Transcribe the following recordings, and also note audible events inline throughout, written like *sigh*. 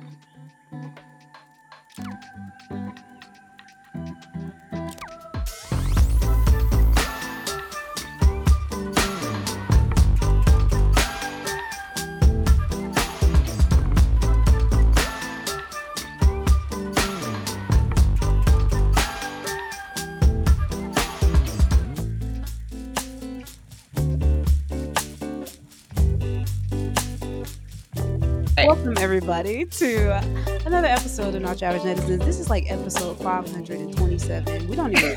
Welcome everybody to another episode of Not Your Average Netizens. This is like episode 527. We don't even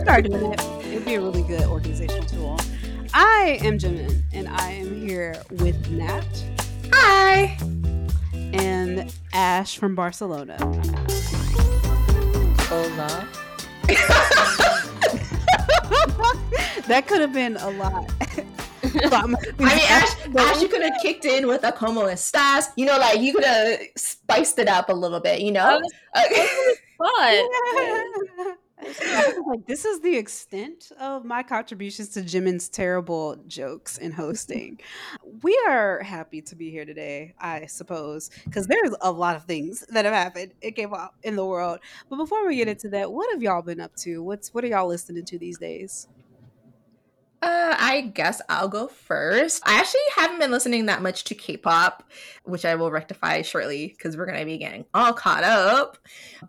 start doing it. It'd be a really good organizational tool. I am Jimin, and I am here with Nat. Hi. And Ash from Barcelona. Hola. *laughs* that could have been a lot. *laughs* I mean, Ash, Ash, you could have kicked in with a como estás. You know, like you could have spiced it up a little bit. You know, uh, *laughs* fun. like this is the extent of my contributions to Jimin's terrible jokes and hosting. we are happy to be here today, I suppose, because there's a lot of things that have happened in K-pop in the world. But before we get mm. into that, what have y'all been up to? What's what are y'all listening to these days? Uh, I guess I'll go first. I actually haven't been listening that much to K-pop, which I will rectify shortly because we're gonna be getting all caught up.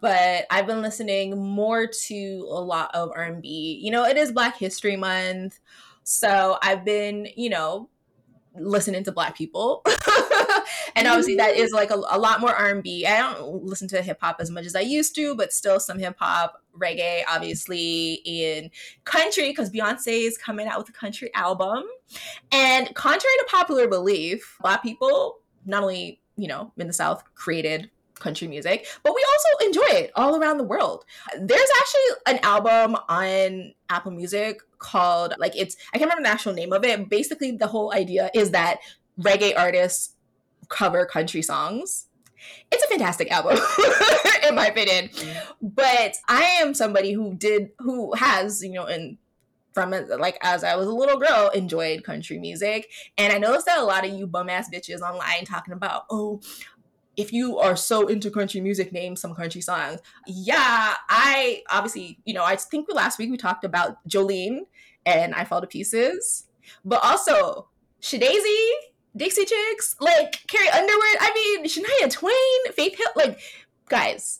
But I've been listening more to a lot of R&B. You know, it is Black History Month, so I've been, you know, listening to Black people. *laughs* and obviously that is mm-hmm. like a, a lot more R&B. I don't listen to hip hop as much as I used to, but still some hip hop, reggae, obviously in country because Beyonce is coming out with a country album. And contrary to popular belief, black people not only, you know, in the South created country music, but we also enjoy it all around the world. There's actually an album on Apple Music called like it's I can't remember the actual name of it. Basically, the whole idea is that reggae artists cover country songs. It's a fantastic album, *laughs* in my opinion. But I am somebody who did, who has, you know, and from like as I was a little girl, enjoyed country music. And I noticed that a lot of you bum ass bitches online talking about, oh, if you are so into country music, name some country songs. Yeah, I obviously, you know, I think last week we talked about Jolene and I Fall to Pieces, but also Shadazy Dixie Chicks, like Carrie Underwood. I mean, Shania Twain, Faith Hill. Like, guys,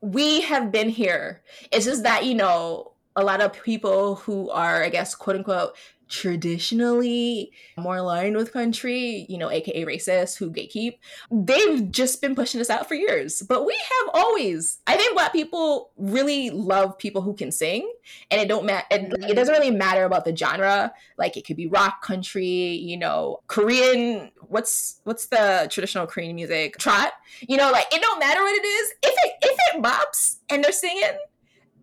we have been here. It's just that, you know, a lot of people who are, I guess, quote unquote, traditionally more aligned with country, you know, aka racist, who gatekeep, they've just been pushing us out for years. But we have always, I think black people really love people who can sing. And it don't matter it, it doesn't mm-hmm. really matter about the genre. Like it could be rock country, you know, Korean, what's what's the traditional Korean music? Trot. You know, like it don't matter what it is. If it if it bops and they're singing,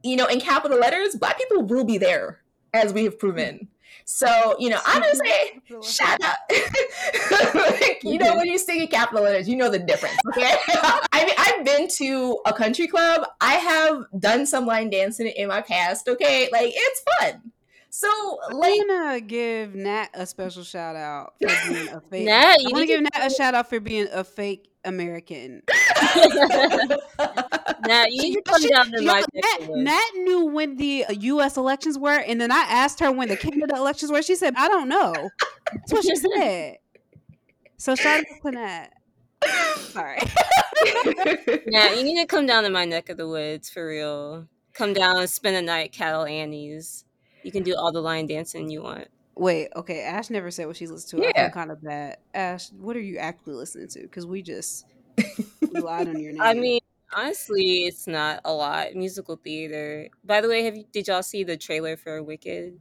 you know, in capital letters, black people will be there, as we have proven. So, you know, I'm gonna say shout out. *laughs* like, you know, when you sing in capital letters, you know the difference. Okay. *laughs* I mean, I've been to a country club. I have done some line dancing in my past. Okay. Like it's fun. So, like, I'm gonna give Nat a special shout out for being a *laughs* fake. Nat, I want to give Nat a shout out for being a fake American. Nat, you need to come she, down to my Nat, Nat knew when the uh, U.S. elections were, and then I asked her when the Canada elections were. She said, "I don't know." That's what she said. So shout out to Nat. Sorry. *laughs* yeah, you need to come down to my neck of the woods for real. Come down and spend a night Cattle Annie's. You can do all the line dancing you want. Wait, okay. Ash never said what she listened to. Yeah. I'm kind of bad. Ash, what are you actually listening to? Because we just lied on your name. I mean, honestly, it's not a lot. Musical theater. By the way, have you did y'all see the trailer for Wicked?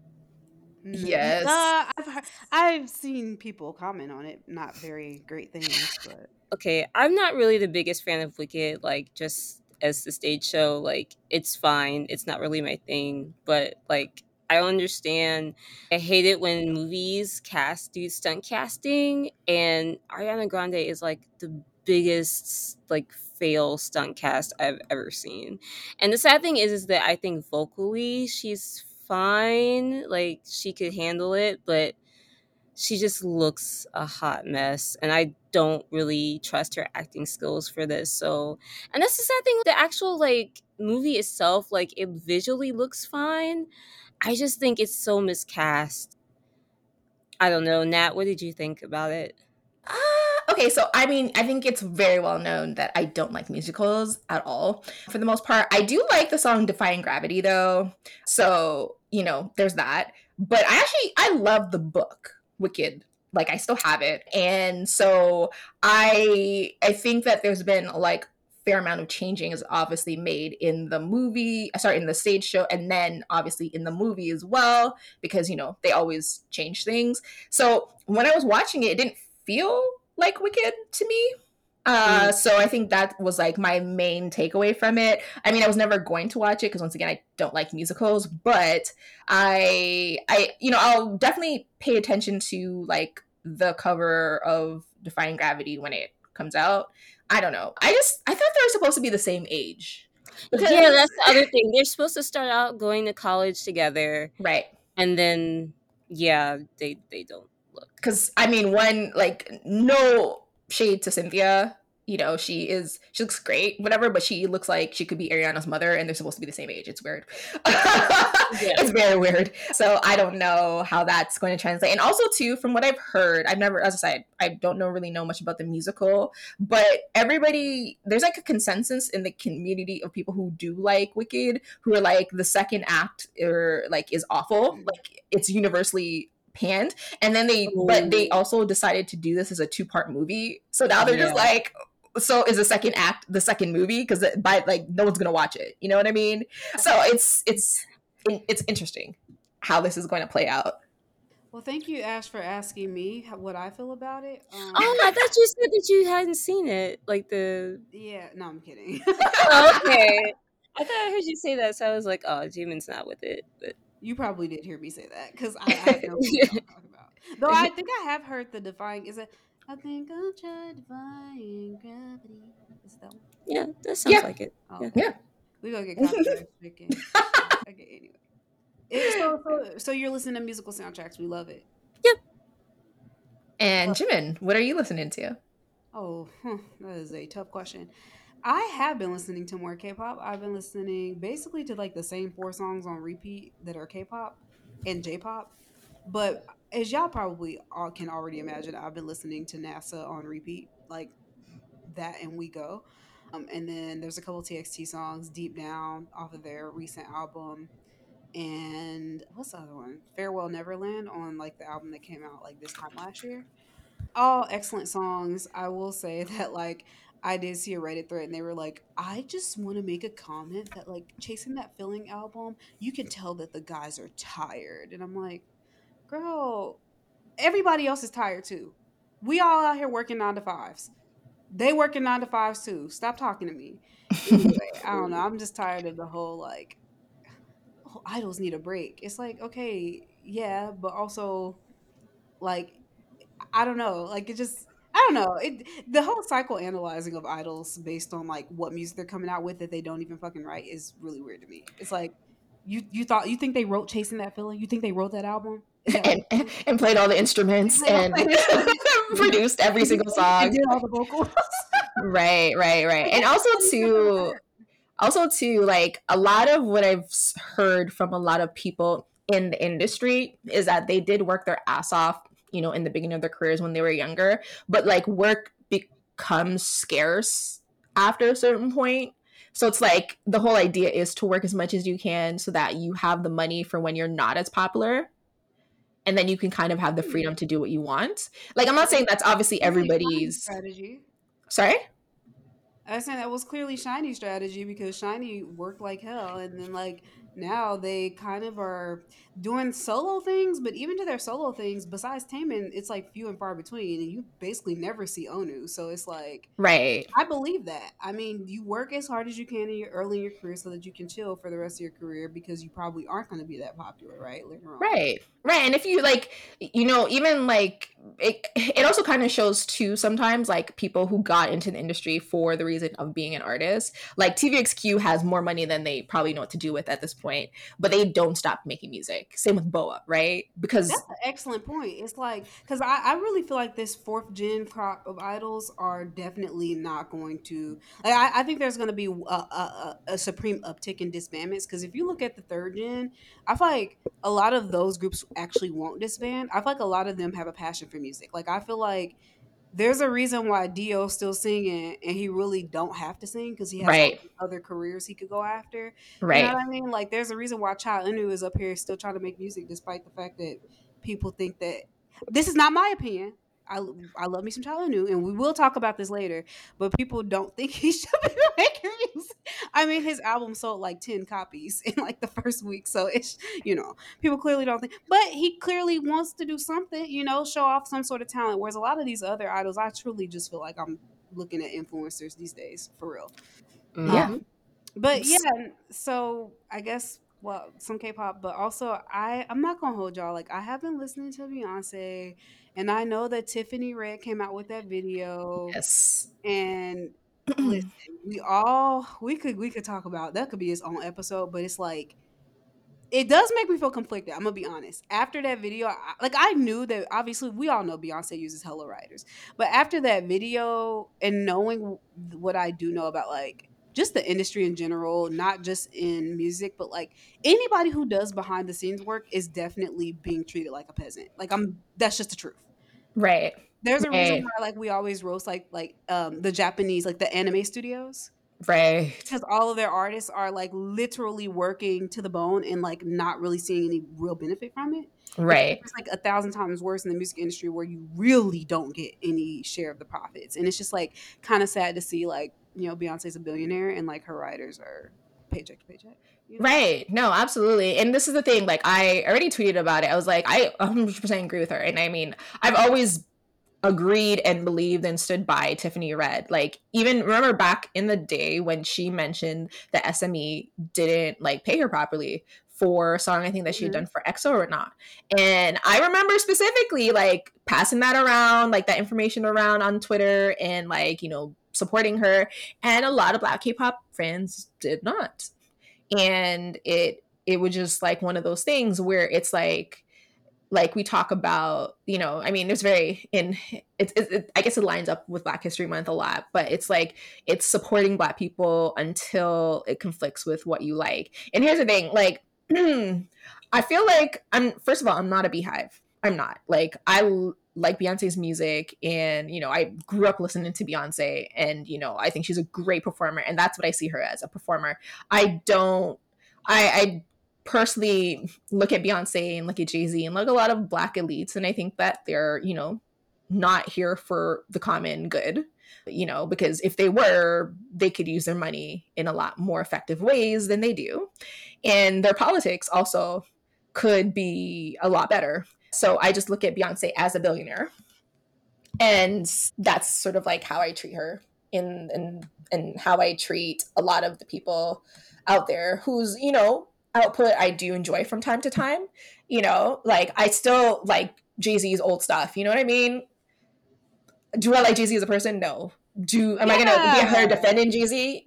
Yes. Uh, I've heard, I've seen people comment on it. Not very great things, but okay. I'm not really the biggest fan of Wicked. Like just as the stage show, like it's fine. It's not really my thing, but like I understand. I hate it when movies cast do stunt casting, and Ariana Grande is like the biggest like fail stunt cast I've ever seen. And the sad thing is, is that I think vocally she's fine, like she could handle it, but she just looks a hot mess and i don't really trust her acting skills for this so and that's the sad thing the actual like movie itself like it visually looks fine. I just think it's so miscast. I don't know. Nat what did you think about it? Uh, okay, so I mean, I think it's very well known that I don't like musicals at all. For the most part, I do like the song Defying Gravity though. So, you know, there's that. But I actually I love the book Wicked. Like I still have it. And so I I think that there's been like fair amount of changing is obviously made in the movie sorry in the stage show and then obviously in the movie as well because you know they always change things so when i was watching it it didn't feel like wicked to me uh, mm. so I think that was like my main takeaway from it. I mean, I was never going to watch it because once again, I don't like musicals, but I, I, you know, I'll definitely pay attention to like the cover of Defying Gravity when it comes out. I don't know. I just I thought they were supposed to be the same age. Because, yeah, that's the other thing. They're supposed to start out going to college together, right? And then, yeah, they they don't look. Because I mean, one like no shade to Cynthia. You know, she is she looks great, whatever, but she looks like she could be Ariana's mother and they're supposed to be the same age. It's weird. yeah. *laughs* It's very weird. So I don't know how that's going to translate. And also too, from what I've heard, I've never as I said, I don't know really know much about the musical, but everybody there's like a consensus in the community of people who do like Wicked, who are like the second act or like is awful. Mm-hmm. Like it's universally panned and then they Ooh. but they also decided to do this as a two part movie so now they're yeah. just like so is the second act the second movie because by like no one's gonna watch it you know what i mean so it's it's it's interesting how this is going to play out well, thank you, Ash, for asking me what I feel about it. Um, oh, I thought you said that you hadn't seen it, like the. Yeah, no, I'm kidding. *laughs* oh, okay, *laughs* I thought I heard you say that, so I was like, "Oh, Jimin's not with it." But you probably did hear me say that because I, I have no *laughs* clue what I'm talking about. Though I think I have heard the defying. Is it? I think I'll try defying gravity. Is that one? Yeah, that sounds yeah. like it. Oh, yeah. yeah. We gonna get *laughs* copyright okay, anyway. It, so, so, so you're listening to musical soundtracks. We love it. Yep. And Jimin, what are you listening to? Oh, huh, that is a tough question. I have been listening to more K-pop. I've been listening basically to like the same four songs on repeat that are K-pop and J-pop. But as y'all probably all can already imagine, I've been listening to NASA on repeat, like that, and we go. Um, and then there's a couple TXT songs, Deep Down, off of their recent album, and what's the other one? Farewell Neverland on like the album that came out like this time last year. All excellent songs. I will say *laughs* that like I did see a Reddit thread and they were like, I just want to make a comment that like Chasing That Feeling album, you can tell that the guys are tired. And I'm like, girl, everybody else is tired too. We all out here working nine to fives. They working nine to fives too. Stop talking to me. Anyway, I don't know. *laughs* I'm just tired of the whole like oh, idols need a break. It's like, okay, yeah, but also like I don't know. Like it just I don't know. It the whole psychoanalyzing of idols based on like what music they're coming out with that they don't even fucking write is really weird to me. It's like you you thought you think they wrote Chasing That Feeling? You think they wrote that album? and, and played all the instruments *laughs* and *laughs* produced every single song. did all the vocals. *laughs* right, right, right. And also to also to like a lot of what I've heard from a lot of people in the industry is that they did work their ass off you know in the beginning of their careers when they were younger but like work becomes scarce after a certain point. So it's like the whole idea is to work as much as you can so that you have the money for when you're not as popular and then you can kind of have the freedom to do what you want. Like i'm not saying that's obviously everybody's strategy? Sorry? I was saying that was clearly SHINee strategy because SHINee worked like hell, and then like now they kind of are doing solo things, but even to their solo things, besides Taemin, it's like few and far between, and you basically never see Onew. So it's like, right? I believe that. I mean, you work as hard as you can in your early in your career so that you can chill for the rest of your career because you probably aren't going to be that popular, right? Later on, right? Right. And if you like, you know, even like it, it also kind of shows too sometimes like people who got into the industry for the reason of being an artist. Like TVXQ has more money than they probably know what to do with at this point, but they don't stop making music. Same with Boa, right? Because that's an excellent point. It's like because I, I really feel like this fourth gen crop of idols are definitely not going to. Like, I, I think there's going to be a, a, a, supreme uptick in disbandments because if you look at the third gen, I feel like a lot of those groups actually won't disband. I feel like a lot of them have a passion for music. Like I feel like there's a reason why D.O.'s still singing and he really don't have to sing because he has right. other careers he could go after. Right. You know what I mean? Like there's a reason why Cha Eun-woo is up here still trying to make music despite the fact that people think that this is not my opinion. I, I love me some Cha Eun-woo, and we will talk about this later. But people don't think *laughs* he should be making music. I mean, his album sold like ten copies in like the first week, so it's you know people clearly don't think. But he clearly wants to do something, you know, show off some sort of talent. Whereas a lot of these other idols, I truly just feel like I'm looking at influencers these days for real. Yeah. Um, but yeah, so I guess well, some K-pop, but also I I'm not gonna hold y'all. Like I have been listening to Beyonce and I know that Tiffany Red came out with that video. Yes. And *clears throat* listen, we all we could we could talk about that could be its own episode, but it's like it does make me feel conflicted. I'm gonna be honest. After that video, I, like I knew that obviously we all know Beyonce uses hella writers, but after that video and knowing what I do know about like just the industry in general, not just in music, but like anybody who does behind the scenes work is definitely being treated like a peasant. Like I'm that's just the truth. Right. There's a right. reason why like we always roast like like um the Japanese like the anime studios. Right. Because all of their artists are like literally working to the bone and like not really seeing any real benefit from it. Right. It's like a thousand times worse in the music industry where you really don't get any share of the profits. And it's just like kind of sad to see like, you know, Beyonce's a billionaire and like her writers are paycheck to paycheck. You know? Right. No, absolutely. And this is the thing. Like, I already tweeted about it. I was like, I 100% agree with her. And I mean, I've always agreed and believed and stood by Tiffany Red. Like, even remember back in the day when she mentioned that SME didn't like pay her properly for a song I think that she had mm-hmm. done for EXO or not. And I remember specifically like passing that around, like that information around on Twitter and like, you know, supporting her. And a lot of black K-pop fans did not. And it it was just like one of those things where it's like like we talk about you know i mean it's very in it's it, it, i guess it lines up with black history month a lot but it's like it's supporting black people until it conflicts with what you like. And here's the thing like *clears throat* i feel like i'm first of all i'm not a Beyhive. I'm not. Like i like Beyonce's music and you know I grew up listening to Beyonce and you know I think she's a great performer and that's what I see her as a performer. I don't I I personally look at Beyonce and look at Jay-Z and look a lot of black elites and I think that they're, you know, not here for the common good, you know, because if they were, they could use their money in a lot more effective ways than they do. And their politics also could be a lot better so I just look at Beyonce as a billionaire. And that's sort of like how I treat her in and and how I treat a lot of the people out there whose, you know, output I do enjoy from time to time. You know, like I still like Jay-Z's old stuff. You know what I mean? Do I like Jay-Z as a person? No. Do am yeah. I gonna be her defending Jay-Z?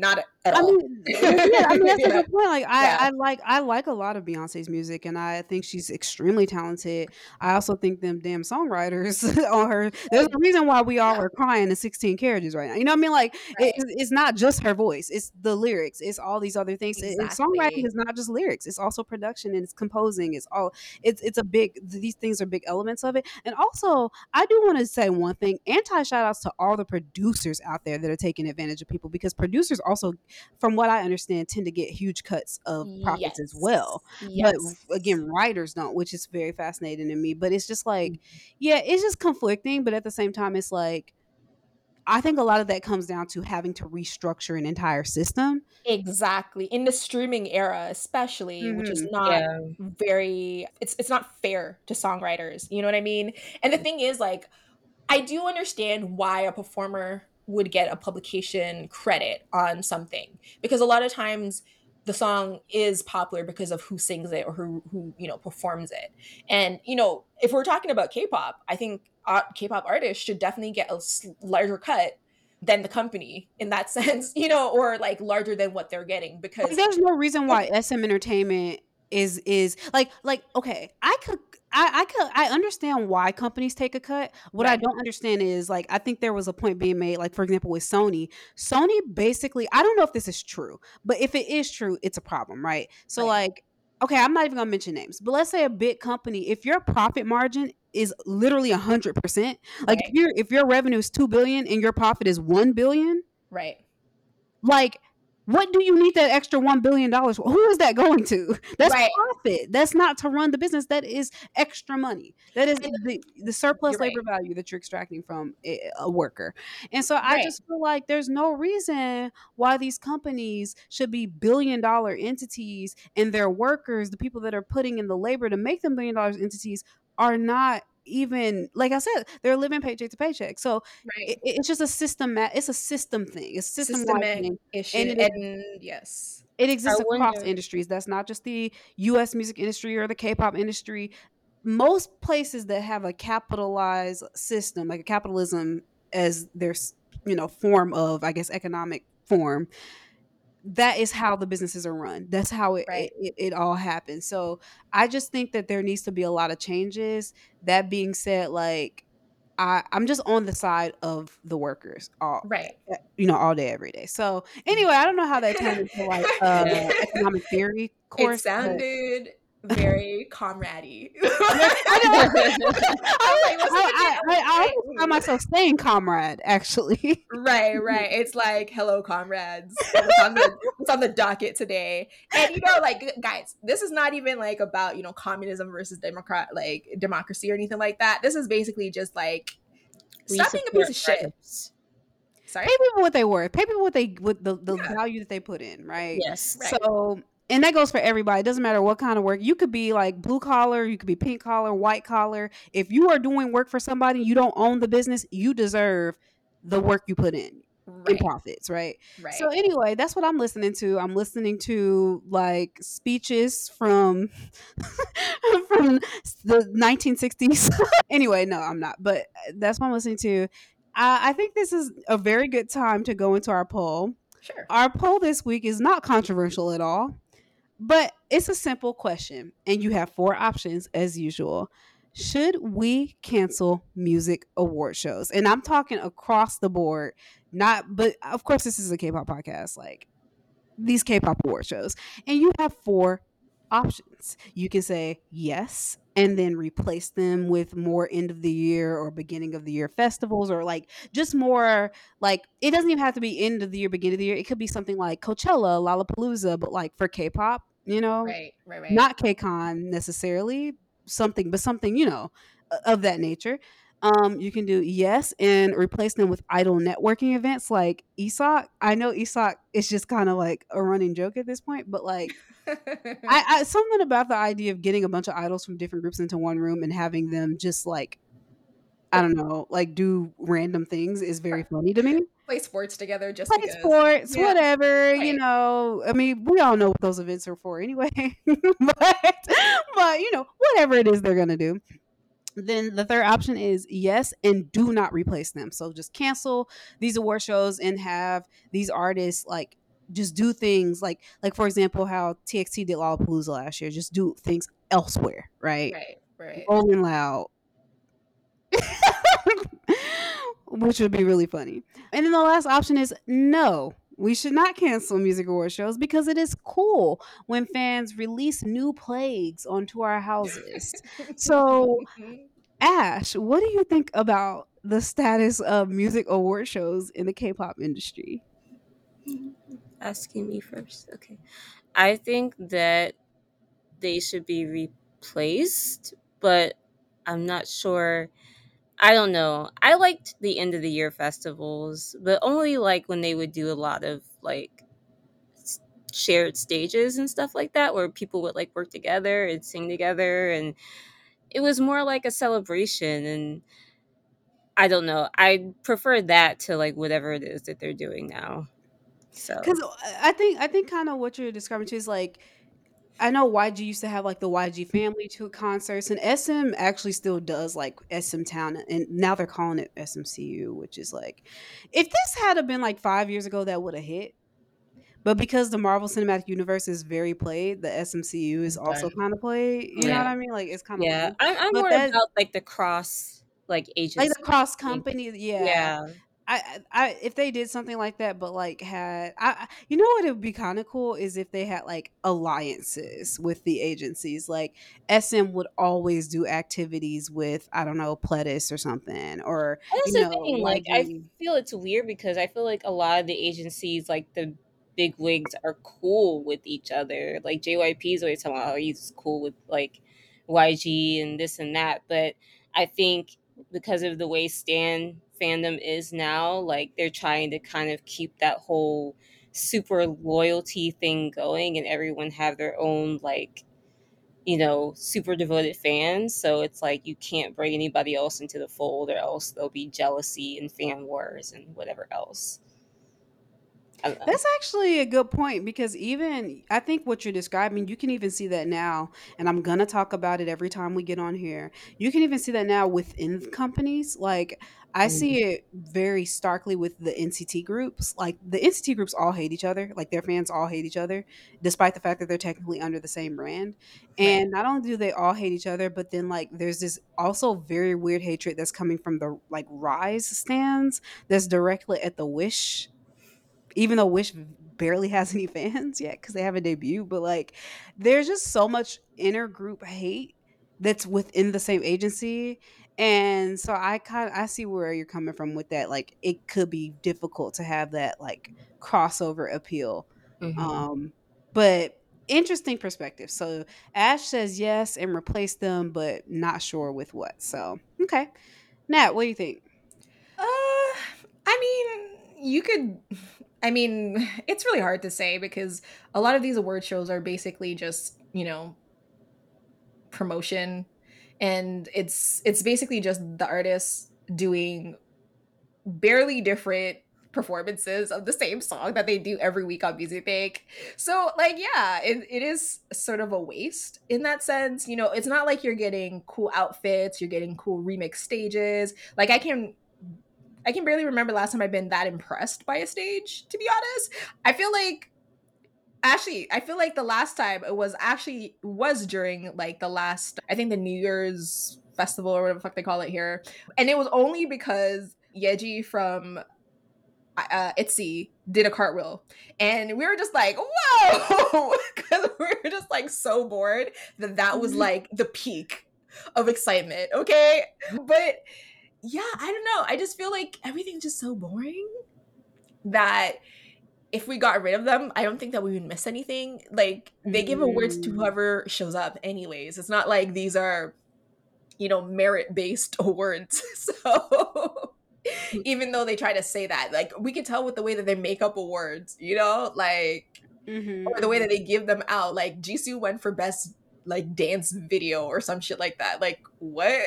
not at all. I mean, *laughs* yeah, I mean that's a good point. Like I, yeah. I like I like a lot of Beyonce's music, and I think she's extremely talented. I also think them damn songwriters *laughs* on her. There's a reason why we all yeah. are crying in 16 carriages right now. You know what I mean? Like right. it, it's not just her voice; it's the lyrics, it's all these other things. Exactly. songwriting is not just lyrics; it's also production and it's composing. It's all it's it's a big. These things are big elements of it. And also, I do want to say one thing: anti shout outs to all the producers out there that are taking advantage of people because producers also, from what I understand, tend to get huge cuts of profits yes. as well. Yes. But again, writers don't, which is very fascinating to me. But it's just like, mm-hmm. yeah, it's just conflicting. But at the same time, it's like, I think a lot of that comes down to having to restructure an entire system. Exactly. In the streaming era, especially, mm-hmm. which is mm-hmm. not yeah. very it's it's not fair to songwriters. You know what I mean? And the thing is like I do understand why a performer would get a publication credit on something because a lot of times the song is popular because of who sings it or who who you know performs it. And you know, if we're talking about K-pop, I think uh, K-pop artists should definitely get a larger cut than the company in that *laughs* sense, you know, or like larger than what they're getting because there's no reason why SM Entertainment is is like like okay, I could I, I could I understand why companies take a cut. What right. I don't understand is like I think there was a point being made, like for example with Sony. Sony basically, I don't know if this is true, but if it is true, it's a problem, right? So right. like, okay, I'm not even gonna mention names, but let's say a big company, if your profit margin is literally a hundred percent, like right. if your if your revenue is two billion and your profit is one billion, right? Like what do you need that extra one billion dollars? Who is that going to? That's right. profit. That's not to run the business. That is extra money. That is the, the surplus you're labor right. value that you're extracting from a, a worker. And so I just feel like there's no reason why these companies should be billion dollar entities and their workers, the people that are putting in the labor to make them billion dollars entities, are not even like I said, they're living paycheck to paycheck. So right. it, it's just a system. It's a system thing. It's system thing. issue. And, it, and, yes, it exists across industries. That's not just the U.S. music industry or the K-pop industry. Most places that have a capitalized system, like a capitalism as their you know form of, I guess, economic form, that is how the businesses are run. That's how it, right. it, it, all happens. So I just think that there needs to be a lot of changes. That being said, like I, I'm just on the side of the workers all right, eh, you know, all day, every day. So anyway, I don't know how that turned into like *laughs* uh, economic theory course. It sounded very comradey. *laughs* *laughs* *laughs* I, I, I, I, myself saying comrade, actually. right, right. It's like, hello, comrades. What's on, the, what's on the docket today? And you know, like, guys, this is not even like about you know communism versus democrat, like democracy or anything like that. This is basically just like stop being a piece of shit. Sorry? Pay people what they worth. Pay people what they with the, the yeah. value that they put in, right? Yes. Right. So and that goes for everybody. It doesn't matter what kind of work. You could be like blue collar, you could be pink collar, white collar. If you are doing work for somebody, you don't own the business, you deserve the work you put in. Right. In profits, right? Right. So anyway, that's what I'm listening to. I'm listening to like speeches from *laughs* from the 1960s. *laughs* anyway, no, I'm not. But that's what I'm listening to. I, I think this is a very good time to go into our poll. Sure. Our poll this week is not controversial at all. But it's a simple question, and you have four options as usual. Should we cancel music award shows? And I'm talking across the board, not, but of course, this is a K pop podcast, like these K pop award shows. And you have four options. You can say yes and then replace them with more end of the year or beginning of the year festivals or like just more like it doesn't even have to be end of the year, beginning of the year. It could be something like Coachella, Lollapalooza, but like for K pop you know, right, right, right. not KCON necessarily, something, but something, you know, of that nature. Um, you can do yes and replace them with idol networking events like ISAC. I know ISAC is just kind of like a running joke at this point, but like I, I something about the idea of getting a bunch of idols from different groups into one room and having them just like I don't know, like do random things is very funny to me play sports together just play because. sports, yeah. whatever. Right. You know, I mean, we all know what those events are for anyway. *laughs* but, but you know, whatever it is they're gonna do. Then the third option is yes, and do not replace them. So just cancel these award shows and have these artists like just do things like like for example how TXT did Lollapalooza last year. Just do things elsewhere, right? Right, right. Rolling Loud. *laughs* which would be really funny. And then the last option is no. We should not cancel music award shows because it is cool when fans release new plagues onto our houses. so, Ash, what do you think about the status of music award shows in the K-pop industry? Asking me first. Okay. I think that they should be replaced, but I'm not sure I don't know. I liked the end of the year festivals, but only like when they would do a lot of like shared stages and stuff like that where people would like work together and sing together and it was more like a celebration and I don't know. I prefer that to like whatever it is that they're doing now. So Because I think I think kind of what you're describing too is like I know YG used to have like the YG family to concerts, and SM actually still does like SM Town, and now they're calling it SMCU, which is like, if this had have been like five years ago, that would have hit. But because the Marvel Cinematic Universe is very played, the SMCU is also Right. kind of played. You know what I mean? Like it's kind of yeah, lame. I'm, I'm more about like the cross like agency. like the cross company. Yeah, yeah. I, I, if they did something like that, but like had, I, you know what, it would be kind of cool is if they had like alliances with the agencies. Like SM would always do activities with, I don't know, Pledis or something, or That's you the thing. Like, I feel it's weird because I feel like a lot of the agencies, like the big wigs, are cool with each other. Like JYP is always talking about oh, how he's cool with like YG and this and that. But I think because of the way Stan fandom is now, like they're trying to kind of keep that whole super loyalty thing going, and everyone have their own like you know, super devoted fans. So it's like you can't bring anybody else into the fold, or else there'll be jealousy and fan wars and whatever else. I. That's actually a good point because even I think what you're describing, you can even see that now, and I'm gonna talk about it every time we get on here. You can even see that now within companies. Like I see mm-hmm. it very starkly with the NCT groups. Like the NCT groups all hate each other. Like their fans all hate each other, despite the fact that they're technically under the same brand. And not only do they all hate each other, but then like there's this also very weird hatred that's coming from the like RIIZE stands that's directly at the Wish even though Wish barely has any fans yet because they haven't debuted, but like there's just so much inner group hate that's within the same agency. And so I kind I see where you're coming from with that. Like it could be difficult to have that like crossover appeal. Mhm. Um, but interesting perspective. So Ash says yes and replace them, but not sure with what. So okay, Nat, what do you think? Uh, I mean, you could. I mean, *laughs* it's really hard to say because a lot of these award shows are basically just you know promotion, and it's it's basically just the artists doing barely different performances of the same song that they do every week on Music Bank. So like yeah, it, it is sort of a waste in that sense. You know, it's not like you're getting cool outfits, you're getting cool remix stages. Like I can I can barely remember last time I've been that impressed by a stage, to be honest. I feel like actually, I feel like the last time it was actually was during like the last I think the New Year's festival or whatever the fuck they call it here. And it was only because Yeji from uh, Itzy did a cartwheel, and we were just like, "Whoa!" *laughs* because we were just like so bored that that was *laughs* like the peak of excitement. Okay, but yeah, I don't know. I just feel like everything's just so boring that if we got rid of them, I don't think that we would miss anything. Like they give awards to Mm. whoever shows up, anyways. It's not like these are, you know, merit based *laughs* awards. *laughs* So even though they try to say that, like we can tell with the way that they make up awards, you know, like Mm-hmm. or the way that they give them out. Like Jisoo went for best like dance video or some shit like that. Like what?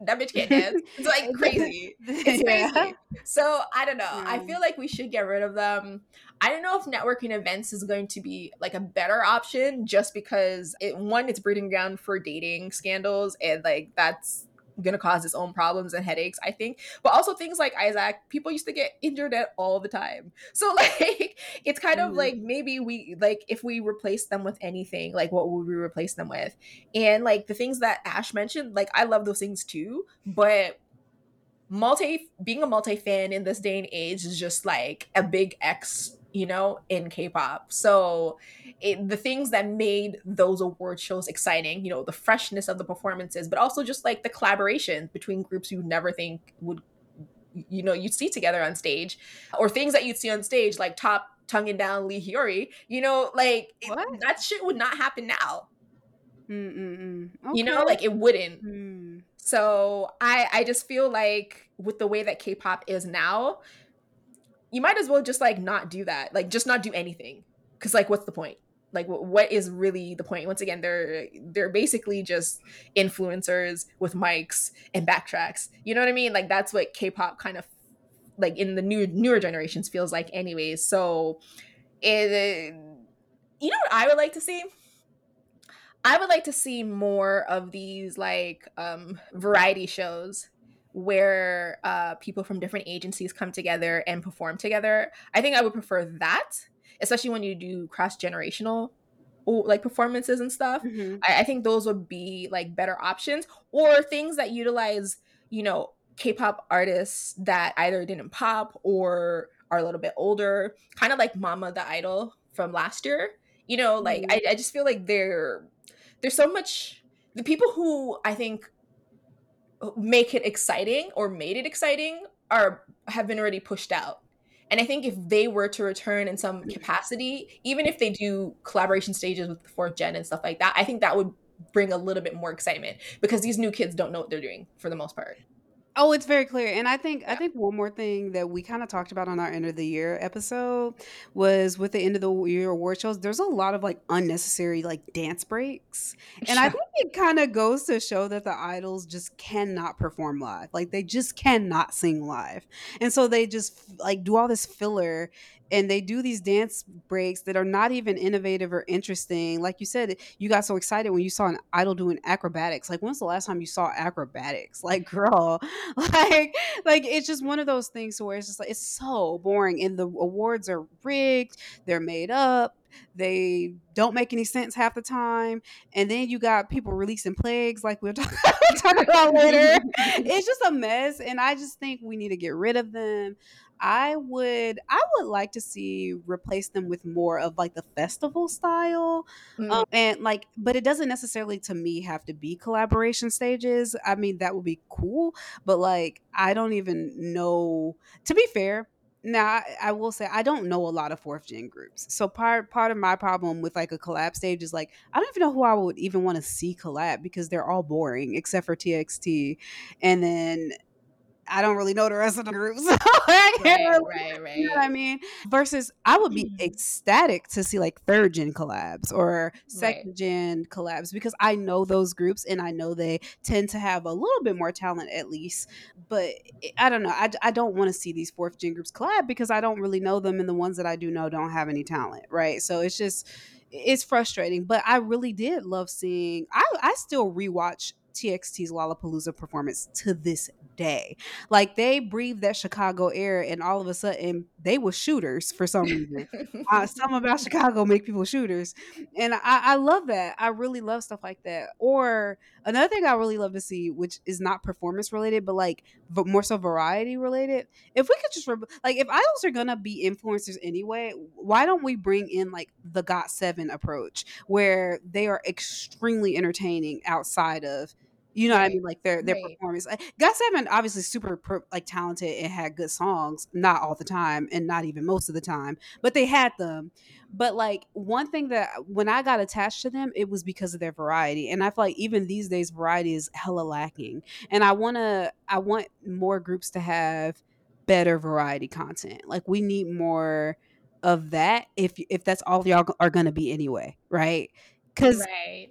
That bitch can't dance. *laughs* It's like crazy. *laughs* It's Yeah. crazy. *laughs* So I don't know. I feel like we should get rid of them. I don't know if networking events is going to be like a better option just because it one, it's breeding ground for dating scandals and like that's gonna cause its own problems and headaches, I think. But also things like ISAC, people used to get injured at all the time. *laughs* So like it's kind of Mhm. like maybe we like if we replace them with anything, like what would we replace them with? And like the things that Ash mentioned, like I love those things too, but multi being a multi fan in this day and age is just like a big X, you know, in K-pop. So it, the things that made those award shows exciting, you know, the freshness of the performances, but also just like the collaboration between groups you never think would you know you'd see together on stage or things that you'd see on stage like T.O.P tonguing down Lee Hyori, you know, like it- that shit would not happen now. Mm-mm-mm. You know, like it wouldn't. Hmm. So I I just feel like with the way that K-pop is now, you might as well just like not do that. Like just not do anything. Cuz like what's the point? Like wh- what is really the point? Once again, they're they're basically just influencers with mics and backtracks. You know what I mean? Like that's what K-pop kind of like in the new newer generations feels like anyways so it you know what i would like to see i would like to see more of these like um variety shows where uh people from different agencies come together and perform together i think i would prefer that especially when you do cross generational like performances and stuff mm-hmm. I, I think those would be like better options or things that utilize you know K-pop artists that either didn't pop or are a little bit older, kind of like Mama the Idol from last year. You know, like mm. I, I just feel like there there's so much the people who I think make it exciting or made it exciting are have been already pushed out. And I think if they were to return in some capacity, even if they do collaboration stages with the fourth gen and stuff like that, I think that would bring a little bit more excitement because these new kids don't know what they're doing for the most part. Oh, it's very clear. And I think I think one more thing that we kind of talked about on our end of the year episode was with the end of the year award shows, there's a lot of like unnecessary like dance breaks. And I think it kind of goes to show that the idols just cannot perform live. Like they just cannot sing live. And so they just like do all this filler and they do these dance breaks that are not even innovative or interesting. Like you said, you got so excited when you saw an idol doing acrobatics. Like when's the last time you saw acrobatics? *laughs* Like girl, *laughs* like like it's just one of those things where it's just like it's so boring and the awards are rigged, they're made up. They don't make any sense half the time. And then you got people releasing plagues like we'll *laughs* talk, talk about later. It's just a mess. And I just think we need to get rid of them. I would I would like to see replace them with more of like the festival style, mm-hmm. um, and like, but it doesn't necessarily to me have to be collaboration stages. I mean, that would be cool, but like, I don't even know. To be fair, now I, I, will say I don't know a lot of fourth gen groups. So part part of my problem with like a collab stage is like I don't even know who I would even want to see collab because they're all boring except for TXT, and then I don't really know the rest of the group. *laughs* So right, really, right, right. You know what I mean? Versus I would be mm-hmm. ecstatic to see like third gen collabs or second right. gen collabs because I know those groups and I know they tend to have a little bit more talent at least. But I don't know. I, I don't want to see these fourth gen groups collab because I don't really know them and the ones that I do know don't have any talent. Right. So it's just it's frustrating. But I really did love seeing I, I still rewatch TXT's Lollapalooza performance to this day. Like they breathed that Chicago air, and all of a sudden they were shooters for some reason. uh, *laughs* something about Chicago make people shooters, and I, I love that. I really love stuff like that. Or another thing I really love to see, which is not performance related, but like but more so variety related. If we could just like if idols are gonna be influencers anyway, why don't we bring in like the GOT7 approach, where they are extremely entertaining outside of you know right. what I mean? Like their their right. performance. GOT7 obviously super per, like talented and had good songs, not all the time and not even most of the time, but they had them. But like one thing that when I got attached to them, it was because of their variety, and I feel like even these days variety is hella lacking. And I wanna I want more groups to have better variety content. Like we need more of that if if that's all y'all are gonna be anyway, right? Because right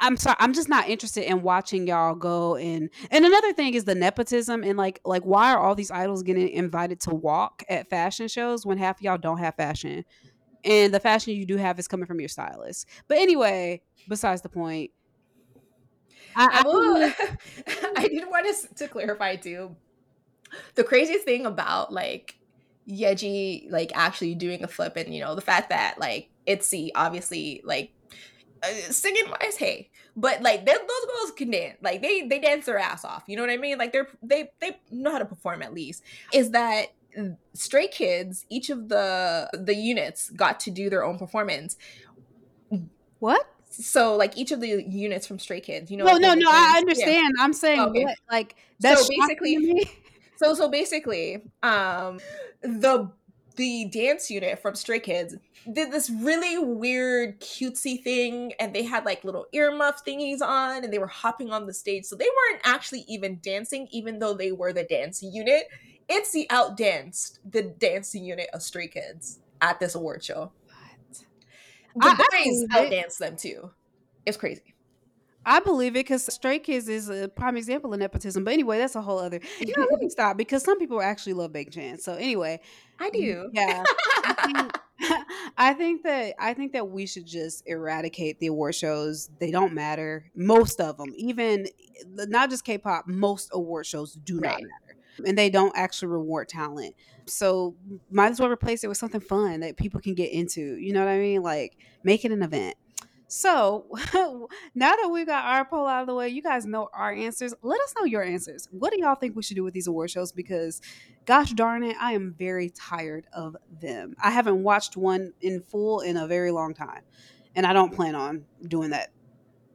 I'm sorry, I'm just not interested in watching y'all go and and another thing is the nepotism and like like why are all these idols getting invited to walk at fashion shows when half y'all don't have fashion? And the fashion you do have is coming from your stylist. But anyway, besides the point. I, I, oh, will, *laughs* I did want to, to clarify too. The craziest thing about like Yeji like actually doing a flip and you know the fact that like ITZY obviously like singing wise, hey, but like those girls can dance. Like they they dance their ass off. You know what I mean? Like they're they they know how to perform at least. Is that Stray Kids? Each of the the units got to do their own performance. What? So like each of the units from Stray Kids, you know? No, like, no, no. I understand. Yeah. I'm saying okay. what? Like that's so basically. *laughs* So so basically, um, the the dance unit from Stray Kids did this really weird cutesy thing and they had like little earmuff thingies on and they were hopping on the stage so they weren't actually even dancing even though they were the dance unit ITZY outdanced the dancing unit of Stray Kids at this award show. What? The I, boys outdanced them too. It's crazy. I believe it because Stray Kids is a prime example of nepotism. But anyway, that's a whole other. *laughs* You know, let me stop because some people actually love Big Chance. So anyway, I mm, do. Yeah, I think, *laughs* *laughs* I think that I think that we should just eradicate the award shows. They don't matter. Most of them, even not just K-pop, most award shows do not matter, and they don't actually reward talent. So might as well replace it with something fun that people can get into. You know what I mean? Like make it an event. So *laughs* now that we've got our poll out of the way, you guys know our answers. Let us know your answers. What do y'all think we should do with these award shows? Because gosh darn it, I am very tired of them. I haven't watched one in full in a very long time. And I don't plan on doing that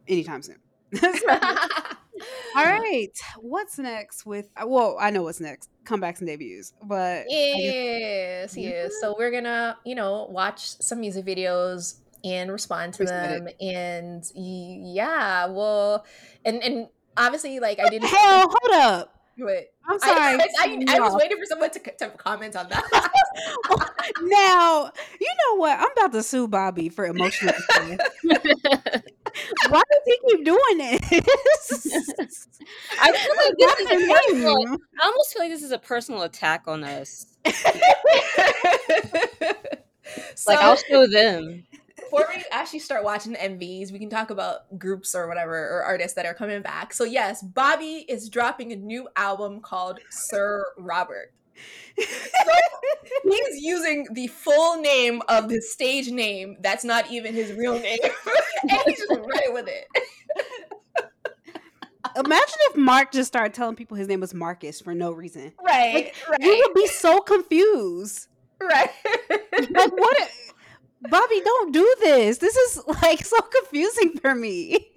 anytime soon. *laughs* All *laughs* right. What's next with well, I know what's next. Comebacks and debuts. But Yes, yes. So we're gonna, you know, watch some music videos and respond to them, and yeah, well, and and obviously, like I didn't. Hell, hold up. Wait, I'm *laughs* sorry. I, I, I was waiting for someone to, to comment on that. *laughs* now, you know what? I'm about to sue Bobby for emotional. *laughs* Why does he keep doing this? I feel like this is a personal. I almost feel like this is a personal attack on us. so, Like I'll show them. Before we actually start watching the MVs, we can talk about groups or whatever or artists that are coming back. So yes, Bobby is dropping a new album called Sir Robert. So he's using the full name of the stage name that's not even his real name, *laughs* and he's just running with it. Imagine if Mark just started telling people his name was Marcus for no reason. Right, We right, would be so confused. right. Like, what? Bobby, don't do this. This is like so confusing for me.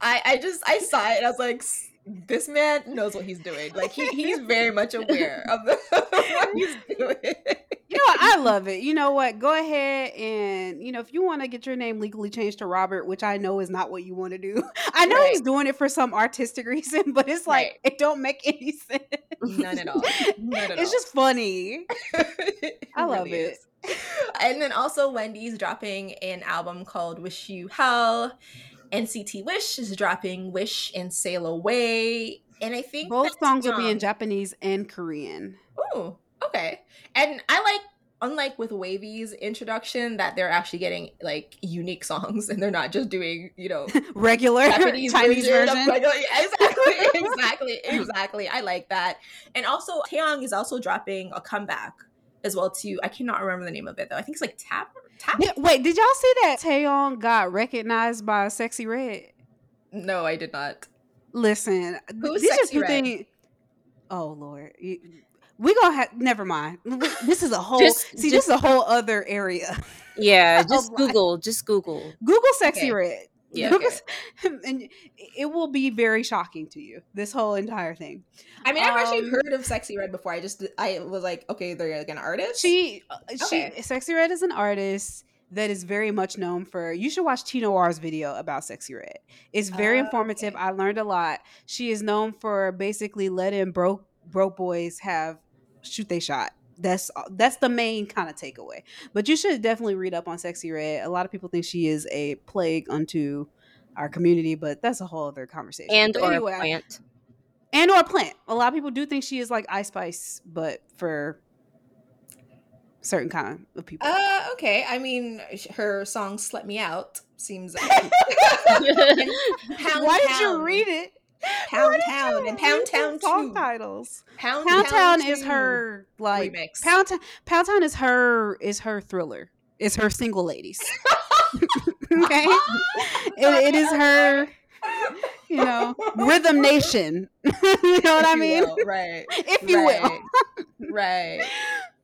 I, I just I saw it and I was like, this man knows what he's doing. Like he, he's very much aware of the, *laughs* what he's doing. You know what? I love it. You know what? Go ahead and you know if you want to get your name legally changed to Robert, which I know is not what you want to do. *laughs* I know Right. he's doing it for some artistic *laughs* reason, but it's like Right. it don't make any sense. None at all. None at it's all. just funny. It I love really it. is. And then also Wendy's dropping an album called Wish You Hell. NCT Wish is dropping Wish and Sail Away. And I think Both songs will be in Japanese and Korean. Ooh, okay. And I like, unlike with WayV's introduction, that they're actually getting like unique songs and they're not just doing, you know, *laughs* Regular Japanese Chinese version. version. yeah, exactly, *laughs* exactly, exactly. I like that. And also, Taeyong is also dropping a comeback as well too. I cannot remember the name of it though. I think it's like Tap Tap. Yeah, wait, did y'all see that Taeyong got recognized by Sexyy Red? No, I did not. Listen, Who's Sexyy Red? things. Oh Lord, You- we gonna have. Never mind. *laughs* This is a whole. Just- see, this is a whole other area. Yeah, *laughs* just Google. Just Google. Google Sexy Okay. Red. Yeah. *laughs* Google, and it will be very shocking to you. This whole entire thing. I mean, I've actually Um, heard of Sexyy Red before. I just I was like, okay, they're like an artist. She, uh, Okay. she, Sexyy Red is an artist that is very much known for. You should watch Tee Noir's video about Sexyy Red. It's very Oh, informative. okay. I learned a lot. She is known for basically letting broke broke boys have shoot they shot. That's that's the main kind of takeaway. But you should definitely read up on Sexyy Red. A lot of people think she is a plague unto our community, but that's a whole other conversation. And But or anyway, a plant. and or a plant. A lot of people do think she is like Ice Spice, but for certain kind of people. Uh, okay. I mean, her song "Slut Me Out" seems. *laughs* Pound *laughs* Why did you read it? Pound Town and Pound Town song titles. Pound, Pound Town is her like remix. Pound Town. Pound Town is her is her thriller. Is her single ladies. *laughs* okay, *laughs* it, it is her. You know, Rhythm Nation. *laughs* you know what If I mean? will, Right. If you will. right. right.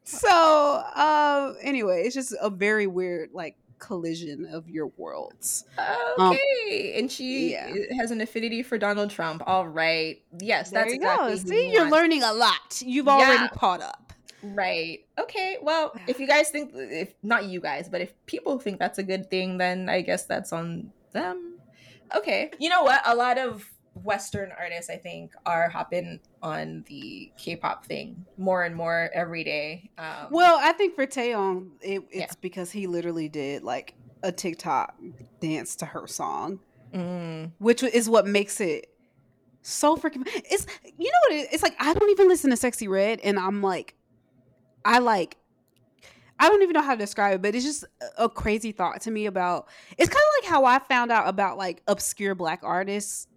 So, um, anyway, it's just a very weird like collision of your worlds. Um, Okay. and she yeah. has an affinity for Donald Trump. All right. Yes, There that's exactly. See, you're want. learning a lot. You've already caught up. Right. Okay. Well, *sighs* if you guys think, if not you guys, but if people think that's a good thing, then I guess that's on them. Okay. You know what? A lot of Western artists, I think, are hopping on the K-pop thing more and more every day. Um, Well, I think for Taeyong, it, it's Yeah. because he literally did like a TikTok dance to her song. Mm. which is what makes it so freaking. It's you know what it, it's like. I don't even listen to Sexyy Red, and I'm like, I like. I don't even know how to describe it, but it's just a crazy thought to me about. It's kind of like how I found out about like obscure black artists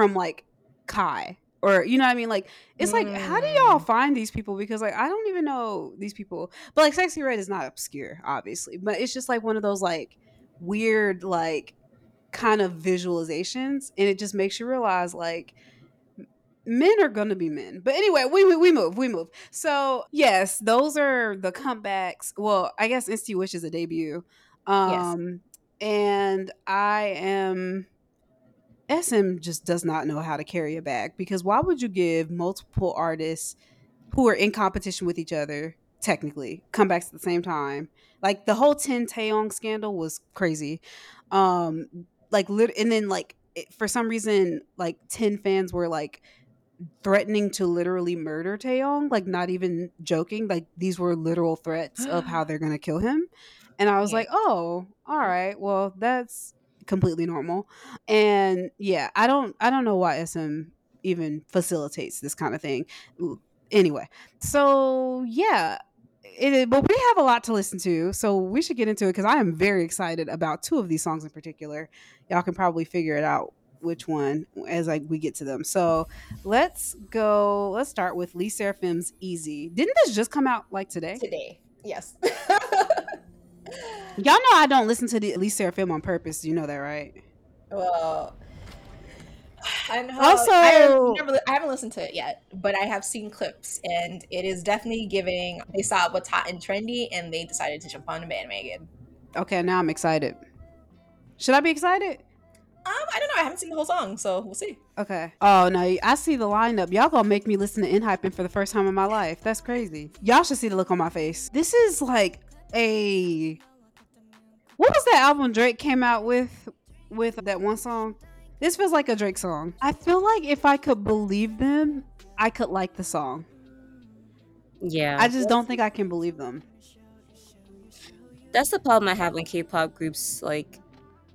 from like Kai or you know what I mean? Like it's like how do y'all Mm. find these people? Because like I don't even know these people. But like Sexyy Red is not obscure, obviously, but it's just like one of those like weird like kind of visualizations, and it just makes you realize like men are gonna be men. But anyway, we mo- we move, we move. So yes, those are the comebacks. Well, I guess NCT Wish is a debut. Um and I am SM just does not know how to carry a bag because why would you give multiple artists who are in competition with each other technically comebacks at the same time? Like the whole Ten Taeyong scandal was crazy. Um like lit- and then like it, for some reason like 10 fans were like threatening to literally murder Taeyong, like not even joking. Like these were literal threats of *gasps* how they're gonna kill him. And I was Yeah. like, oh, all right, well, that's completely normal. And yeah, I don't I don't know why SM even facilitates this kind of thing. Anyway, so yeah. It, but we have a lot to listen to, so we should get into it because I am very excited about two of these songs in particular. Y'all can probably figure it out which one as like we get to them. So let's go. Let's start with Le Sserafim's "Easy." Didn't this just come out like today? Today, yes. *laughs* Y'all know I don't listen to the Le Sserafim on purpose. You know that, right? well, I know. Also- I, have never, I haven't listened to it yet, but I have seen clips, and it is definitely giving. They saw what's hot and trendy, and they decided to jump on the bandwagon. Okay, now I'm excited. Should I be excited? Um, I don't know. I haven't seen the whole song, so we'll see. Okay. Oh no, I see the lineup. Y'all gonna make me listen to Enhypen for the first time in my life. That's crazy. Y'all should see the look on my face. This is like a what was that album Drake came out with with that one song? This feels like a Drake song. I feel like if I could believe them, I could like the song. Yeah, I just don't think I can believe them. that's the problem I have when K-pop groups like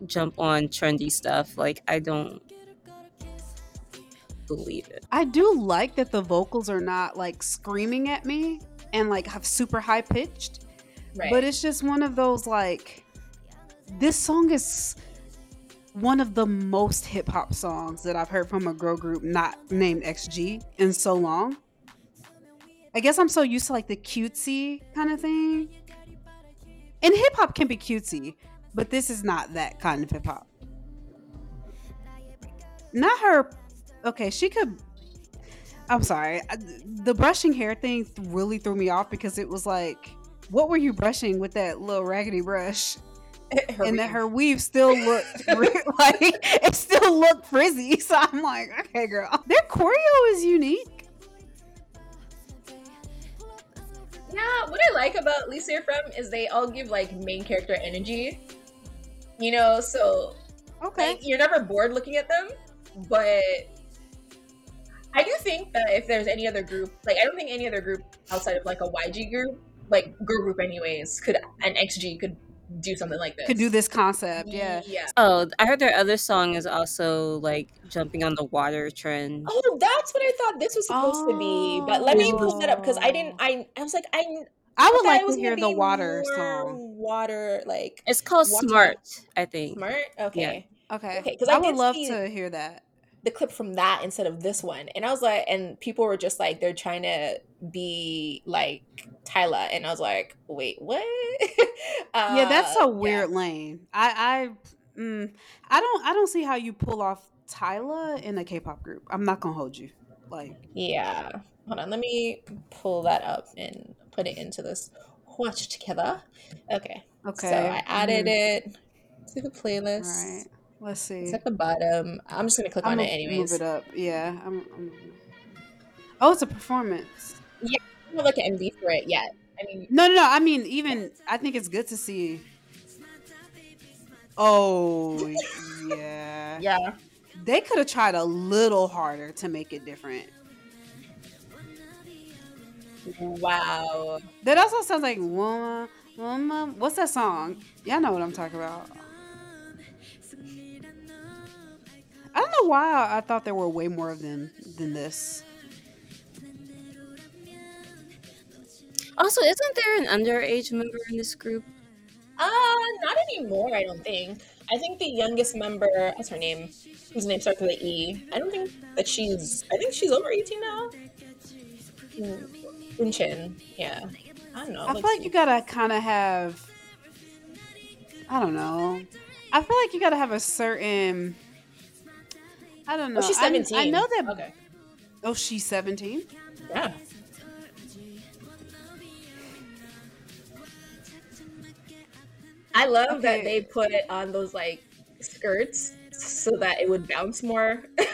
jump on trendy stuff. Like I don't believe it. I do like that the vocals are not like screaming at me and like have super high pitched. Right. But it's just one of those like this song is one of the most hip hop songs that I've heard from a girl group not named XG in so long. I guess I'm so used to like the cutesy kind of thing. And hip hop can be cutesy, but this is not that kind of hip hop. Not her. Okay, she could. I'm sorry. The brushing hair thing really threw me off because it was like, what were you brushing with that little raggedy brush? *laughs* and that her weave still looked *laughs* like it still looked frizzy. *laughs* So I'm like, okay, girl. Their choreo is unique. Yeah, what I like about Le Sserafim is they all give like main character energy. You know, so Okay. like you're never bored looking at them, but I do think that if there's any other group, like I don't think any other group outside of like a YG group, like girl group anyways, could an XG could do something like this. Could do this concept, yeah. Yeah. Oh, I heard their other song is also like jumping on the water trend. Oh, that's what I thought this was supposed to be. But let me pull that up because I didn't. I I was like I. I would thought like it was to gonna hear the water more song. Water like It's called Water. Smart, I think. smart. Okay. Okay. Okay, 'cause I, I would love see- to hear that. The clip from that instead of this one. And I was like, and people were just like, they're trying to be like Tyla. And I was like, wait, what? uh, *laughs* yeah, that's a yeah. weird lane. I I mm, I don't I don't see how you pull off Tyla in a K-pop group. I'm not gonna hold you. Like Yeah. Hold on. Let me pull that up and put it into this watch together. Okay. okay. So I added mhm. it to the playlist. Let's see. It's at the bottom. I'm just going to click I'm on gonna it anyways. Move it up. Yeah. I'm, I'm... Oh, it's a performance. I don't have like an MV for it yet. I mean, No, no, no. I mean, even I think it's good to see. Oh, yeah. *laughs* yeah. They could have tried a little harder to make it different. Wow. That also sounds like woman, woman. What's that song? Y'all know what I'm talking about. I don't know why I thought there were way more of them than this. Also, isn't there an underage member in this group? Uh, not anymore. I don't think. I think the youngest member, what's her name? Whose name starts with an E. I don't think that she's. I think she's over eighteen now. Eunchae, yeah. I don't know. I feel like you gotta kind of have. I don't know. I feel like you gotta have a certain. I don't oh, know. Oh, she's I- seventeen. I, know that. Okay. Oh, she's seventeen. Yeah. I love that they put it on those like skirts so that it would bounce more. *laughs*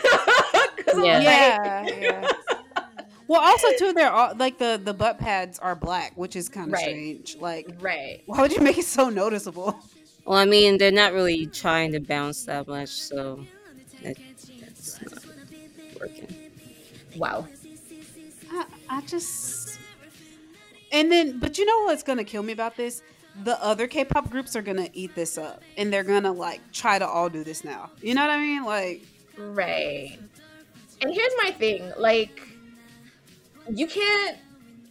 Yeah. like, Yeah, yeah. Well, also too, they're all like the the butt pads are black, which is kind of Right. strange. Like, Right. why would you make it so noticeable? Well, I mean, they're not really trying to bounce that much, so that, that's not working. Wow. I, I just. And then, but you know what's gonna kill me about this? The other K-pop groups are gonna eat this up, and they're gonna like try to all do this now. You know what I mean? Like, Right. And here's my thing, like you can't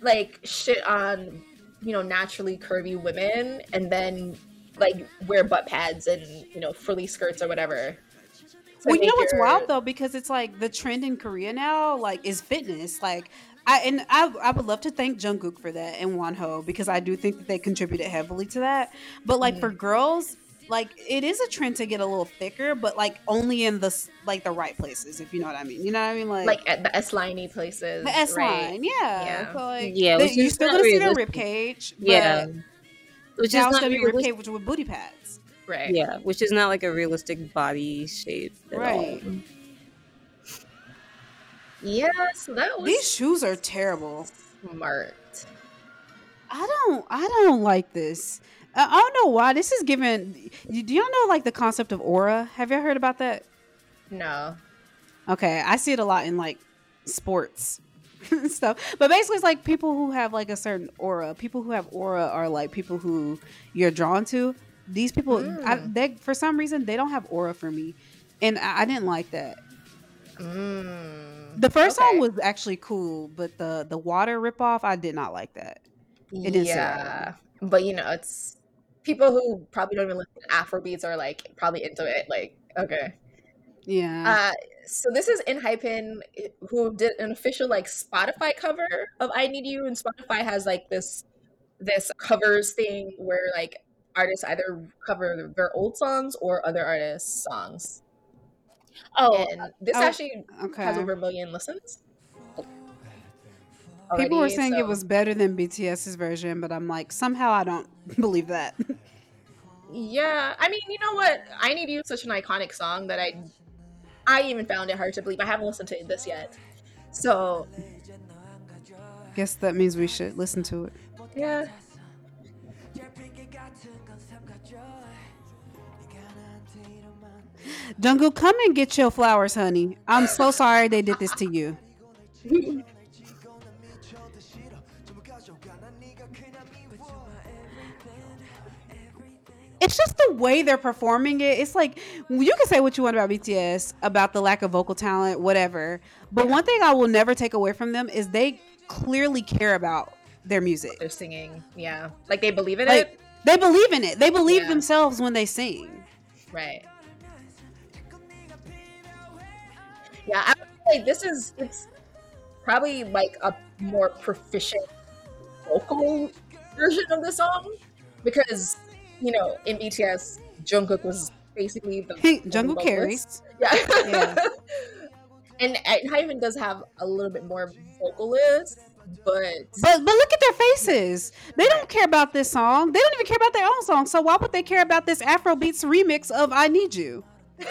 like shit on, you know, naturally curvy women and then like wear butt pads and, you know, frilly skirts or whatever. To well, you know make what's wild though, because it's like the trend in Korea now, like, is fitness. Like, I and I, I would love to thank Jungkook for that and Wonho because I do think that they contributed heavily to that. But like Mm-hmm. for girls, like it is a trend to get a little thicker, but like only in the like the right places, if you know what I mean. You know what I mean? Like, like at the S liney places. the S right? line, yeah. Yeah. So, like, Yeah, they- you is still gonna see their rib cage. Yeah, but which now is it's not gonna be rib cage with booty pads. Right. Yeah, which is not like a realistic body shape at Right. all. Yeah, so that was These shoes are terrible. smart. I don't I don't like this. I I don't know why. This is given do y'all know like the concept of aura? Have y'all heard about that? No. Okay, I see it a lot in like sports *laughs* stuff. But basically it's like people who have like a certain aura. People who have aura are like people who you're drawn to. These people I, Mm. they for some reason they don't have aura for me. And I, I didn't like that. Mm. The first Okay. song was actually cool, but the the water ripoff I did not like that. It didn't sit right with yeah, but you know, it's people who probably don't even listen to Afrobeats are like probably into it. Like, okay. Yeah. Uh, so this is Enhypen, who did an official like Spotify cover of "I Need You," and Spotify has like this this covers thing where like artists either cover their old songs or other artists' songs. Oh, and this oh, actually okay. has over a million listens. People were already, saying it was better than BTS's version, but I'm like, somehow I don't *laughs* believe that. Yeah, I mean, you know what? I Need You is such an iconic song that I I even found it hard to believe. I haven't listened to this yet. So, Guess that means we should listen to it. yeah. Jungkook, come and get your flowers, honey. I'm so sorry they did this to you. It's just the way they're performing it. It's like you can say what you want about BTS, about the lack of vocal talent, whatever. But one thing I will never take away from them is they clearly care about their music. They're singing. Yeah. Like they believe in Like it. they believe in it. They believe Yeah. themselves when they sing. Right. Yeah, I would say this is it's probably like a more proficient vocal version of the song because you know in BTS Jungkook was basically the Hey, Jungkook vocalist. carries. Yeah. Yeah. *laughs* and Hyven does have a little bit more vocalists, but But but look at their faces. They don't care about this song. They don't even care about their own song. So why would they care about this Afrobeats remix of "I Need You"? *laughs*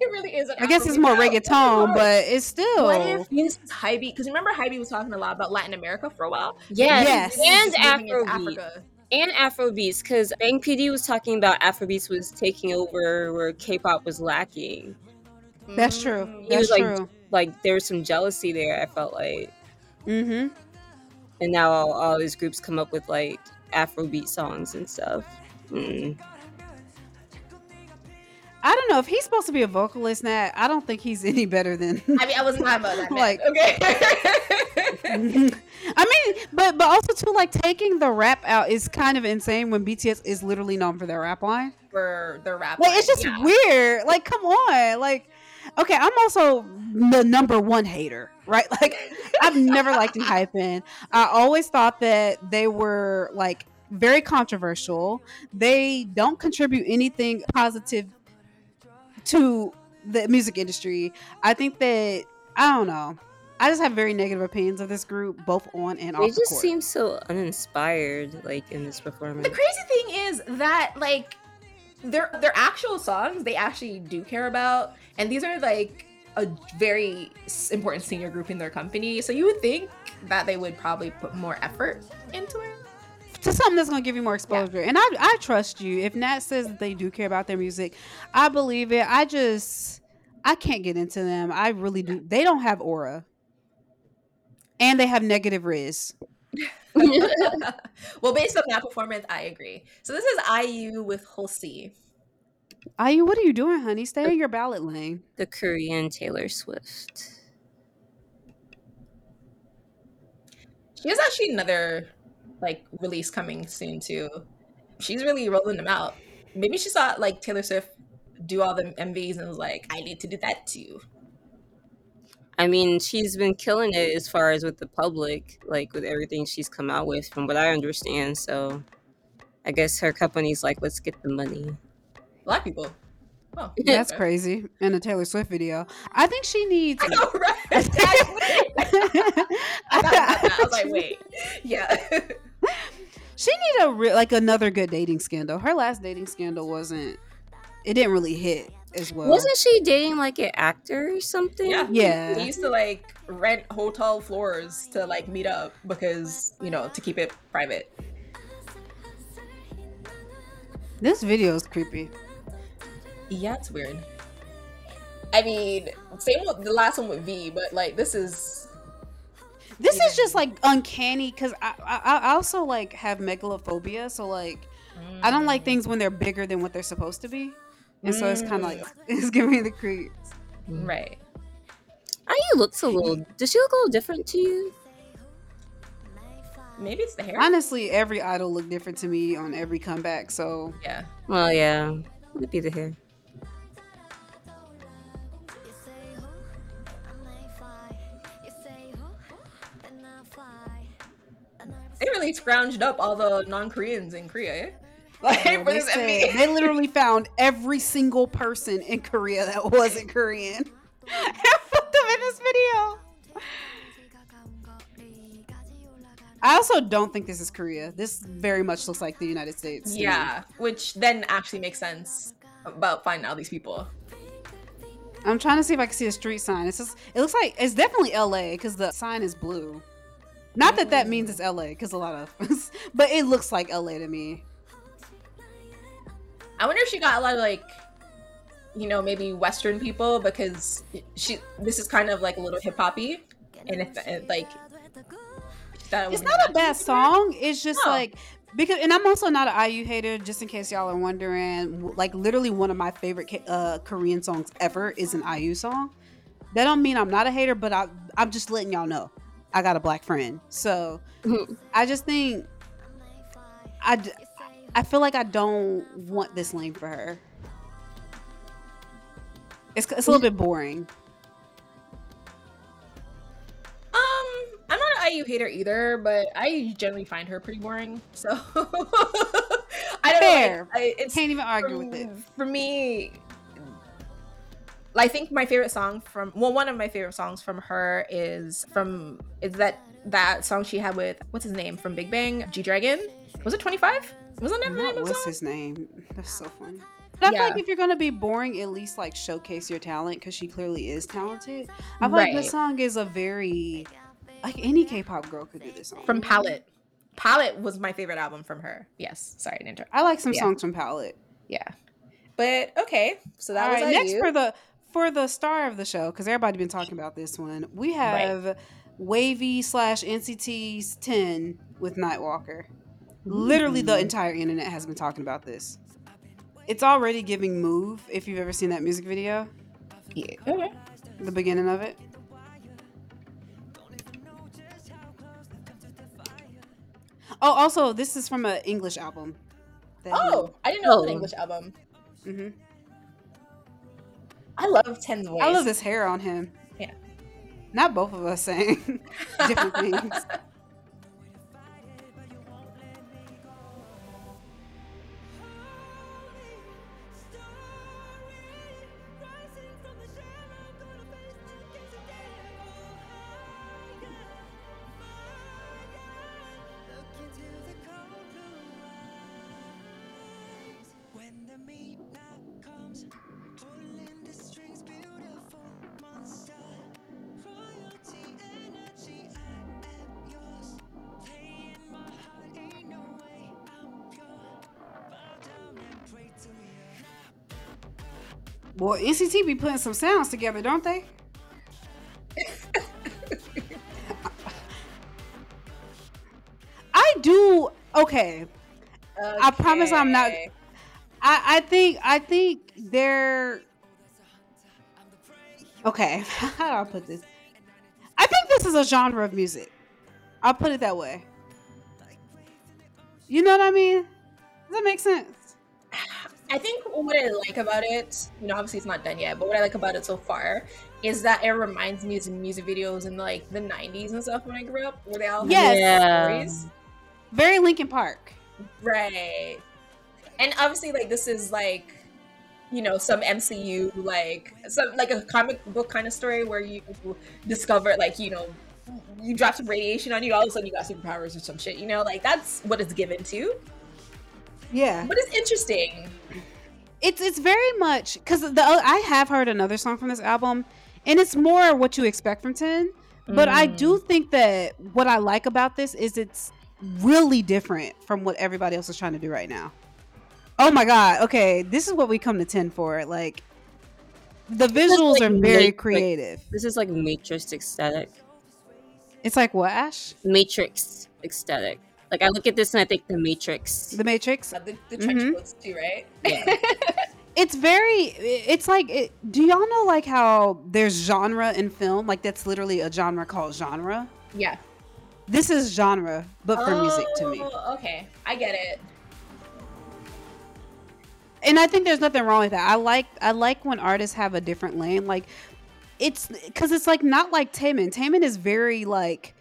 it really is. An I guess it's more now. reggaeton, but it's still. What if this is Hybe? Because remember Hybe was talking a lot about Latin America for a while. yes, Yes. and Just moving into Afrobeat. And Afrobeats because Bang PD was talking about Afrobeats was taking over where K-pop was lacking. That's true. Mm, He was like- true. Like there was some jealousy there. I felt like, Mm-hmm. and now all, all these groups come up with like Afrobeat songs and stuff. Mm. I don't know if he's supposed to be a vocalist. Now I don't think he's *laughs* any better than. I mean, I wasn't talking about that. *laughs* Like- okay. *laughs* I mean, but but also too like taking the rap out is kind of insane when BTS is literally known for their rap line. for their rap. Like line, it's just yeah. weird. Like come on. Like okay, I'm also the number one hater, right? Like I've never liked Hypen. I always thought that they were like very controversial. They don't contribute anything positive to the music industry. I think that I don't know. I just have very negative opinions of this group, both on and They off the just court. seem so uninspired, like in this performance. The crazy thing is that like their their actual songs they actually do care about, and these are like a very important senior group in their company. So you would think that they would probably put more effort into it. To something that's going to give you more exposure. And I, I trust you. If Nat says that they do care about their music, I believe it. I just, I can't get into them. I really do. They don't have aura, and they have negative riz. *laughs* well, based on that performance, I agree. So this is IU with Holssi. IU, what are you doing, honey? Stay in your ballot lane. the Korean Taylor Swift. She has actually another like release coming soon too. She's really rolling them out. Maybe she saw like Taylor Swift do all the MVs and was like, I need to do that too. I mean, she's been killing it as far as with the public, like with everything she's come out with, from what I understand. So, I guess her company's like, let's get the money. Black people. Oh, That's okay. crazy. In a Taylor Swift video, I think she needs. I know, right? I, thought *laughs* about. I was like, wait, *laughs* *laughs* yeah. She need a re- like another good dating scandal. Her last dating scandal wasn't. It didn't really hit as well. Wasn't she dating like an actor or something? Yeah. Yeah. They used to like rent hotel floors to like meet up because, you know, to keep it private. This video is creepy. Yeah, it's weird. I mean, same with the last one with V, but like this is This Yeah. is just like uncanny because I, I I also like have megalophobia, so like I don't like mm. things when they're bigger than what they're supposed to be, and so it's kind of like mm. *laughs* it's giving me the creeps. Mm. right. IU looks a little. Does she look a little different to you? Maybe it's the hair. Honestly, every idol looked different to me on every comeback, so yeah. Well, yeah, it'd be the hair. They really scrounged up all the non-Koreans in Korea. Eh? Like Yeah, *laughs* for they, this said- MV. they literally found every single person in Korea that wasn't Korean *laughs* and put them in this video. I also don't think this is Korea. This very much looks like the United States. Yeah, which then actually makes sense about finding all these people. I'm trying to see if I can see a street sign. It's just, it looks like it's definitely LA because the sign is blue. Not that that means it's LA because a lot of, *laughs* but it looks like LA to me. I wonder if she got a lot of like, you know, maybe Western people because she. This is kind of like a little hip hoppy, and if it, like, it It's not a bad song. It's just No. like because, and I'm also not an IU hater. Just in case y'all are wondering, like literally one of my favorite uh, Korean songs ever is an IU song. That don't mean I'm not a hater, but I, I'm just letting y'all know I got a black friend. So *laughs* I just think I, I feel like I don't want this lane for her. It's, it's a little bit *laughs* boring. Um, I'm not an IU hater either, but I generally find her pretty boring. So *laughs* I don't Fair. know. Like, I, Can't even argue for, with it. For me, I think my favorite song from well, one of my favorite songs from her is from is that that song she had with what's his name from Big Bang, G Dragon. Was it 25? Wasn't that the name What of the was song? his name? That's so funny. But I feel like if you're gonna be boring, at least like showcase your talent because she clearly is talented. I feel like this song is a very like any K-pop girl could do this song. From Palette. Palette was my favorite album from her. Yes, sorry to interrupt. I like some Yeah. songs from Palette. Yeah, but okay. So that All was right, next IU. for the for the star of the show because everybody's been talking about this one. We have WayV slash NCT's Ten with Nightwalker. Literally, the entire internet has been talking about this. it's already giving move if you've ever seen that music video. Yeah. Okay. The beginning of it. Oh, also, this is from an English album. Oh, I didn't know it was an Oh. English album. Mhm. I love Ten's voice. I love his hair on him. Yeah. Not both of us saying *laughs* different things. *laughs* Well, NCT be putting some sounds together, don't they? I do. Okay, I promise I'm not- I, I think I think they're okay. *laughs* How do I put this? I think this is a genre of music. I'll put it that way. You know what I mean? Does that make sense? I think what I like about it, you know, obviously it's not done yet, but what I like about it so far is that it reminds me of some music videos in like the '90s and stuff when I grew up, where they all Yes. had Yeah. stories. Very Linkin Park. Right. And obviously, like this is like, you know, some MCU like some like a comic book kind of story where you discover like you know you drop some radiation on you, all of a sudden you got superpowers or some shit. You know, like that's what it's given to. Yeah. But it's interesting. it's it's very much because the I have heard another song from this album, and it's more what you expect from Ten. But I Mm. do think that what I like about this is it's really different from what everybody else is trying to do right now. Oh my god! Okay, this is what we come to Ten for. Like the visuals like are very creative. This is like Matrix aesthetic. It's like what Ash, Matrix aesthetic. Like I look at this and I think the Matrix. the Matrix. Uh, The, the trench Mhm. coats too, right? Yeah. *laughs* it's very. It's like. It, do y'all know like how there's genre in film? Like that's literally a genre called genre. yeah. This is genre, but for music to me. Oh, Okay, I get it. And I think there's nothing wrong with that. I like I like when artists have a different lane. Like it's because it's like not like Taemin. Taemin is very like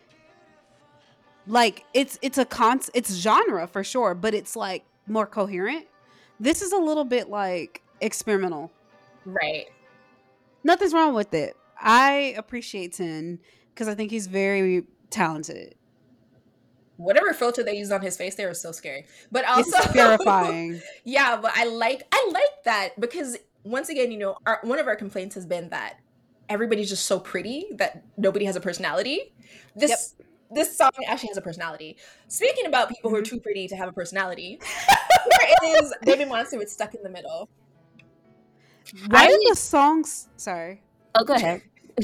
like it's it's a con it's genre for sure, but it's like more coherent. This is a little bit like experimental. Right. Nothing's wrong with it. I appreciate Ten because I think he's very talented. Whatever filter they used on his face, they were so scary. But also It's *laughs* terrifying. yeah, but I like I like that because once again, you know, our, one of our complaints has been that everybody's just so pretty that nobody has a personality. This this song actually has a personality. Speaking about people who are mm-hmm. too pretty to have a personality, *laughs* here is Babymonster with Stuck in the Middle. Why I- did the songs? Sorry, Oh, go ahead. *laughs*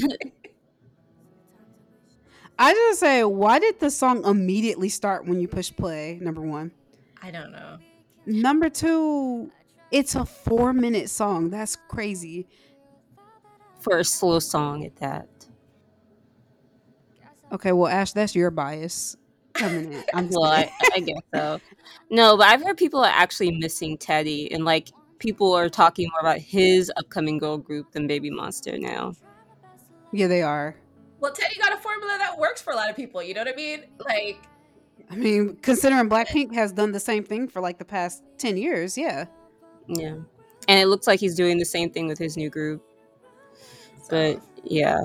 I just say, why did the song immediately start when you push play? Number one. I don't know. Number two, it's a four minute song. That's crazy. For a slow song at that. Okay, well, Ash, that's your bias coming in. I'm just Well. I, I guess so. No, but I've heard people are actually missing Teddy, and like people are talking more about his upcoming girl group than Babymonster now. yeah, they are. Well, Teddy got a formula that works for a lot of people. You know what I mean? Like, I mean, considering Blackpink has done the same thing for like the past 10 years, yeah. Yeah, and it looks like he's doing the same thing with his new group. But yeah,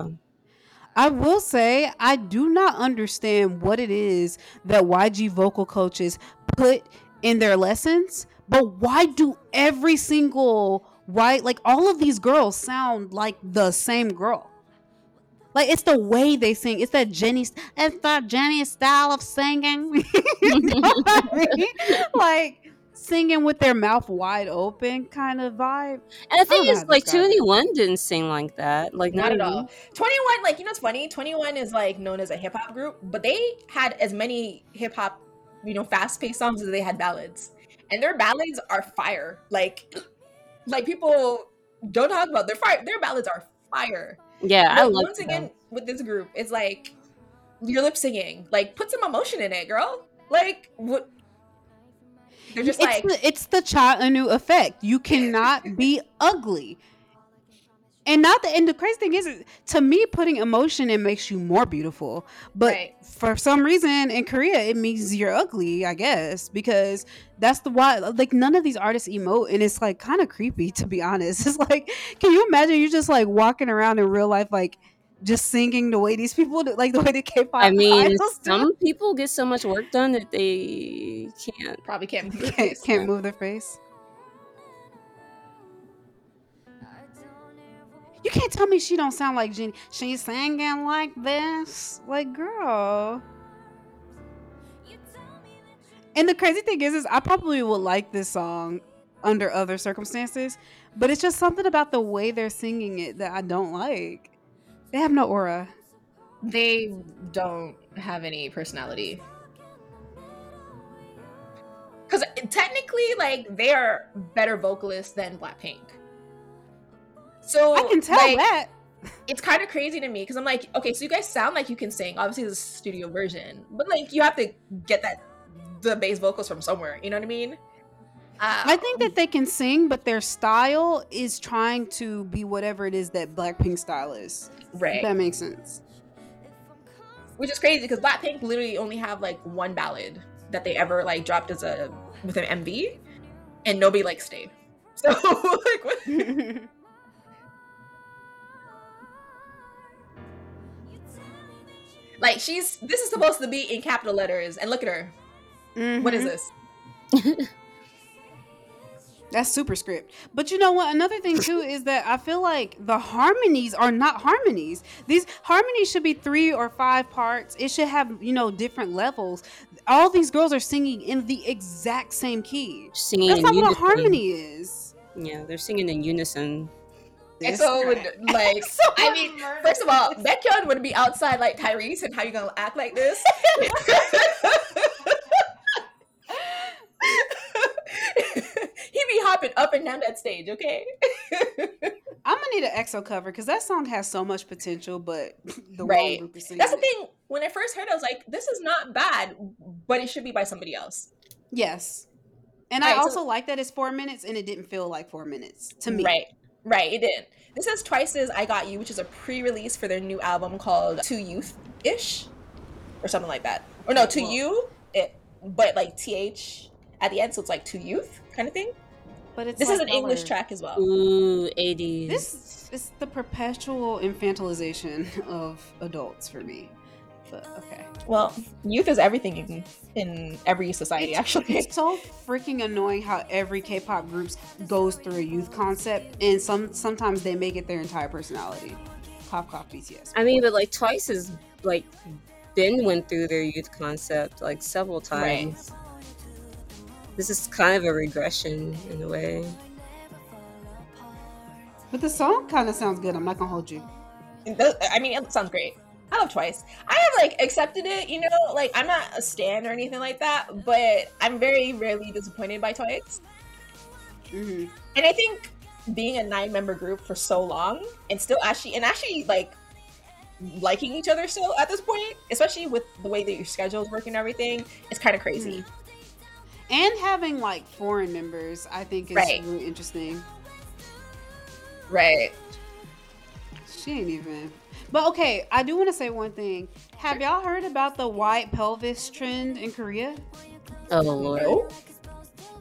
I will say, I do not understand what it is that YG vocal coaches put in their lessons, but why do every single why like all of these girls sound like the same girl? Like it's the way they sing. It's that Jennie. It's that Jennie style of singing. *laughs* you know I mean? *laughs* Like singing with their mouth wide open kind of vibe. and the thing know is, like. 2NE1 didn't sing like that. Like not at all. Mm-hmm. 2NE1, like, you know what's funny? 2NE1 is like known as a hip hop group, but they had as many hip hop, you know, fast paced songs as they had ballads. and their ballads are fire. Like, *clears throat* like people don't talk about their fire. Their ballads are fire. Yeah, But I love once again with this group, it's like you're lip singing. Like, put some emotion in it, girl. Like, what? They're just it's like, the, it's the Cha Eun-woo effect. You cannot be ugly. And not the and the crazy thing is to me putting emotion in makes you more beautiful. But Right. for some reason in Korea it means you're ugly, I guess, because that's the why like none of these artists emote and it's like kind of creepy to be honest. *laughs* It's like can you imagine you just like walking around in real life like just singing the way these people do, like the way the K-pop I mean, idols do? some people get so much work done that they can't. probably can't. move their can't, face. can't move their face. You can't tell me she don't sound like Jennie. She's singing like this, like girl. And the crazy thing is, is I probably would like this song under other circumstances, but it's just something about the way they're singing it that I don't like. They have no aura. They don't have any personality. Because technically, like, they are better vocalists than Blackpink. So I can tell like, that. it's kind of crazy to me because I'm like, okay, so you guys sound like you can sing. Obviously, this is studio version, but like, you have to get that the bass vocals from somewhere. You know what I mean? Uh, I think that they can sing, but their style is trying to be whatever it is that Blackpink style is. Right, that makes sense. which is crazy because Blackpink literally only have like one ballad that they ever like dropped as a with an MV, and nobody like stayed. *laughs* So like, what? *laughs* like she's this is supposed to be in capital letters, and look at her. What is Mhm. this? *laughs* That's super script. But you know what? Another thing too is that I feel like the harmonies are not harmonies. These harmonies should be three or five parts. It should have, you know, different levels. All these girls are singing in the exact same key. Singing That's in not what a harmony is. Yeah, they're singing in unison. And so would like *laughs* I mean, first of all, Baekhyun would be outside like Tyrese, and how you gonna act like this? *laughs* he be hopping up and down that stage, okay? *laughs* I'm gonna need an EXO cover because that song has so much potential, but *laughs* the wrong Right. group is singing. That's the thing. When I first heard, it, I was like, "This is not bad, but it should be by somebody else." Yes. And I Right, so- also like that it's four minutes and it didn't feel like four minutes to me. Right, right. It didn't. This is Twice's "I Got You," which is a pre-release for their new album called "To Youth Ish" or something like that. Or no, "To Well- You," it, but like th at the end, so it's like "To Youth" kind of thing. But it's This like is an English track as well. Ooh, 80s. This is the perpetual infantilization of adults for me. But okay. Well, youth is everything in, in every society, actually. It's so freaking annoying how every K-pop group goes through a youth concept, and some sometimes they make it their entire personality. Cough, cough, BTS. I mean, but like Twice has like been went through their youth concept like several Right. Times. This is kind of a regression in a way. But the song kind of sounds good. I'm not gonna hold you. I mean, it sounds great. I love Twice. I have like accepted it, you know, like I'm not a stan or anything like that, but I'm very rarely disappointed by Twice. hmm And I think being a nine member group for so long and still actually and actually like liking each other still at this point, especially with the way that your schedules work and everything, it's kind of crazy. And having like foreign members, I think is Right. really interesting. Right. She ain't even. But okay, I do want to say one thing. Have y'all heard about the white pelvis trend in Korea? Oh lord.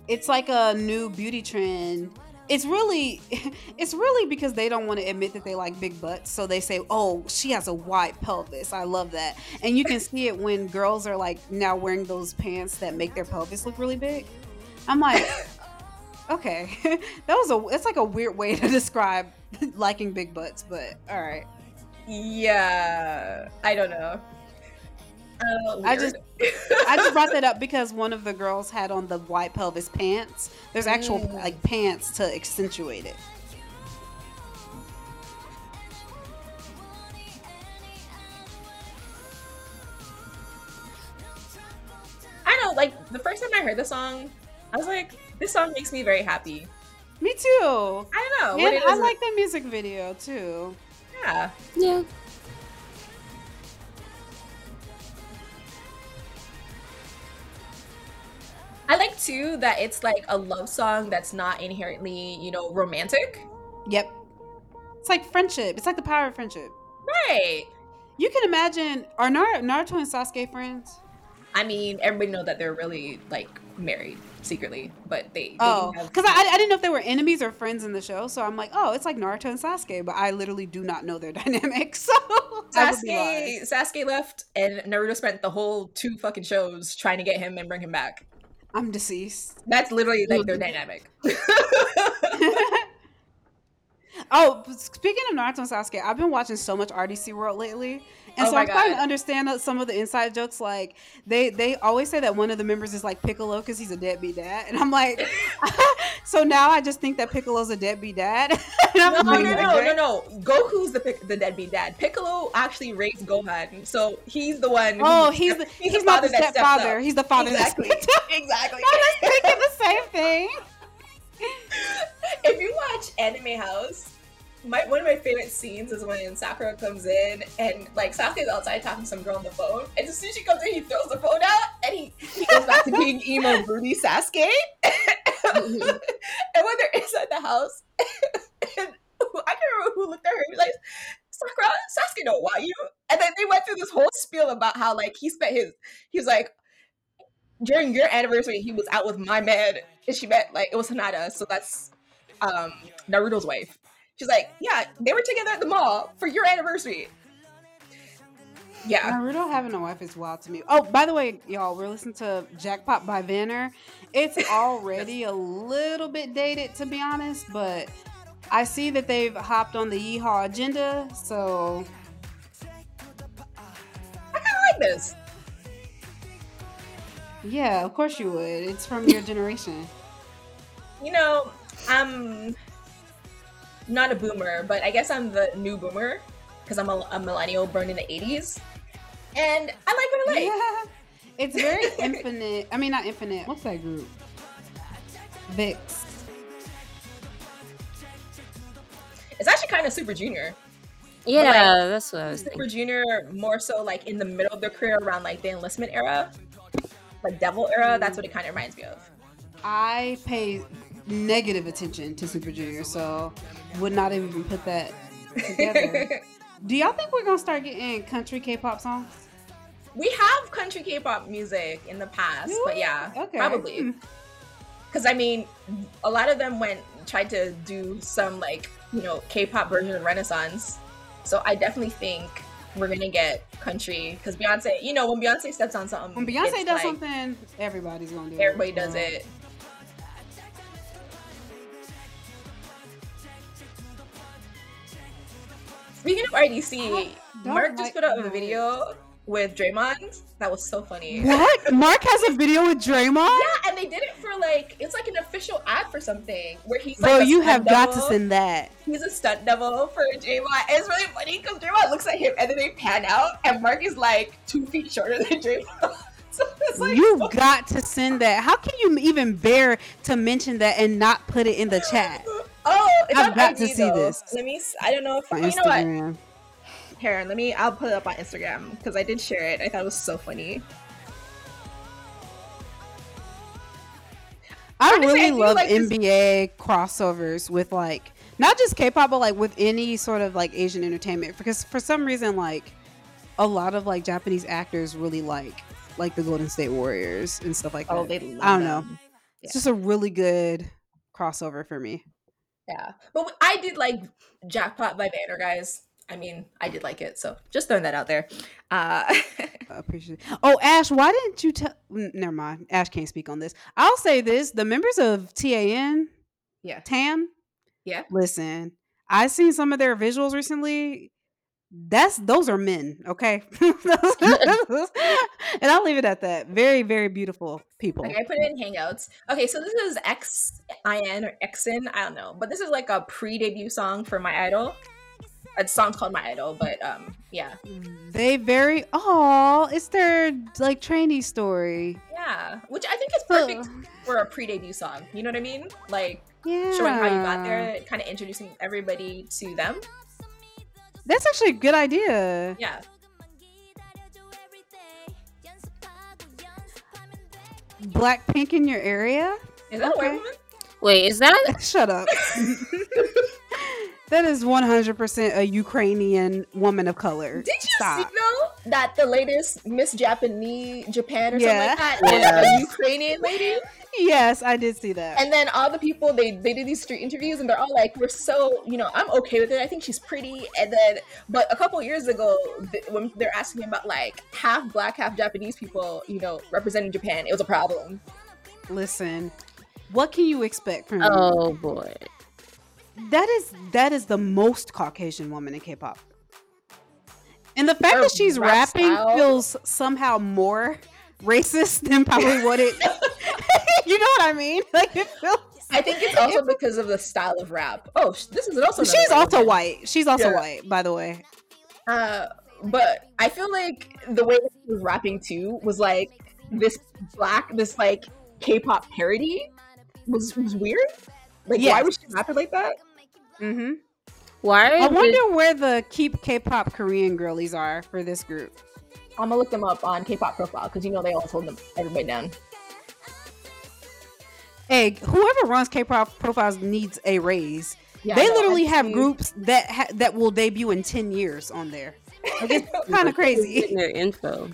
It's like a new beauty trend. It's really, *laughs* it's really because they don't want to admit that they like big butts. So they say, "Oh, she has a wide pelvis." I love that, and you can see it when girls are like now wearing those pants that make their pelvis look really big. I'm like, *laughs* okay, *laughs* that was a. It's like a weird way to describe liking big butts, but all right. Yeah. I don't know. Uh, I just- I just brought that *laughs* up because one of the girls had on the white pelvis pants. There's actual Mm. like pants to accentuate it. I know, like the first time I heard the song, I was like, this song makes me very happy. Me too. I don't know. And I like the music video too. Yeah. Yeah. I like too that it's like a love song that's not inherently, you know, romantic. Yep. It's like friendship. It's like the power of friendship. Right. You can imagine are Nar- Naruto and Sasuke friends? I mean, everybody know that they're really like married secretly, but they, they Oh, have- because I, I didn't know if they were enemies or friends in the show. So I'm like, oh, it's like Naruto and Sasuke, but I literally do not know their *laughs* dynamic. So Sasuke. Sasuke left and Naruto spent the whole two fucking shows trying to get him and bring him back. I'm deceased. That's literally like their dynamic. *laughs* oh, speaking of Naruto and Sasuke, I've been watching so much RDC World lately, and Oh so I'm starting to understand some of the inside jokes. Like they they always say that one of the members is like Piccolo because he's a deadbeat dad, and I'm like, *laughs* so now I just think that Piccolo's a deadbeat dad. *laughs* No, no, no, no, no, no. Goku's the the deadbeat dad. Piccolo actually raised Gohan, so he's the one. Oh, he's the, he's, not the stepfather. He's the father. Exactly. *laughs* Exactly. I was thinking the same thing. *laughs* if you watch Anime House, my one of my favorite scenes is when Sakura comes in and like Sasuke's outside talking to some girl on the phone, and as soon as she comes in, he throws the phone out and he, he goes back to being emo *laughs* broody Sasuke. *laughs* and when they're inside the house, and I can't remember who looked at her and was like, Sakura, Sasuke don't want you. And then they went through this whole spiel about how like he spent his he was like during your anniversary he was out with my man and she met like it was Hinata, so that's um Naruto's wife. She's like, Yeah, they were together at the mall for your anniversary. Yeah. Naruto having a wife is wild to me. Oh, by the way, y'all, we're listening to Jackpot by Vanner. It's *laughs* already a little bit dated, to be honest, but I see that they've hopped on the Yeehaw agenda, so I kinda like this. yeah, of course you would. It's from your generation. You know, I'm not a boomer, but I guess I'm the new boomer because I'm a, a millennial born in the 80s. And I like what I like. Yeah. *laughs* It's very *laughs* infinite. I mean, not infinite. What's that group? VIXX. It's actually kind of Super Junior. Yeah, that's what I was Super thinking. Junior more so like in the middle of their career around like the enlistment era, like Devil era. That's what it kind of reminds me of. I pay negative attention to Super Junior, so would not even put that together. *laughs* Do y'all think we're gonna start getting country K-pop songs? we have country K-pop music in the past, but yeah, Okay. probably. Hmm. Because I mean, a lot of them went tried to do some like you know K-pop version of Renaissance. So I definitely think we're gonna get country because Beyonce. You know, when Beyonce steps on something, When Beyonce does like, something, everybody's gonna do it. everybody does it. Speaking of RDC, I don't Mark just put up a video with Draymond. That was so funny. What? Mark has a video with Draymond? Yeah, and they did it for like it's like an official ad for something where he's like Bro, you stunt have got to send that. He's a stunt double for Draymond. And it's really funny because Draymond looks at him and then they pan out, and Mark is like two feet shorter than Draymond. *laughs* so like you so- got to send that. How can you even bear to mention that and not put it in the chat *laughs* Oh, it's I've got to see though. this. Let me. I don't know if you know what. Here, let me. I'll put it up on Instagram because I did share it. I thought it was so funny. I Honestly, really I love like this- NBA crossovers with like not just K-pop, but like with any sort of like Asian entertainment. Because for some reason, like a lot of like Japanese actors really like like the Golden State Warriors and stuff like oh, that. Oh, they. Love I don't know. them. It's just a really good crossover for me. Yeah, but I did like Jackpot by Vanner, guys. I mean, I did like it, so just throwing that out there. Uh, *laughs* appreciate it. Oh, Ash, why didn't you tell? Never mind. Ash can't speak on this. I'll say this: the members of TAN, yeah, TAM, yeah. listen, I've seen some of their visuals recently. That's those are men, okay? *laughs* and I'll leave it at that. Very, very beautiful people. Like I put it in Hangouts. Okay, so this is X I N or Xin, I don't know, but this is like a pre-debut song for my idol. a song called My Idol, but um, yeah, They very oh, it's their like trainee story. yeah, which I think is perfect for a pre-debut song. You know what I mean? Like Yeah, showing how you got there, kind of introducing everybody to them. That's actually a good idea. Yeah, Blackpink in your area? is that Okay. a white woman? Wait, is that *laughs* Shut up. *laughs* that is 100% a Ukrainian woman of color. Did you Stop. see though that the latest Miss Japanese Japan or Yeah. something like that is Yeah. a Ukrainian lady? Yes, I did see that. And then all the people they they did these street interviews and they're all like, "We're so you know I'm okay with it. I think she's pretty." And then, but a couple years ago, th- when they're asking about like half black, half Japanese people, you know, representing Japan, it was a problem. Listen, what can you expect from me? Oh boy. That is that is the most Caucasian woman in K-pop. And the fact Her that she's rap rapping style. feels somehow more racist than probably what it *laughs* You know what I mean? *laughs* Like it feels I think it's also because of the style of rap. Oh, this is also She's also woman. white. She's also Yeah. white, by the way. Uh, but I feel like the way that she was rapping too was like this black, this like K-pop parody was was weird. Like, why was she rapping like that? Mm-hmm. Why? I did- wonder where the keep K-pop Korean girlies are for this group. I'm gonna look them up on K-pop profile because you know they always hold them everybody down. Hey, whoever runs K-pop profiles needs a raise. Yeah, they I literally have see- groups that ha- that will debut in ten years on there. Like, it's *laughs* kind of crazy. their info.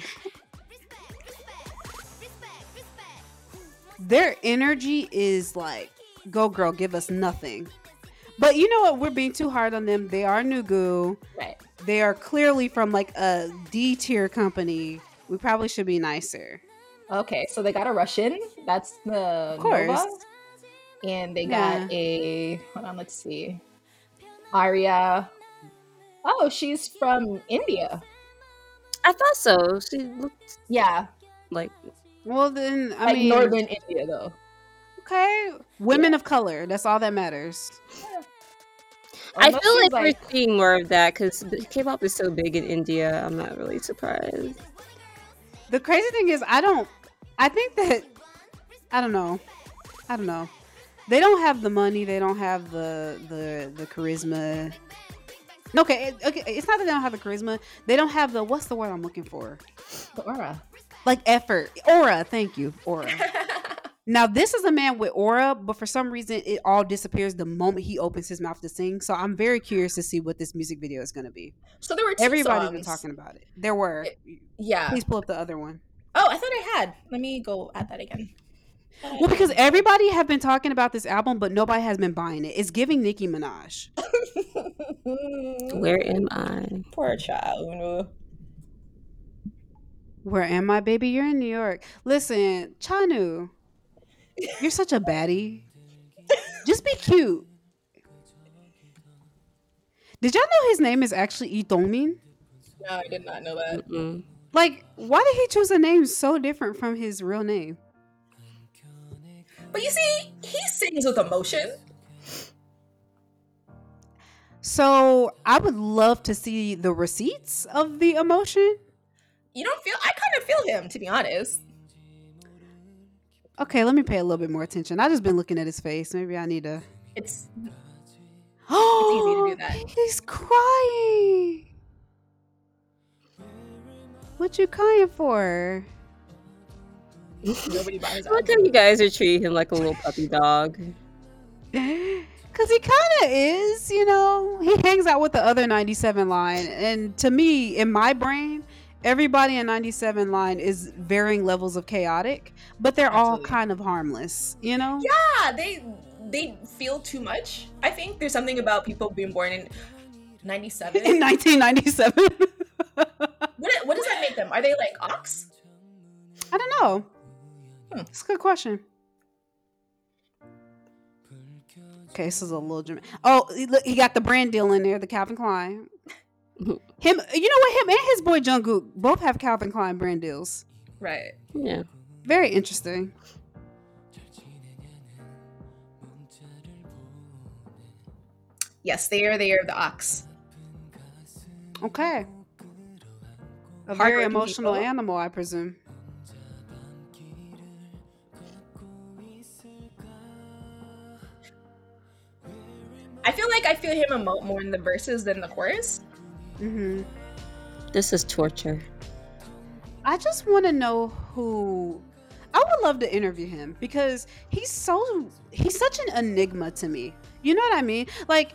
Their energy is like, "Go girl, give us nothing." But you know what? We're being too hard on them. They are Nugu. Right. They are clearly from like a D tier company. We probably should be nicer. Okay, so they got a Russian. That's the Of course. Nova. And they got Yeah. a hold on, let's see. Aria. Oh, she's from India. I thought so. She looked Yeah. like Well, then I like mean, northern India though. okay, women of color. That's all that matters. I Unless feel she's, like, we're seeing more of that because K-pop is so big in India. I'm not really surprised. The crazy thing is, I don't. I think that I don't know. I don't know. They don't have the money. They don't have the the the charisma. Okay, it- okay. It's not that they don't have the charisma. They don't have the what's the word I'm looking for? the aura. Like effort, aura. Thank you, aura. *laughs* now this is a man with aura, but for some reason it all disappears the moment he opens his mouth to sing. So I'm very curious to see what this music video is going to be. So there were two Everybody's songs. been talking about it. There were. Yeah. Please pull up the other one. Oh, I thought I had. Let me go add that again. Well, because everybody have been talking about this album, but nobody has been buying it. It's giving Nicki Minaj. Where *laughs* am I? Poor child. Where am I, baby? You're in New York. Listen, Cha Eun-woo, you're such a baddie. Just be cute. Did y'all know his name is actually Lee Dong-min? No, I did not know that. Mm-mm. Like, why did he choose a name so different from his real name? But you see, he sings with emotion. So I would love to see the receipts of the emotion. You don't feel. I kind of feel him, to be honest. Okay, let me pay a little bit more attention. I just been looking at his face. Maybe I need to. It's *gasps* Oh, easy to do that. He's crying. What you crying for? nobody buys I like you guys are treating him like a little puppy dog. *laughs* Cause he kind of is, you know. He hangs out with the other 97 line, and to me, in my brain, everybody in 97 line is varying levels of chaotic, but they're all kind of harmless, you know. Yeah, they they feel too much. I think there's something about people being born in '97. *laughs* In 1997, *laughs* what what does that make them? Are they like ox? I don't know. Hmm. It's a good question. Okay, this is a little German. Oh, look, he got the brand deal in there, the Calvin Klein. Him, you know what? Him and his boy Jungkook both have Calvin Klein brand deals. Right. Yeah. Very interesting. Yes, they are. They are the ox. Okay. A very emotional people. animal, I presume. I feel like I feel him emote more in the verses than the chorus. Hmm This is torture. I just want to know who. I would love to interview him because he's so he's such an enigma to me. You know what I mean? Like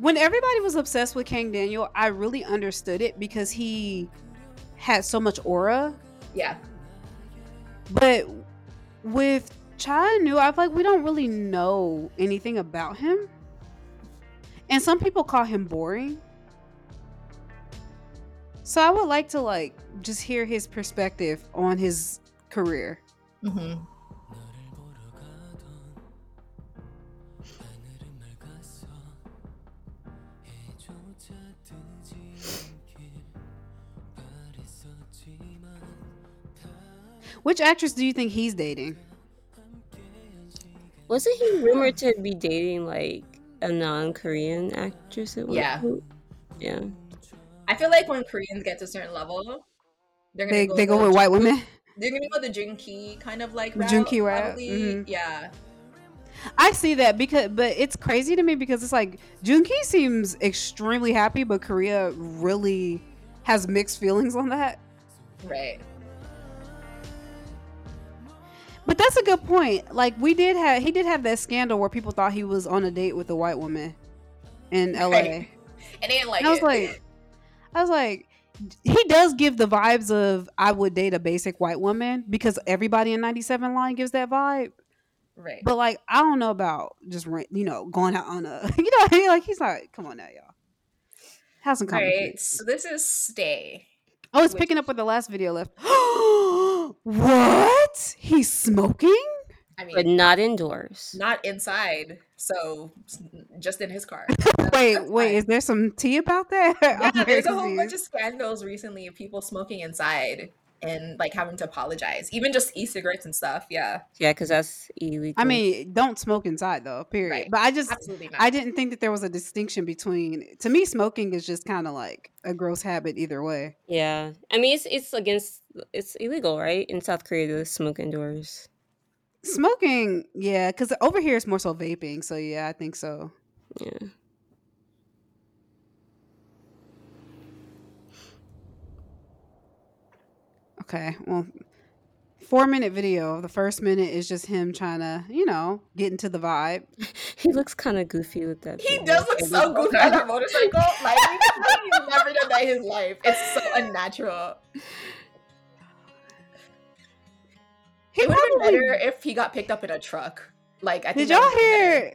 when everybody was obsessed with Kang Daniel, I really understood it because he had so much aura. Yeah. But with Cha Eun-woo, I feel like we don't really know anything about him. And some people call him boring. So I would like to like just hear his perspective on his career. Mm-hmm. Which actress do you think he's dating? Wasn't he rumored to be dating like a non-Korean actress? At one Yeah. point? Yeah. I feel like when Koreans get to a certain level, they're gonna They go they go with white women. *laughs* They're gonna go with the Junki kind of like route, Junki route, mhm. Yeah. I see that because but it's crazy to me because it's like Junki seems extremely happy, but Korea really has mixed feelings on that. Right. But that's a good point. Like we did have he did have that scandal where people thought he was on a date with a white woman in LA. Right. *laughs* And they didn't like And I was it. like I was like he does give the vibes of I would date a basic white woman because everybody in 97 line gives that vibe. right. But like I don't know about just ran- you know going out on a *laughs* you know what I mean? like he's like come on now y'all. Have some common Right. So this is Stay. Oh, it's Which- picking up with the last video left. *gasps* what? He's smoking? I mean, But not indoors. not inside. So just in his car. *laughs* Wait, wait, is there some tea about that? *laughs* yeah, there's a whole bunch of scandals recently of people smoking inside and like having to apologize, even just e-cigarettes and stuff. Yeah, Yeah, because that's illegal. I mean, don't smoke inside though, period. Right. But I just. I didn't think that there was a distinction between to me smoking is just kind of like a gross habit either way. yeah. I mean, it's it's against it's illegal, right, in South Korea to smoke indoors. Smoking, yeah, cuz over here it's more so vaping, so yeah, I think so. Yeah. Okay. Well, 4 minute video. The first minute is just him trying to, you know, get into the vibe. *laughs* He looks kind of goofy with that. he does look so goofy on that motorcycle. Like he's never done that in his life. It's so unnatural. He It would have been better if he got picked up in a truck. Like I think Did y'all would've been better. hear?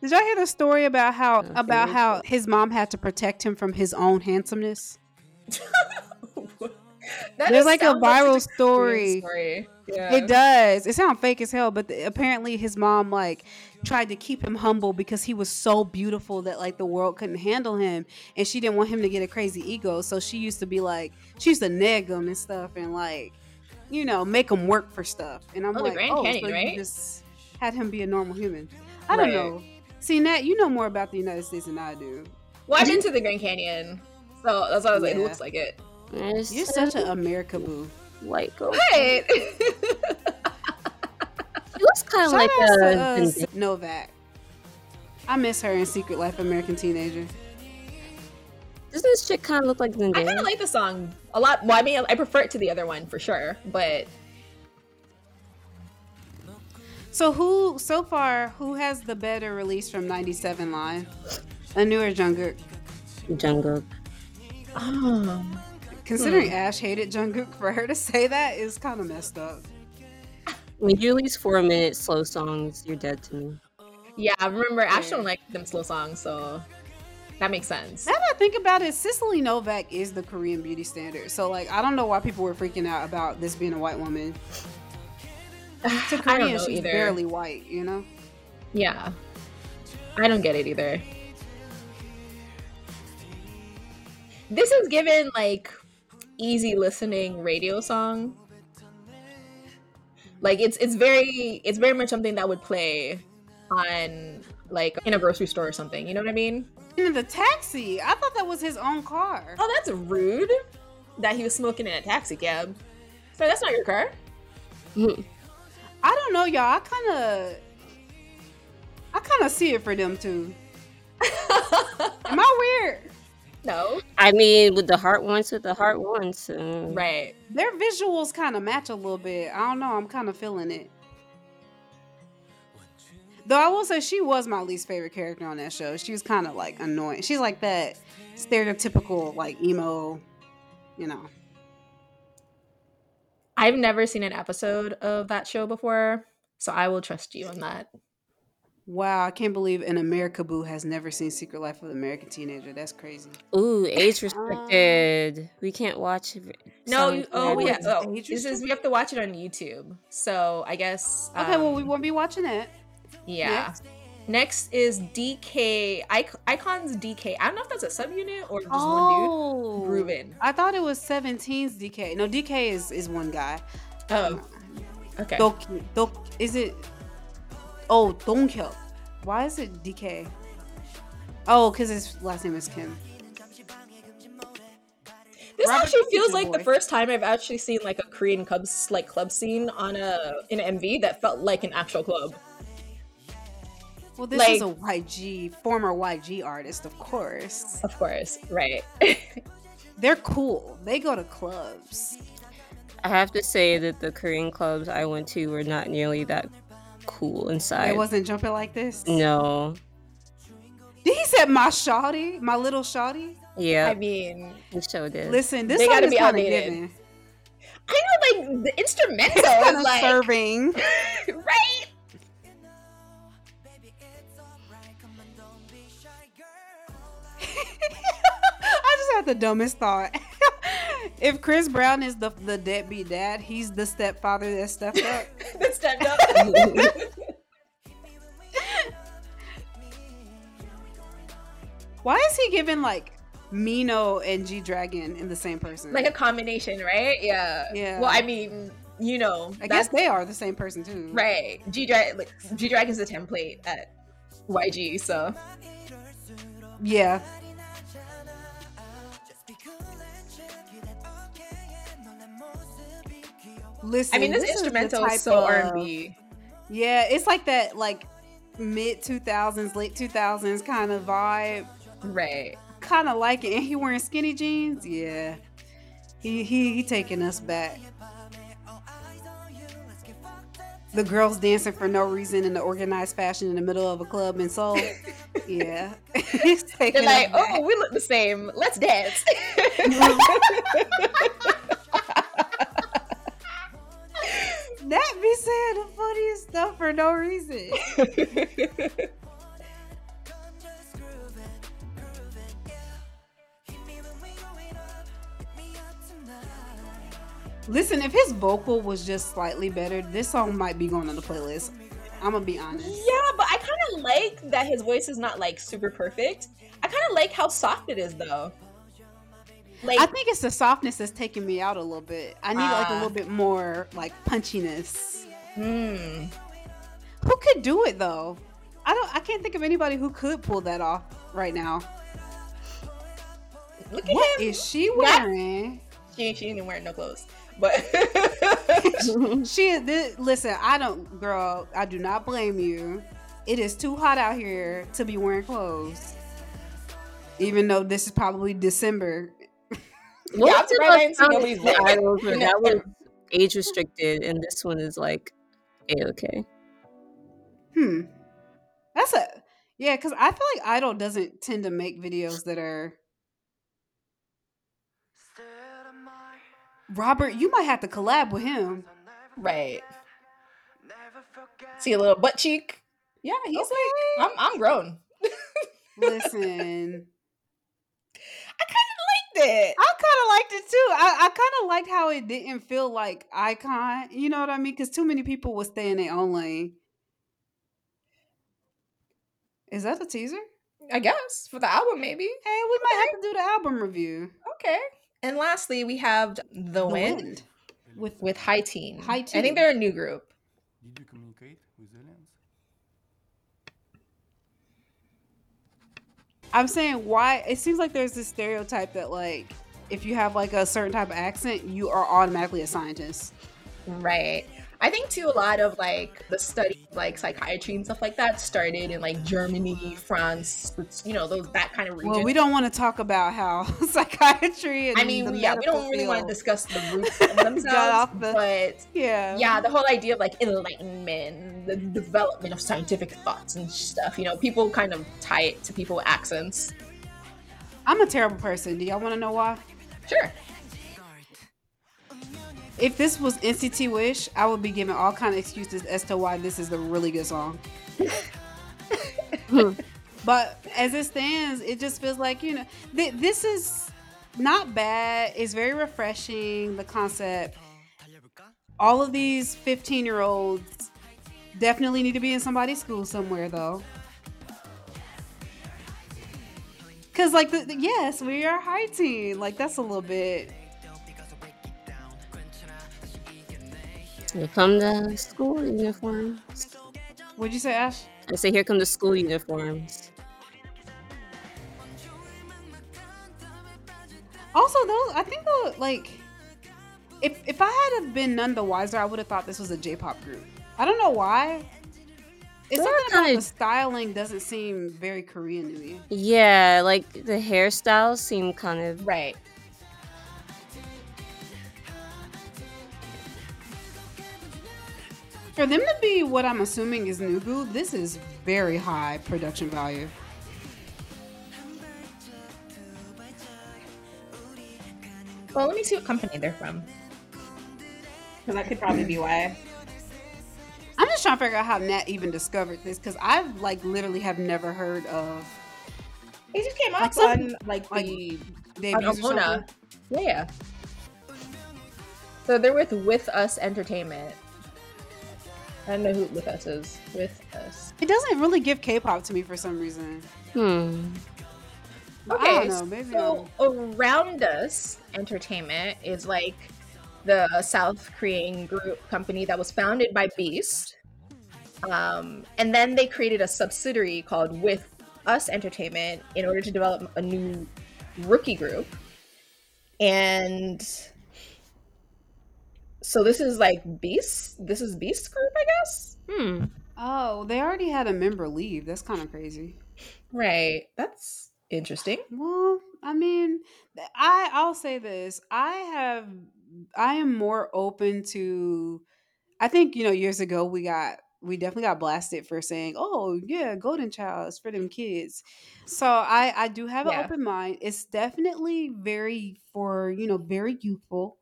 Did y'all hear the story about how No, about how his mom had to protect him from his own handsomeness? *laughs* That There's like a viral Korean story. story. Yeah. It does. It sounds fake as hell, but the, apparently his mom like tried to keep him humble because he was so beautiful that like the world couldn't handle him, and she didn't want him to get a crazy ego. So she used to be like, she used to nag him and stuff, and like, you know, make him work for stuff. And I'm Oh, the like, Grand oh, Canyon, so right? you just had him be a normal human. I don't know. See, Nat, you know more about the United States than I do. Well, I've been to the Grand Canyon, so that's why I was like, it looks like it. There's You're such an America boo. white girl. What? He looks kind of like a to uh, Novak. I miss her in Secret Life American Teenager. Doesn't this chick kind of look like I kind of like the song a lot. Well, I mean, I prefer it to the other one for sure, but So who so far who has the better release from 97 live, A newer Jungkook. Jungkook. Considering Hmm. Ash hated Jungkook, for her to say that is kind of messed up. When you release four minute slow songs, you're dead to me. yeah, I remember Ash Yeah. don't like them slow songs, so that makes sense. Now that I think about it, Cicely Novak is the Korean beauty standard. So like I don't know why people were freaking out about this being a white woman. *sighs* To I don't Korean, know she's either. barely white, you know? Yeah, I don't get it either. This is given like easy listening radio song. Like it's it's very it's very much something that would play on like in a grocery store or something. You know what I mean? In the taxi. I thought that was his own car. Oh, that's rude. That he was smoking in a taxi cab. So that's not your car. Mm-hmm. I don't know, y'all. I kind of, I kind of see it for them too. *laughs* Am I weird? No. I mean, with the heart ones, with the heart ones. Uh, Right. Their visuals kind of match a little bit. I don't know. I'm kind of feeling it. Though I will say she was my least favorite character on that show. She was kind of like annoying. She's like that stereotypical like emo, you know. I've never seen an episode of that show before, so I will trust you on that. Wow, I can't believe an America Boo has never seen Secret Life of the American Teenager. That's crazy. Ooh, age *laughs* restricted. we can't watch. it- No, some you, oh things. yeah. Oh, this is we have to watch it on YouTube. So I guess. Okay, well we um, won't be watching it. Yeah. Next is DK Ic- iKON's DK. I don't know if that's a subunit or just one Oh, dude. Ruben. I thought it was 17's DK. No, DK is is one guy. Oh, okay. Dok, Dok, is it? Oh, Donghyuk. Why is it DK? Oh, because his last name is Kim. This Robert actually feels Jr. like the first time I've actually seen like a Korean clubs like club scene on a in an MV that felt like an actual club. Well, this is a YG, former YG artist, of course. Of course, right. *laughs* They're cool. They go to clubs. I have to say that the Korean clubs I went to were not nearly that cool inside. They wasn't jumping like this. no. Did he said my shawty, my little shawty? Yeah, I mean, the show did. Listen, this They song gotta is be kind of outdated. giving. I know like the instrumental Kind is of like serving. *laughs* right. *laughs* I just had the dumbest thought. *laughs* *laughs* if Chris Brown is the the deadbeat dad, he's the stepfather that stepped up. *laughs* that stepped up. *laughs* Why is he giving like Mino and G Dragon in the same person? like a combination, right? Yeah. Yeah. Well, I mean, you know, I guess they are the same person too. right. G Drag like G Dragon's a template at YG, so Yeah. Listen, I mean, this, is the instrumental type is so R and B. Yeah, it's like that like mid two thousands, late two thousands kind of vibe. Right. Kind of like it. And he wearing skinny jeans. Yeah, he he he taking us back. The girls dancing for no reason in the organized fashion in the middle of a club in Seoul. *laughs* yeah, *laughs* he's taking They're like, back. oh, we look the same. Let's dance. *laughs* That be saying the funniest stuff for no reason. *laughs* Listen, if his vocal was just slightly better, this song might be going on the playlist. I'm gonna be honest. yeah, but I kind of like that his voice is not like super perfect. I kind of like how soft it is though. Like, I think it's the softness that's taking me out a little bit. I need like a Ah. little bit more like punchiness. hmm. Who could do it though? I don't. I can't think of anybody who could pull that off right now. look at What him. is she wearing? She she didn't wear no clothes, but *laughs* She is. This, listen, I don't, girl. I do not blame you. It is too hot out here to be wearing clothes. Even though this is probably December. What Yeah, I'm was it surprised I about didn't see Sound nobody's of the. Idols where that was age restricted, and this one is like a okay. Hmm. That's a yeah. Because I feel like Idol doesn't tend to make videos that are. Robert, you might have to collab with him. right. See a little butt cheek. Yeah, he's Okay. like, I'm I'm grown. *laughs* Listen, I kind of liked it. I kind of liked it too. I, I kind of liked how it didn't feel like iKON. You know what I mean? Because too many people would stay in their own lane. Is that a teaser? I guess for the album, maybe. Hey, we might have to do the album review. Okay. And lastly, we have The, Wind, with with High Teen. High Teen. I think they're a new group. Did you communicate with aliens? I'm saying why it seems like there's this stereotype that like if you have like a certain type of accent, you are automatically a scientist. Right. I think too a lot of like the study like psychiatry and stuff like that started in like Germany, France, you know, those that kind of region. Well, we don't want to talk about how *laughs* psychiatry and I mean, yeah, we don't really want to discuss the *laughs* roots of themselves, the, but yeah, yeah, the whole idea of like enlightenment, the development of scientific thoughts and stuff. You know, people kind of tie it to people with accents. I'm a terrible person. Do y'all want to know why? Sure if this was NCT Wish, I would be giving all kind of excuses as to why this is a really good song. Hmm. *laughs* but as it stands, it just feels like you know th- this is not bad. It's very refreshing. The concept. All of these 15 year olds definitely need to be in somebody's school somewhere though. Cause like the, the yes, we are high teen. Like that's a little bit Here come the school uniforms. What'd you say, Ash? I say, here come the school uniforms. Also, those I think the like, if if I had have been none the wiser, I would have thought this was a J-pop group. I don't know why. It's They're something about of, the styling doesn't seem very Korean to me. Yeah, like the hairstyles seem kind of right. For them to be what I'm assuming is Nugu, this is very high production value. Well, let me see what company they're from. Because that could probably be why. I'm just trying to figure out how Nat even discovered this because I've like literally have never heard of. It just came up on like the debuts on Yeah. So they're with With Us Entertainment. I don't know who with us is. With us. It doesn't really give K-pop to me for some reason. Hmm. Okay, know, so I'm... around us entertainment is like the South Korean group company that was founded by Beast. Um, and then they created a subsidiary called With Us Entertainment in order to develop a new rookie group. And so this is like Beast. This is Beast Group, I guess. Hmm. Oh, they already had a member leave. That's kind of crazy. Right. That's interesting. Well, I mean, I I'll say this. I have I am more open to I think, you know, years ago we got we definitely got blasted for saying, "Oh, yeah, Golden Child is for them kids." So I I do have an yeah. open mind. It's definitely very for, you know, very youthful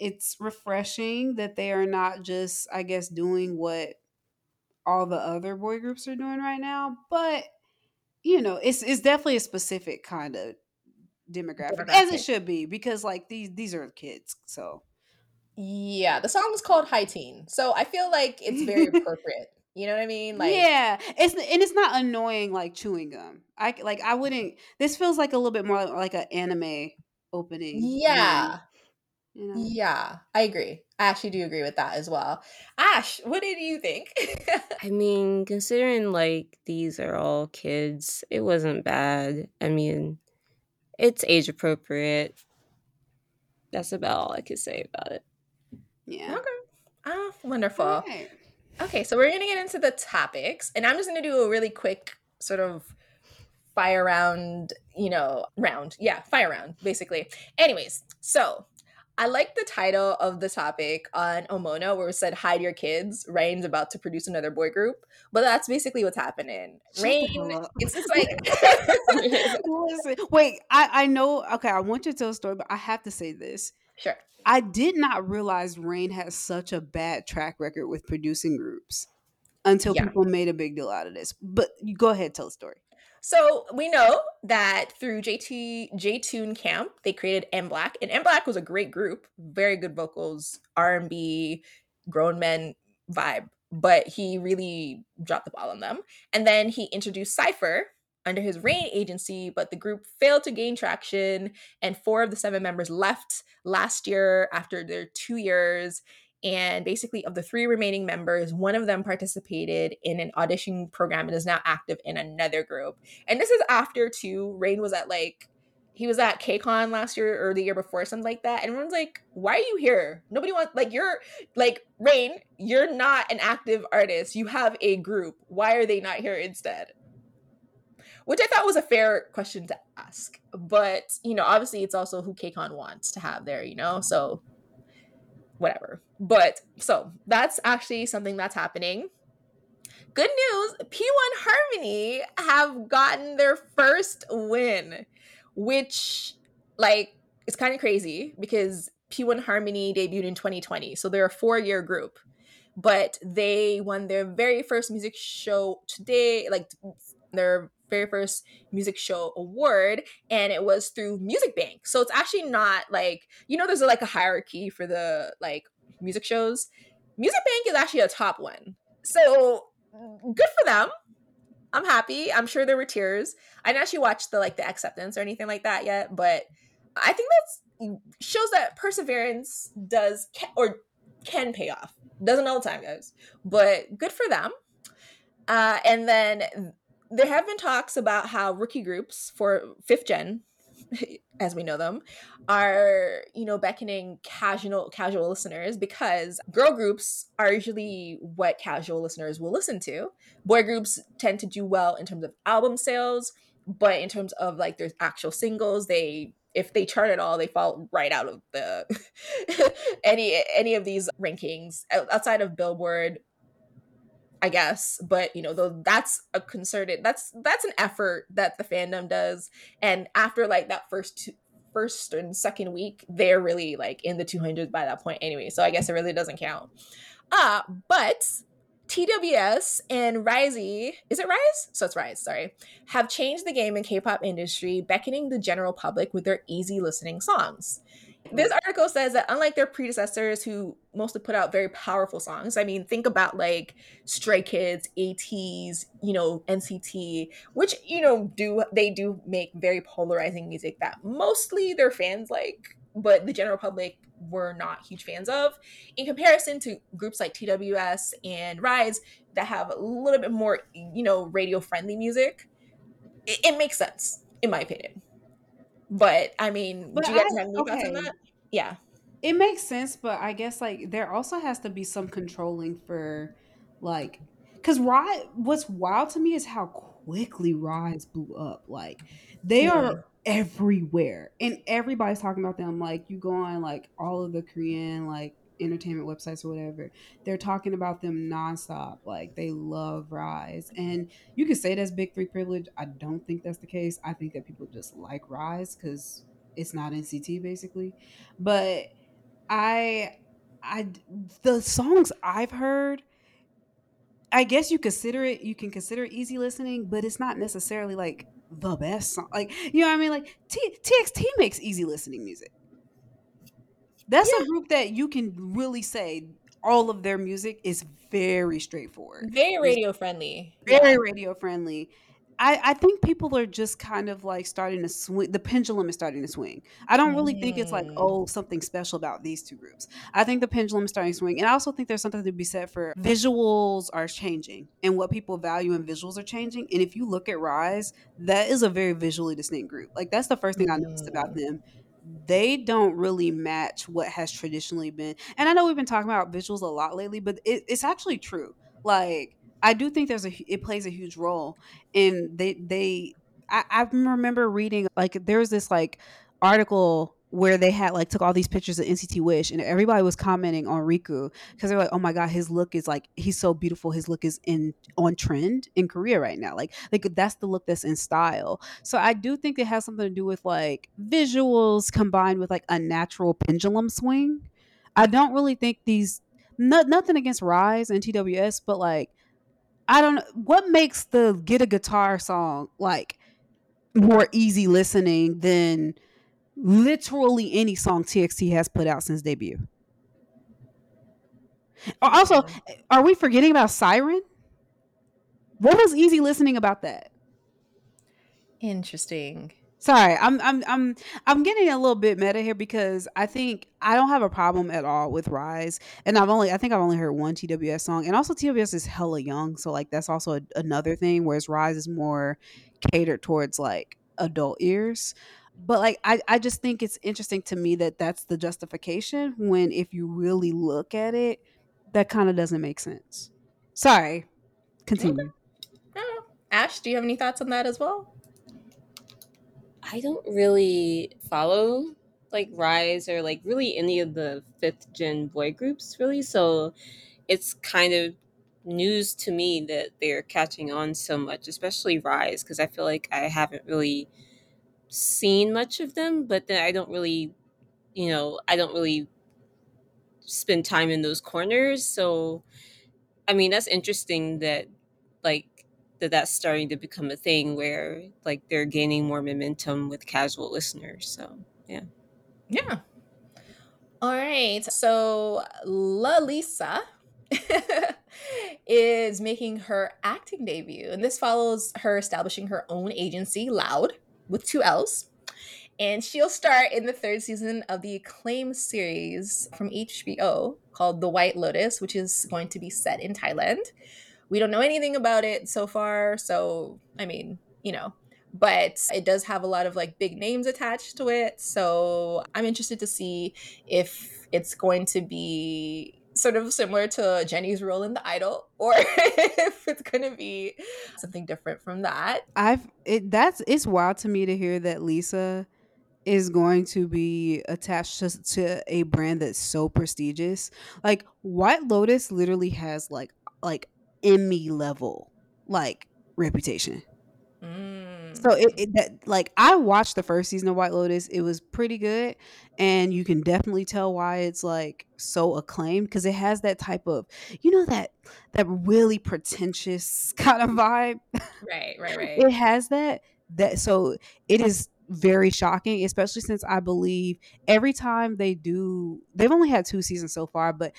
it's refreshing that they are not just, I guess, doing what all the other boy groups are doing right now. But you know, it's it's definitely a specific kind of demographic, demographic. as it should be, because like these these are kids. So yeah, the song is called High Teen, so I feel like it's very *laughs* appropriate. You know what I mean? Like yeah, it's and it's not annoying like chewing gum. I like I wouldn't. This feels like a little bit more like an anime opening. Yeah, you know? Yeah, I agree. I actually do agree with that as well. Ash, what did you think? *laughs* I mean, considering like these are all kids, it wasn't bad. I mean, it's age appropriate. That's about all I could say about it. Yeah. Okay. Oh, wonderful. Right. Okay, so we're going to get into the topics, and I'm just going to do a really quick sort of fire round, you know, round. Yeah, fire round, basically. Anyways, so I like the title of the topic on Omona where it said hide your kids. Rain's about to produce another boy group. But that's basically what's happening. Rain it's just like *laughs* Listen, wait, I, I know okay, I want you to tell a story, but I have to say this. Sure. I did not realize Rain has such a bad track record with producing groups until yeah. people made a big deal out of this. But you go ahead, tell the story. So we know that through JT J-Tune Camp, they created MBLAQ, and MBLAQ was a great group, very good vocals, R and B, grown men vibe. But he really dropped the ball on them. And then he introduced CIIPHER under his Rain agency, but the group failed to gain traction, and four of the seven members left last year after their two years. And basically of the three remaining members one of them participated in an audition program and is now active in another group and this is after too rain was at like he was at KCON last year or the year before, something like that. And everyone's like, why are you here? Nobody wants, like, you're, like, Rain, you're not an active artist. You have a group. Why are they not here instead? Which I thought was a fair question to ask. But, you know, obviously it's also who KCON wants to have there, you know? So, whatever. But, so that's actually something that's happening. Good news P1 Harmony have gotten their first win which like is kind of crazy because P1Harmony debuted in 2020. So they're a four year group, but they won their very first music show today, like their very first music show award, and it was through Music Bank. So it's actually not like, you know, there's a, like a hierarchy for the like music shows. Music Bank is actually a top one. So good for them. I'm happy. I'm sure there were tears. I didn't actually watch the like the acceptance or anything like that yet, but I think that's shows that perseverance does or can pay off. Doesn't all the time, guys, but good for them. Uh, and then there have been talks about how rookie groups for fifth gen *laughs* as we know them are you know beckoning casual casual listeners because girl groups are usually what casual listeners will listen to. Boy groups tend to do well in terms of album sales but in terms of like there's actual singles they if they chart at all they fall right out of the *laughs* any any of these rankings. Outside of billboard I guess, but you know, though that's a concerted that's that's an effort that the fandom does. And after like that first two, first and second week, they're really like in the 200s by that point anyway. So I guess it really doesn't count. Uh, but TWS and Risey, is it RIIZE? So it's RIIZE, sorry, have changed the game in K-pop industry, beckoning the general public with their easy listening songs. This article says that unlike their predecessors who mostly put out very powerful songs, I mean, think about like Stray Kids, ats you know, NCT, which, you know, do they do make very polarizing music that mostly their fans like, but the general public were not huge fans of. In comparison to groups like TWS and RIIZE that have a little bit more, you know, radio friendly music, it, it makes sense, in my opinion. But I mean, but do you guys I, have any okay. thoughts on that? Yeah. It makes sense, but I guess like there also has to be some controlling for like because RIIZE what's wild to me is how quickly RIIZE blew up. Like they yeah. are everywhere. And everybody's talking about them. Like you go on like all of the Korean like entertainment websites or whatever, they're talking about them nonstop. Like they love RIIZE. And you can say that's big three privilege. I don't think that's the case. I think that people just like RIIZE because it's not NCT basically. But I I the songs I've heard I guess you consider it you can consider easy listening, but it's not necessarily like the best song. Like, you know what I mean? Like T- TXT makes easy listening music. That's yeah. a group that you can really say all of their music is very straightforward. Very radio friendly. Very yeah. radio friendly. I, I think people are just kind of like starting to swing. The pendulum is starting to swing. I don't really mm. think it's like, mm. oh, something special about these two groups. I think the pendulum is starting to swing. And I also think there's something to be said for visuals are changing and what people value in visuals are changing. And if you look at RIIZE, that is a very visually distinct group. Like, that's the first thing I noticed about mm. them they don't really match what has traditionally been. And I know we've been talking about visuals a lot lately, but it, it's actually true. Like I do think there's a it plays a huge role, and they they I, I remember reading like there's this like article where they had like took all these pictures of NCT Wish and everybody was commenting on Riku because they're like, oh my god, his look is like he's so beautiful. His look is in on trend in Korea right now. Like like that's the look that's in style. So I do think it has something to do with like visuals combined with like a natural pendulum swing. I don't really think these not, nothing against RIIZE and TWS, but like I don't know what makes the get a guitar song like more easy listening than literally any song TXT has put out since debut. Uh, also, are we forgetting about Siren? What was easy listening about that? Interesting. Sorry, I'm I'm I'm I'm getting a little bit meta here because I think I don't have a problem at all with RIIZE, and I've only I think I've only heard one TWS song, and also TWS is hella young, so like that's also a, another thing. Whereas RIIZE is more catered towards like adult ears, but like I I just think it's interesting to me that that's the justification when if you really look at it, that kind of doesn't make sense. Sorry, continue. Okay. Ash, do you have any thoughts on that as well? I don't really follow like RIIZE or like really any of the fifth gen boy groups really. So it's kind of news to me that they're catching on so much, especially RIIZE, because I feel like I haven't really seen much of them, but then I don't really, you know, I don't really spend time in those corners. So, I mean, that's interesting that like that that's starting to become a thing where like they're gaining more momentum with casual listeners. So yeah. Yeah. All right. So Lalisa *laughs* is making her acting debut, and this follows her establishing her own agency, LLOUD, with two L's. And she'll star in the third season of the acclaimed series from HBO called The White Lotus, which is going to be set in Thailand we don't know anything about it so far. So, I mean, you know, but it does have a lot of like big names attached to it. So, I'm interested to see if it's going to be sort of similar to Jennie's role in The Idol or *laughs* if it's going to be something different from that. I've it that's it's wild to me to hear that Lisa is going to be attached to, to a brand that's so prestigious. Like White Lotus literally has like like Emmy level like reputation. Mm. So mm. it, it, that like I watched the first season of White Lotus. It was pretty good, and you can definitely tell why it's like so acclaimed because it has that type of you know that that really pretentious *laughs* kind of vibe. Right, right, *laughs* right. it has that that so it is very shocking, especially since I believe every time they do, they've only had two seasons so far, but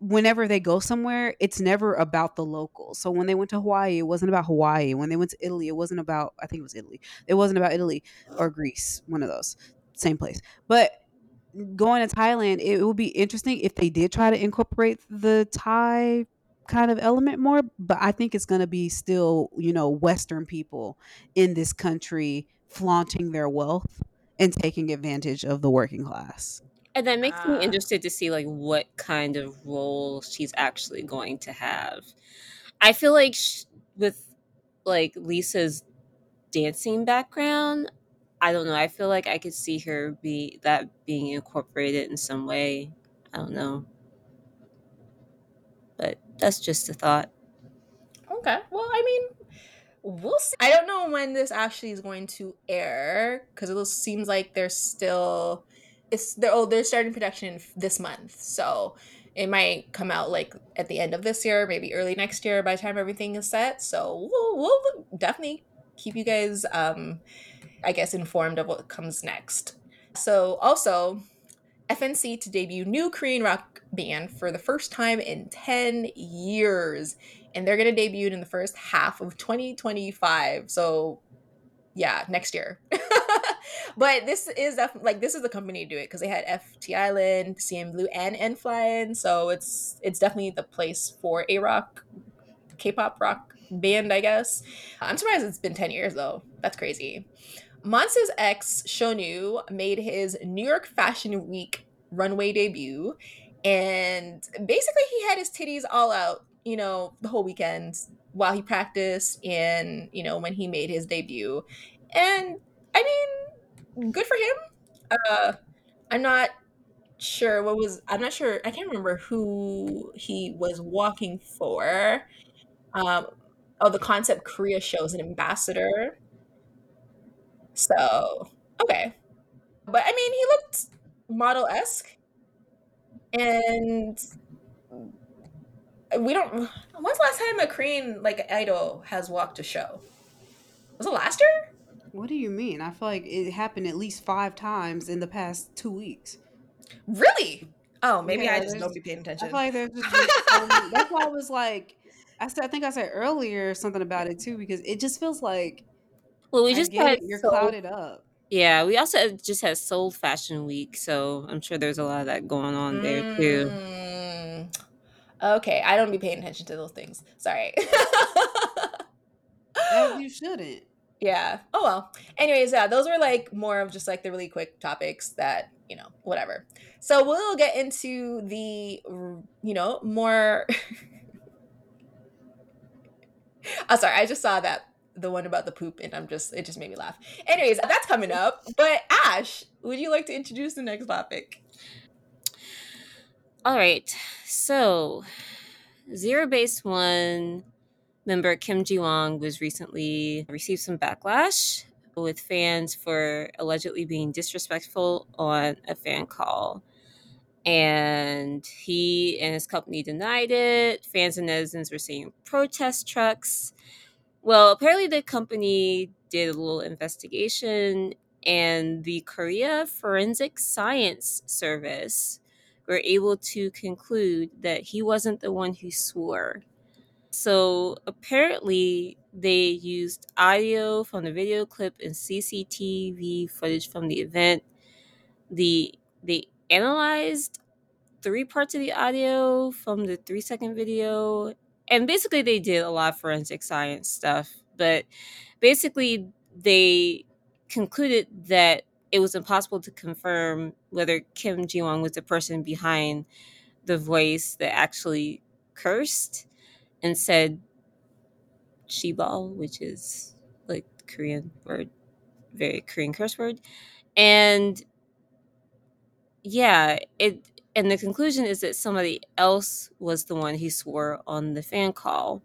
whenever they go somewhere, it's never about the locals. So when they went to Hawaii, it wasn't about Hawaii. When they went to Italy, it wasn't about I think it was Italy. It wasn't about Italy or Greece, one of those. Same place. But going to Thailand, it would be interesting if they did try to incorporate the Thai kind of element more, but I think it's going to be still, you know, western people in this country flaunting their wealth and taking advantage of the working class. And that makes me ah. interested to see like what kind of role she's actually going to have. I feel like sh- with like Lisa's dancing background, I don't know. I feel like I could see her be that being incorporated in some way. I don't know. But that's just a thought. Okay. Well, I mean, we'll see. I don't know when this actually is going to air because it seems like there's still it's they're oh they're starting production this month, so it might come out like at the end of this year, maybe early next year by the time everything is set. So we'll, we'll definitely keep you guys, um, I guess, informed of what comes next. So also, FNC to debut new Korean rock band for the first time in 10 years. And they're going to debut in the first half of 2025. So, yeah, next year. *laughs* *laughs* but this is like this is the company to do it because they had FT Island, CNBLUE, and N.Flying. So it's it's definitely the place for a rock, K-pop rock band, I guess. I'm surprised it's been 10 years though. That's crazy. Monsta X's Shownu made his New York Fashion Week runway debut, and basically he had his titties all out, you know, the whole weekend while he practiced and you know when he made his debut and i mean good for him. Uh, I'm not sure what was. I'm not sure. I can't remember who he was walking for. Um, oh, the Concept Korea shows an ambassador. So okay, but I mean, he looked model esque, and we don't. When's the last time a Korean like idol has walked a show? Was it last year? What do you mean? I feel like it happened at least five times in the past two weeks. Really? Oh, maybe yeah, I just don't be paying attention. I feel like there's *laughs* just that's why I was like, I said I think I said earlier something about it too because it just feels like well we just had it, you're so, clouded up. Yeah, we also just had Seoul Fashion Week, so I'm sure there's a lot of that going on there too. Mm. Okay, I don't be paying attention to those things. Sorry. *laughs* As you shouldn't. Yeah. Oh well. Anyways, yeah, those were like more of just like the really quick topics that, you know, whatever. So we'll get into the, you know, more. *laughs* oh, sorry. I just saw that the one about the poop, and I'm just it just made me laugh. Anyways, that's coming up. But Ash, would you like to introduce the next topic? All right. So, ZEROBASEONE member Kim Ji-woong was recently received some backlash with fans for allegedly being disrespectful on a fan call. And he and his company denied it. Fans and netizens were seeing protest trucks. Well, apparently the company did a little investigation, and the Korea Forensic Science Service were able to conclude that he wasn't the one who swore. So apparently, they used audio from the video clip and CCTV footage from the event. The they analyzed three parts of the audio from the three second video, and basically they did a lot of forensic science stuff. But basically, they concluded that it was impossible to confirm whether Kim Ji-woong was the person behind the voice that actually cursed and said shibal, which is like Korean word, very Korean curse word. And yeah, it and the conclusion is that somebody else was the one who swore on the fan call.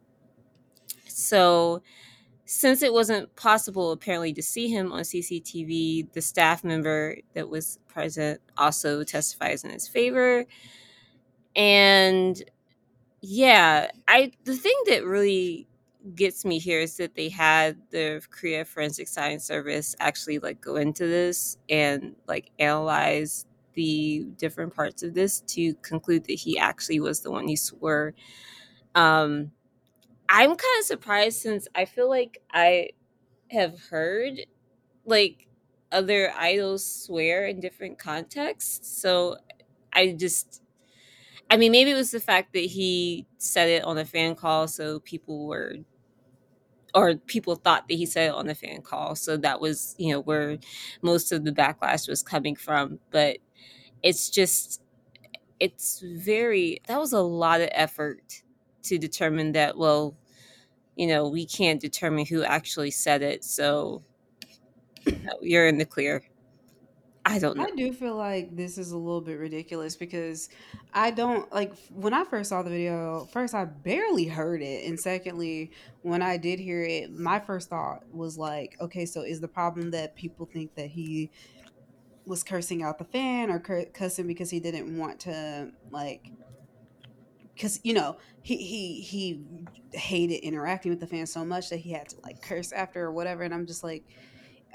So since it wasn't possible apparently to see him on CCTV, the staff member that was present also testifies in his favor. And yeah, I the thing that really gets me here is that they had the Korea Forensic Science Service actually like go into this and like analyze the different parts of this to conclude that he actually was the one who swore. Um, I'm kind of surprised since I feel like I have heard like other idols swear in different contexts. So I just I mean, maybe it was the fact that he said it on a fan call, so people were, or people thought that he said it on the fan call, so that was, you know, where most of the backlash was coming from. But it's just, it's very, that was a lot of effort to determine that, well, you know, we can't determine who actually said it, so you're in the clear. I don't know. I do feel like this is a little bit ridiculous because I don't like when I first saw the video, first I barely heard it. And secondly, when I did hear it, my first thought was like, okay, so is the problem that people think that he was cursing out the fan or cur- cussing because he didn't want to like because you know he he he hated interacting with the fans so much that he had to like curse after or whatever and i'm just like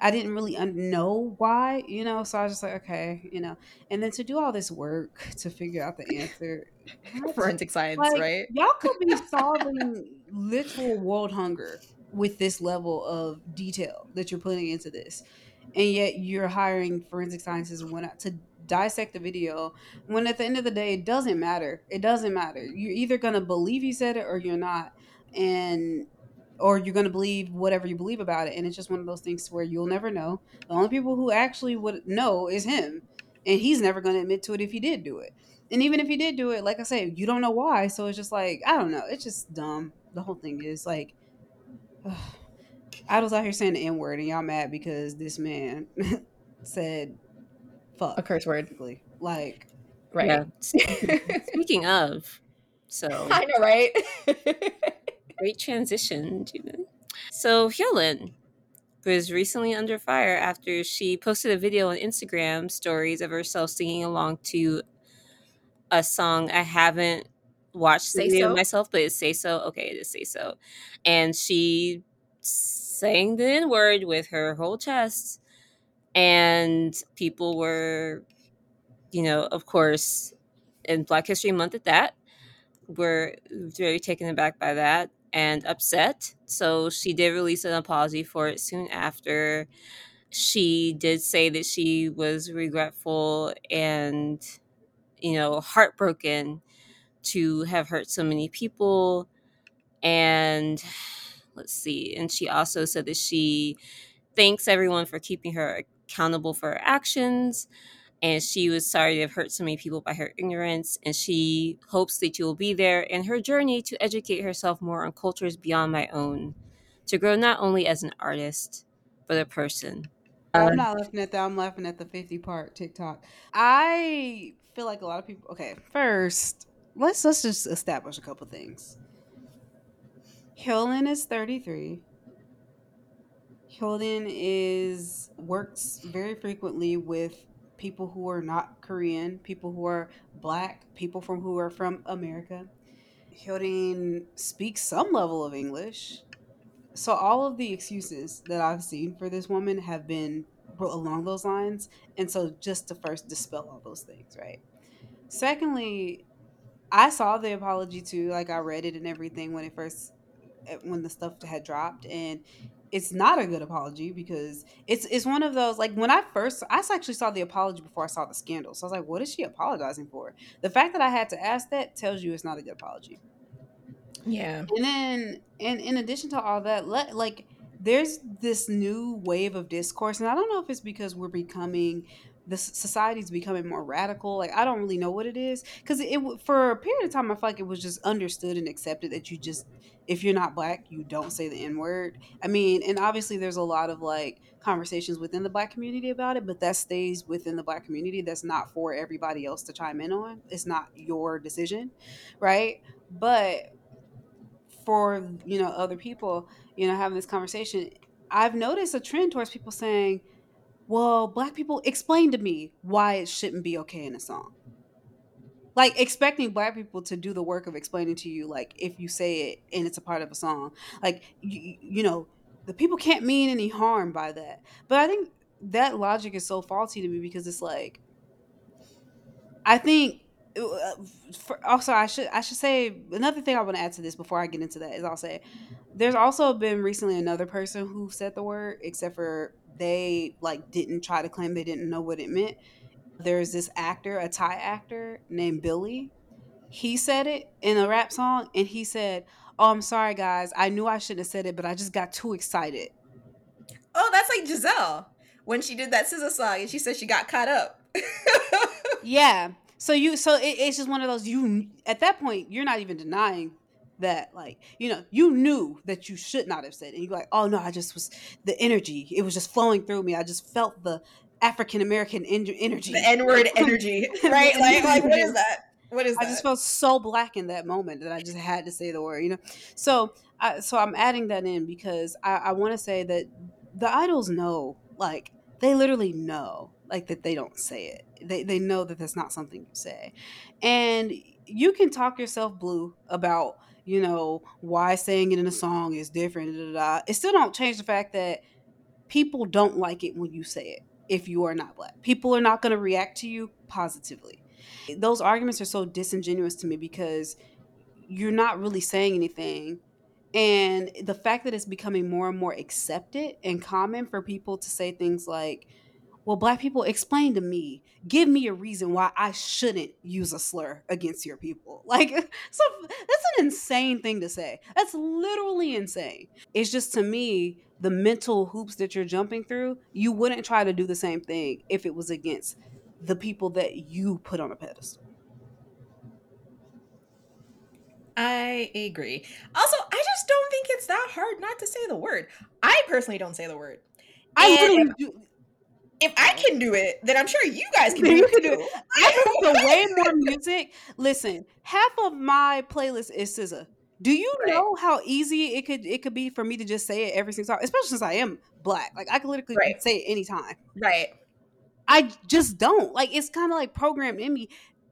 I didn't really know why, you know, so I was just like, okay, you know, and then to do all this work to figure out the answer, forensic science, like, right? Y'all could be solving literal world hunger with this level of detail that you're putting into this, and yet you're hiring forensic scientists uh, to dissect the video when at the end of the day it doesn't matter it doesn't matter you're either going to believe you said it or you're not and or you're going to believe whatever you believe about it and it's just one of those things where you'll never know the only people who actually would know is him and he's never going to admit to it if he did do it and even if he did do it like i say you don't know why so it's just like i don't know it's just dumb the whole thing is like *sighs* I was out here saying the N word and y'all mad because this man *laughs* said fuck. A curse word. Like right. Yeah. Speaking of, so *laughs* I know, right? *laughs* Great transition, Judith. So Hyolyn was recently under fire after she posted a video on Instagram stories of herself singing along to a song I haven't watched say the video so? myself, but it's Say So. Okay, it is Say So. And she sang the N word with her whole chest. And people were, you know, of course, in Black History Month at that, were very taken aback by that and upset. So she did release an apology for it soon after. she did say that she was regretful and, you know, heartbroken to have hurt so many people. And let's see. And she also said that she thanks everyone for keeping her accountable for her actions. And she was sorry to have hurt so many people by her ignorance. And she hopes that you will be there in her journey to educate herself more on cultures beyond my own, to grow not only as an artist, but a person. Oh, I'm um, not laughing at that. I'm laughing at the 50 part TikTok. I feel like a lot of people. Okay, first, let's let's just establish a couple things. Hyorin is 33. Hyorin is works very frequently with people who are not Korean, people who are black, people from who are from America. Hyorin speaks some level of English. So all of the excuses that I've seen for this woman have been along those lines. And so just to first dispel all those things, right? Secondly, I saw the apology too. Like I read it and everything when it first eh, when the stuff had dropped and it's not a good apology because it's it's one of those like when I first I actually saw the apology before I saw the scandal. So I was like, what is she apologizing for? The fact that I had to ask that tells you it's not a good apology. Yeah. And then and in addition to all that, let like there's this new wave of discourse and I don't know if it's because we're becoming the society's becoming more radical. Like I don't really know what it is because it for a period of time I feel like it was just understood and accepted that you just if you're not black you don't say the n word. I mean, and obviously there's a lot of like conversations within the black community about it, but that stays within the black community. That's not for everybody else to chime in on. It's not your decision, right? But for you know other people, you know having this conversation, I've noticed a trend towards people saying well, black people explain to me why it shouldn't be okay in a song. Like expecting black people to do the work of explaining to you, like if you say it and it's a part of a song, like you, you know, the people can't mean any harm by that. But I think that logic is so faulty to me because it's like, I think. Uh, for, also, I should I should say another thing I want to add to this before I get into that is I'll say there's also been recently another person who said the word, except for they like didn't try to claim they didn't know what it meant. There's this actor, a Thai actor named Billy. He said it in a rap song and he said, Oh, I'm sorry guys. I knew I shouldn't have said it, but I just got too excited. Oh, that's like Giselle when she did that SZA song and she said she got caught up. *laughs* yeah. So you so it, it's just one of those you at that point you're not even denying that like you know you knew that you should not have said it. and you're like oh no i just was the energy it was just flowing through me i just felt the african american en- energy the n-word *laughs* energy *laughs* *laughs* right like, like what is that what is I just felt so black in that moment that I just had to say the word, you know. So, I, so I'm adding that in because I, I want to say that the idols know, like they literally know, like that they don't say it. They they know that that's not something you say, and you can talk yourself blue about you know, why saying it in a song is different. Da, da, da. It still don't change the fact that people don't like it when you say it if you are not black. People are not going to react to you positively. Those arguments are so disingenuous to me because you're not really saying anything. And the fact that it's becoming more and more accepted and common for people to say things like, well, black people, explain to me, give me a reason why I shouldn't use a slur against your people. *laughs* Like, so that's an insane thing to say. That's literally insane. It's just to me, the mental hoops that you're jumping through, you wouldn't try to do the same thing if it was against the people that you put on a pedestal. I agree. Also, I just don't think it's that hard not to say the word. I personally don't say the word. I literally do if I can do it, then I'm sure you guys can do you it. Can do it. *laughs* I listen to way more music. Listen, half of my playlist is SZA. Do you right. know how easy it could it could be for me to just say it every single time, especially since I am black? Like I could literally right. say it anytime. Right. I just don't. Like it's kind of like programmed in me.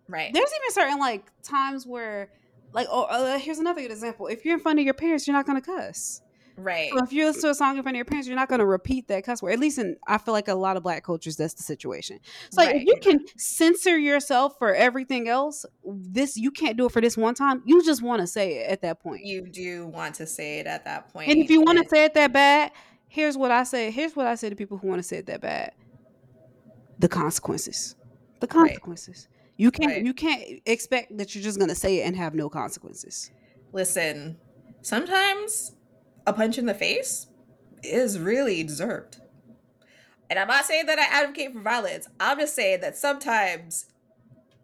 Right. There's even certain like times where like oh uh, here's another good example. If you're in front of your parents, you're not gonna cuss. Right. So if you listen to a song in front of your parents, you're not going to repeat that cuss word. At least in, I feel like a lot of black cultures, that's the situation. So like, right. if you can censor yourself for everything else, this you can't do it for this one time. You just want to say it at that point. You do want to say it at that point. And if you want to say it that bad, here's what I say. Here's what I say to people who want to say it that bad. The consequences. The consequences. Right. You can't right. you can't expect that you're just gonna say it and have no consequences. Listen, sometimes a punch in the face is really deserved. And I'm not saying that I advocate for violence. I'm just saying that sometimes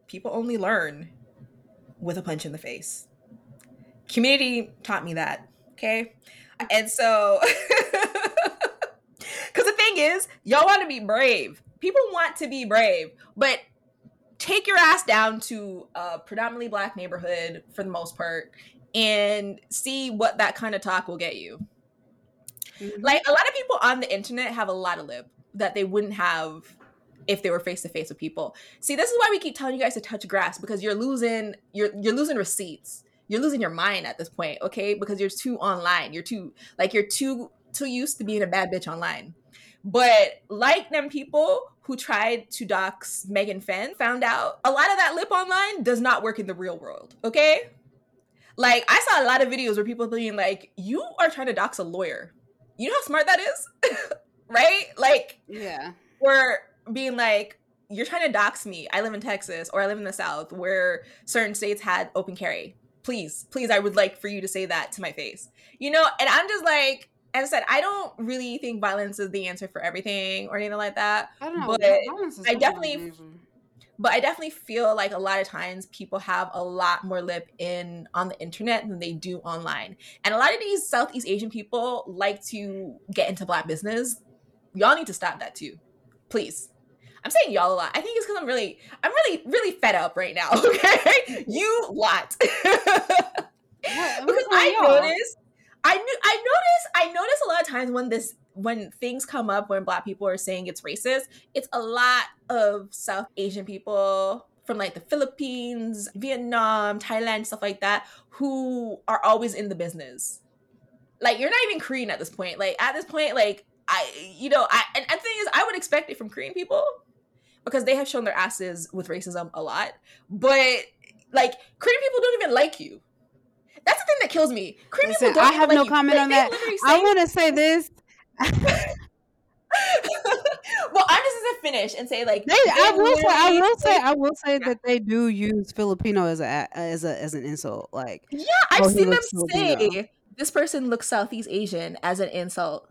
people only learn with a punch in the face. Community taught me that. Okay. And so, *laughs* because the thing is, y'all want to be brave. People want to be brave, but take your ass down to a predominantly black neighborhood for the most part and see what that kind of talk will get you. Mm-hmm. Like a lot of people on the internet have a lot of lip that they wouldn't have if they were face to face with people. See, this is why we keep telling you guys to touch grass because you're losing you're you're losing receipts. You're losing your mind at this point, okay? Because you're too online. You're too like you're too too used to being a bad bitch online. But like them people who tried to dox Megan Fenn found out a lot of that lip online does not work in the real world, okay? Like I saw a lot of videos where people being like, "You are trying to dox a lawyer." You know how smart that is, *laughs* right? Like, yeah, we're being like, "You're trying to dox me. I live in Texas or I live in the South, where certain states had open carry. Please, please, I would like for you to say that to my face." You know, and I'm just like, as I said, I don't really think violence is the answer for everything or anything like that. I don't know. But I definitely, amazing but I definitely feel like a lot of times people have a lot more lip in on the internet than they do online. And a lot of these Southeast Asian people like to get into black business. Y'all need to stop that too. Please. I'm saying y'all a lot. I think it's because I'm really, I'm really, really fed up right now. *laughs* Okay, you lot. *laughs* because I notice, I knew, I notice, I notice a lot of times when this when things come up when black people are saying it's racist, it's a lot of South Asian people from like the Philippines, Vietnam, Thailand, stuff like that, who are always in the business. Like you're not even Korean at this point. Like at this point, like I, you know, I and, and the thing is, I would expect it from Korean people because they have shown their asses with racism a lot. But like Korean people don't even like you. That's the thing that kills me. Korean Listen, people don't I have no comment on that. I want to say this. Well, I'm just gonna finish and say like they, I will say I will say I will say that they do use Filipino as a as a as an insult. Like yeah, I've oh, seen them Filipino. say this person looks Southeast Asian as an insult,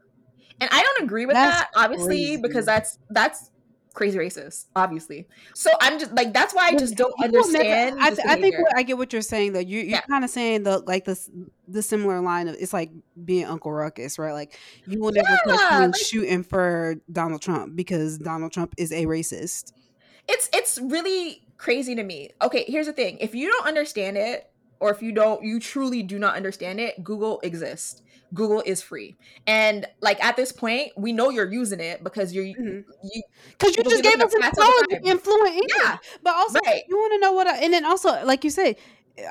and I don't agree with that's that obviously crazy. because that's that's crazy racist, obviously. So I'm just like that's why I just don't understand. I, I, think what, I get what you're saying though. You you're yeah. kind of saying the like the the similar line of it's like being Uncle Ruckus, right? Like you will never yeah, catch me like, shooting for Donald Trump because Donald Trump is a racist. It's it's really crazy to me. Okay, here's the thing: if you don't understand it, or if you don't, you truly do not understand it, Google exists. Google is free. And like at this point, we know you're using it because you're mm-hmm. you because you just gave us an influent Yeah. But also right. you want to know what I, and then also like you say,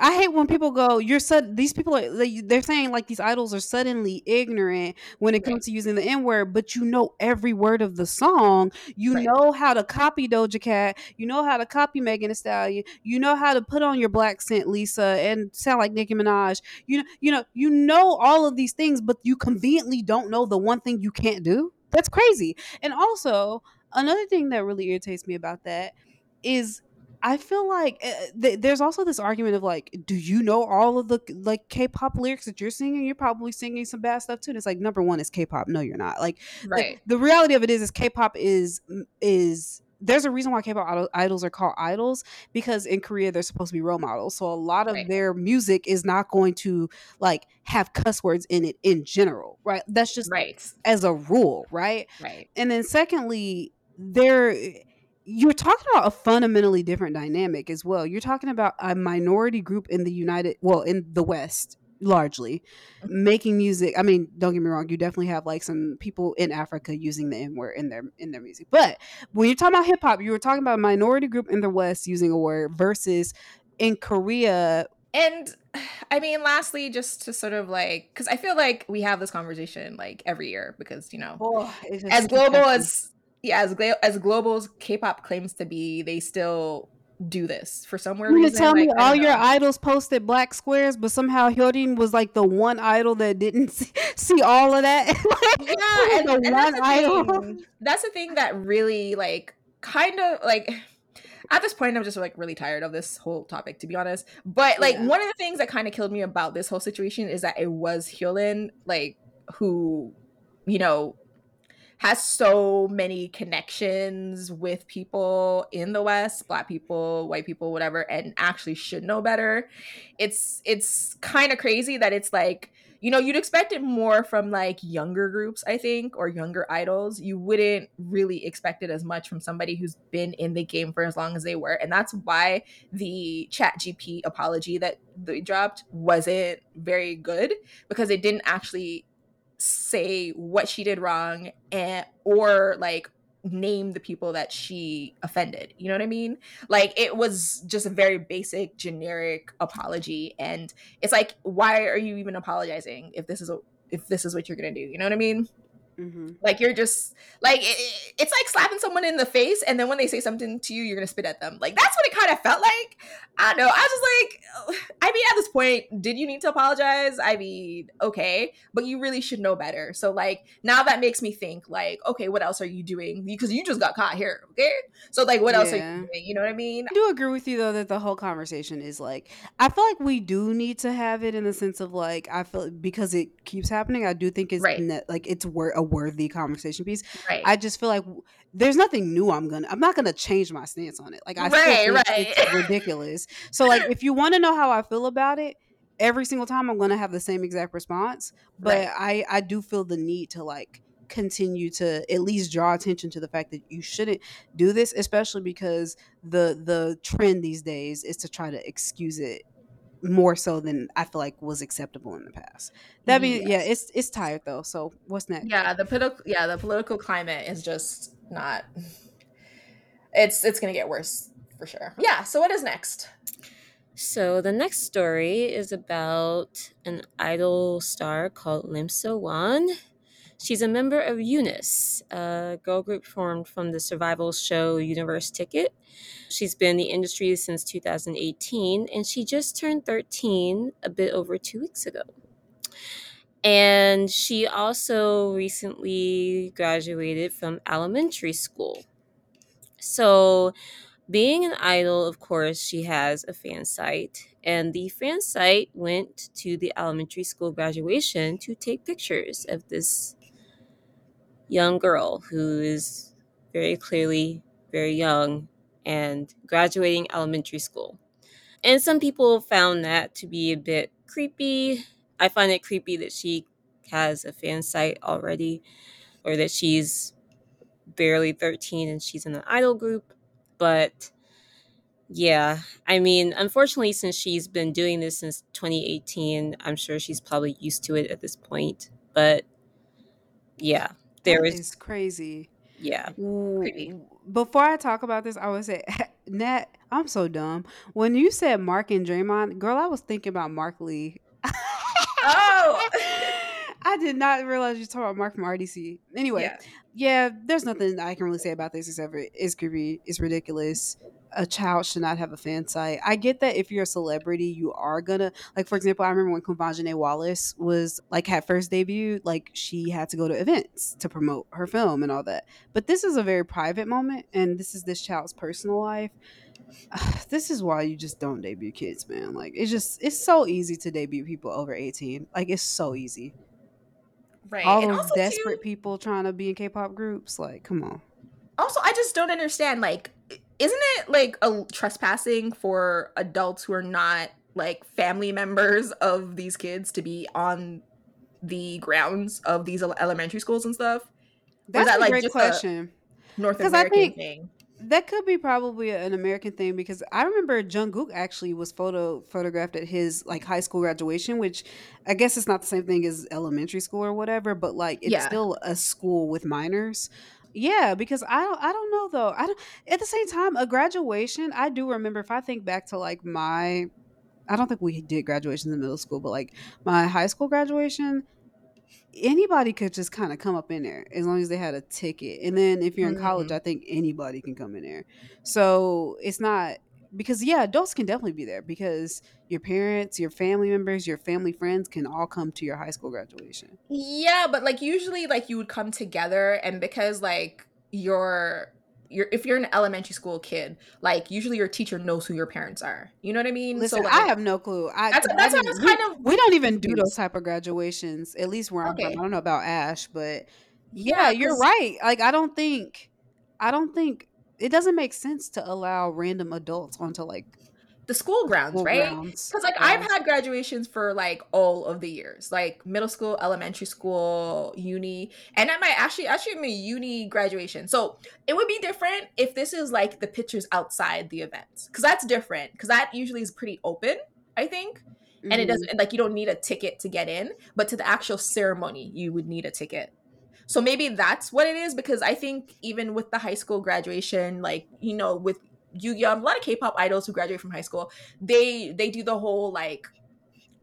I hate when people go, "You're sud." These people are they're saying like these idols are suddenly ignorant when it comes to using the N word, but you know every word of the song. You right. know how to copy Doja Cat. You know how to copy Megan Thee Stallion. You know how to put on your black scent, Lisa, and sound like Nicki Minaj. You know, you know, you know all of these things, but you conveniently don't know the one thing you can't do. That's crazy. And also another thing that really irritates me about that is I feel like uh, th- there's also this argument of like, do you know all of the like K-pop lyrics that you're singing? You're probably singing some bad stuff too. And it's like number one is K-pop. No, you're not. Like, right. the reality of it is, is K-pop is is there's a reason why K-pop idols are called idols because in Korea they're supposed to be role models. So a lot of right. their music is not going to like have cuss words in it in general, right? That's just right as a rule, right? Right. And then secondly, there you're talking about a fundamentally different dynamic as well. You're talking about a minority group in the United, well, in the West largely mm-hmm. making music. I mean, don't get me wrong, you definitely have like some people in Africa using the N word in their in their music. But when you're talking about hip hop, you were talking about a minority group in the West using a word versus in Korea. And *sighs* I mean, lastly, just to sort of like, because I feel like we have this conversation like every year because you know, oh, as global as yeah, as as global as K-pop claims to be, they still do this for some You weird mean to reason. tell me like, I all your idols posted black squares, but somehow Hyolyn was like the one idol that didn't see, *laughs* see all of that? *laughs* yeah, and, the and one that's the idol. thing. That's the thing that really like kind of like at this point I'm just like really tired of this whole topic to be honest. But like Yeah. one of the things that kind of killed me about this whole situation is that it was Hyolyn like who you know has so many connections with people in the west black people white people whatever and actually should know better. It's it's kind of crazy that it's like you know you'd expect it more from like younger groups i think or younger idols. You wouldn't really expect it as much from somebody who's been in the game for as long as they were and that's why the chat gp apology that they dropped wasn't very good because it didn't actually say what she did wrong and or like name the people that she offended you know what i mean? Like it was just a very basic generic apology and it's like why are you even apologizing if this is a if this is what you're gonna do you know what i mean hmm like you're just like it, it's like slapping someone in the face and then when they say something to you you're gonna spit at them. Like that's what it kind of felt like. I don't know. I was just like i mean at this point did you need to apologize? I mean okay but you really should know better. So like now that makes me think like okay what else are you doing? Because you just got caught here okay? So like what else are Yeah. you doing? You know what i mean? I do agree with you though that the whole conversation is like I feel like we do need to have it in the sense of like I feel because it keeps happening. I do think it's Right. ne- like it's wor- a worthy conversation piece. right I just feel like there's nothing new. I'm gonna I'm not gonna change my stance on it. Like I Right, still think right. it's ridiculous. So like if you want to know how I feel about it, every single time I'm gonna have the same exact response. *laughs* But Right. I I do feel the need to like continue to at least draw attention to the fact that you shouldn't do this especially because the the trend these days is to try to excuse it more so than I feel like was acceptable in the past. That being yeah, it's it's tired though. So what's next? yeah the political yeah the political climate is just not it's it's gonna get worse for sure yeah so what is next So the next story is about an idol star called Lim Seo-won. She's a member of UNIS, a girl group formed from the survival show Universe Ticket. She's been in the industry since 2018, and she just turned 13 a bit over two weeks ago. And she also recently graduated from elementary school. So, being an idol, of course, she has a fan site, and the fan site went to the elementary school graduation to take pictures of this young girl who is very clearly very young and graduating elementary school. And some people found that to be a bit creepy. I find it creepy that she has a fan site already, or that she's barely 13 and she's in an idol group. But yeah, I mean, unfortunately, since she's been doing this since 2018, I'm sure she's probably used to it at this point. But yeah, there is, is crazy. yeah. Before I talk about this, I would say, *laughs* Nat, I'm so dumb. When you said Mark and Draymond, girl, I was thinking about Mark Lee. Oh! *laughs* I did not realize you talking about Mark from RDC. Anyway, yeah yeah, there's nothing I can really say about this except for it's creepy. It's ridiculous. A child should not have a fan site. I get that if you're a celebrity, you are gonna like. For example, I remember when Quvenzhané Wallis was like had first debuted, like she had to go to events to promote her film and all that. But this is a very private moment, and this is this child's personal life. *sighs* This is why you just don't debut kids, man. Like it's just it's so easy to debut people over 18. Like it's so easy. right All and those desperate too, people trying to be in K-pop groups, like come on. also i just don't understand like isn't it like a trespassing for adults who are not like family members of these kids to be on the grounds of these elementary schools and stuff That's that, a like, great just a- question. north american think- thing That could be probably an American thing because I remember Jungkook actually was photo photographed at his like high school graduation, which I guess it's not the same thing as elementary school or whatever, but like it's Yeah. still a school with minors. Yeah, because I don't I don't know though. I don't at the same time a graduation, I do remember if I think back to like my I don't think we did graduations in middle school, but like my high school graduation, anybody could just kind of come up in there as long as they had a ticket. And then if you're in college, Mhm. I think anybody can come in there. So it's not because yeah, adults can definitely be there because your parents, your family members, your family friends can all come to your high school graduation. Yeah, but like usually like you would come together and because like your you're if you're an elementary school kid, like usually your teacher knows who your parents are. You know what I mean? Listen, so like, I have no clue. I, That's- I that's I was kind we, of we don't even do those type of graduations. At least where I'm from. I don't know about Ash, but Yeah, yeah, you're right. Like I don't think, I don't think it doesn't make sense to allow random adults onto like the school grounds, school right? Because like Yeah. I've had graduations for like all of the years, like middle school, elementary school, uni, and at my actually actually my uni graduation. So it would be different if this is like the pictures outside the events, because that's different. Because that usually is pretty open, I think, and it Mhm. doesn't like you don't need a ticket to get in, but to the actual ceremony you would need a ticket. So maybe that's what it is because I think even with the high school graduation, like you know, with Yu-Gi-Oh, a lot of K-pop idols who graduate from high school, they they do the whole like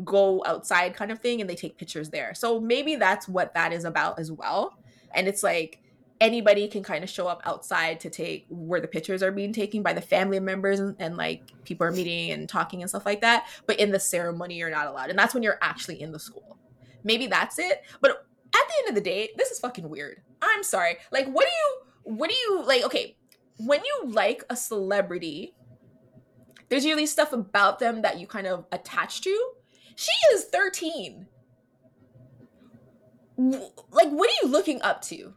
go outside kind of thing and they take pictures there. So maybe that's what that is about as well. And it's like anybody can kind of show up outside to take where the pictures are being taken by the family members and, and like people are meeting and talking and stuff like that. But in the ceremony, you're not allowed. And that's when you're actually in the school. Maybe that's it. But at the end of the day, this is fucking weird. I'm sorry. Like, what do you, what do you, like, okay, when you like a celebrity, there's usually stuff about them that you kind of attach to. She is 13. Like, what are you looking up to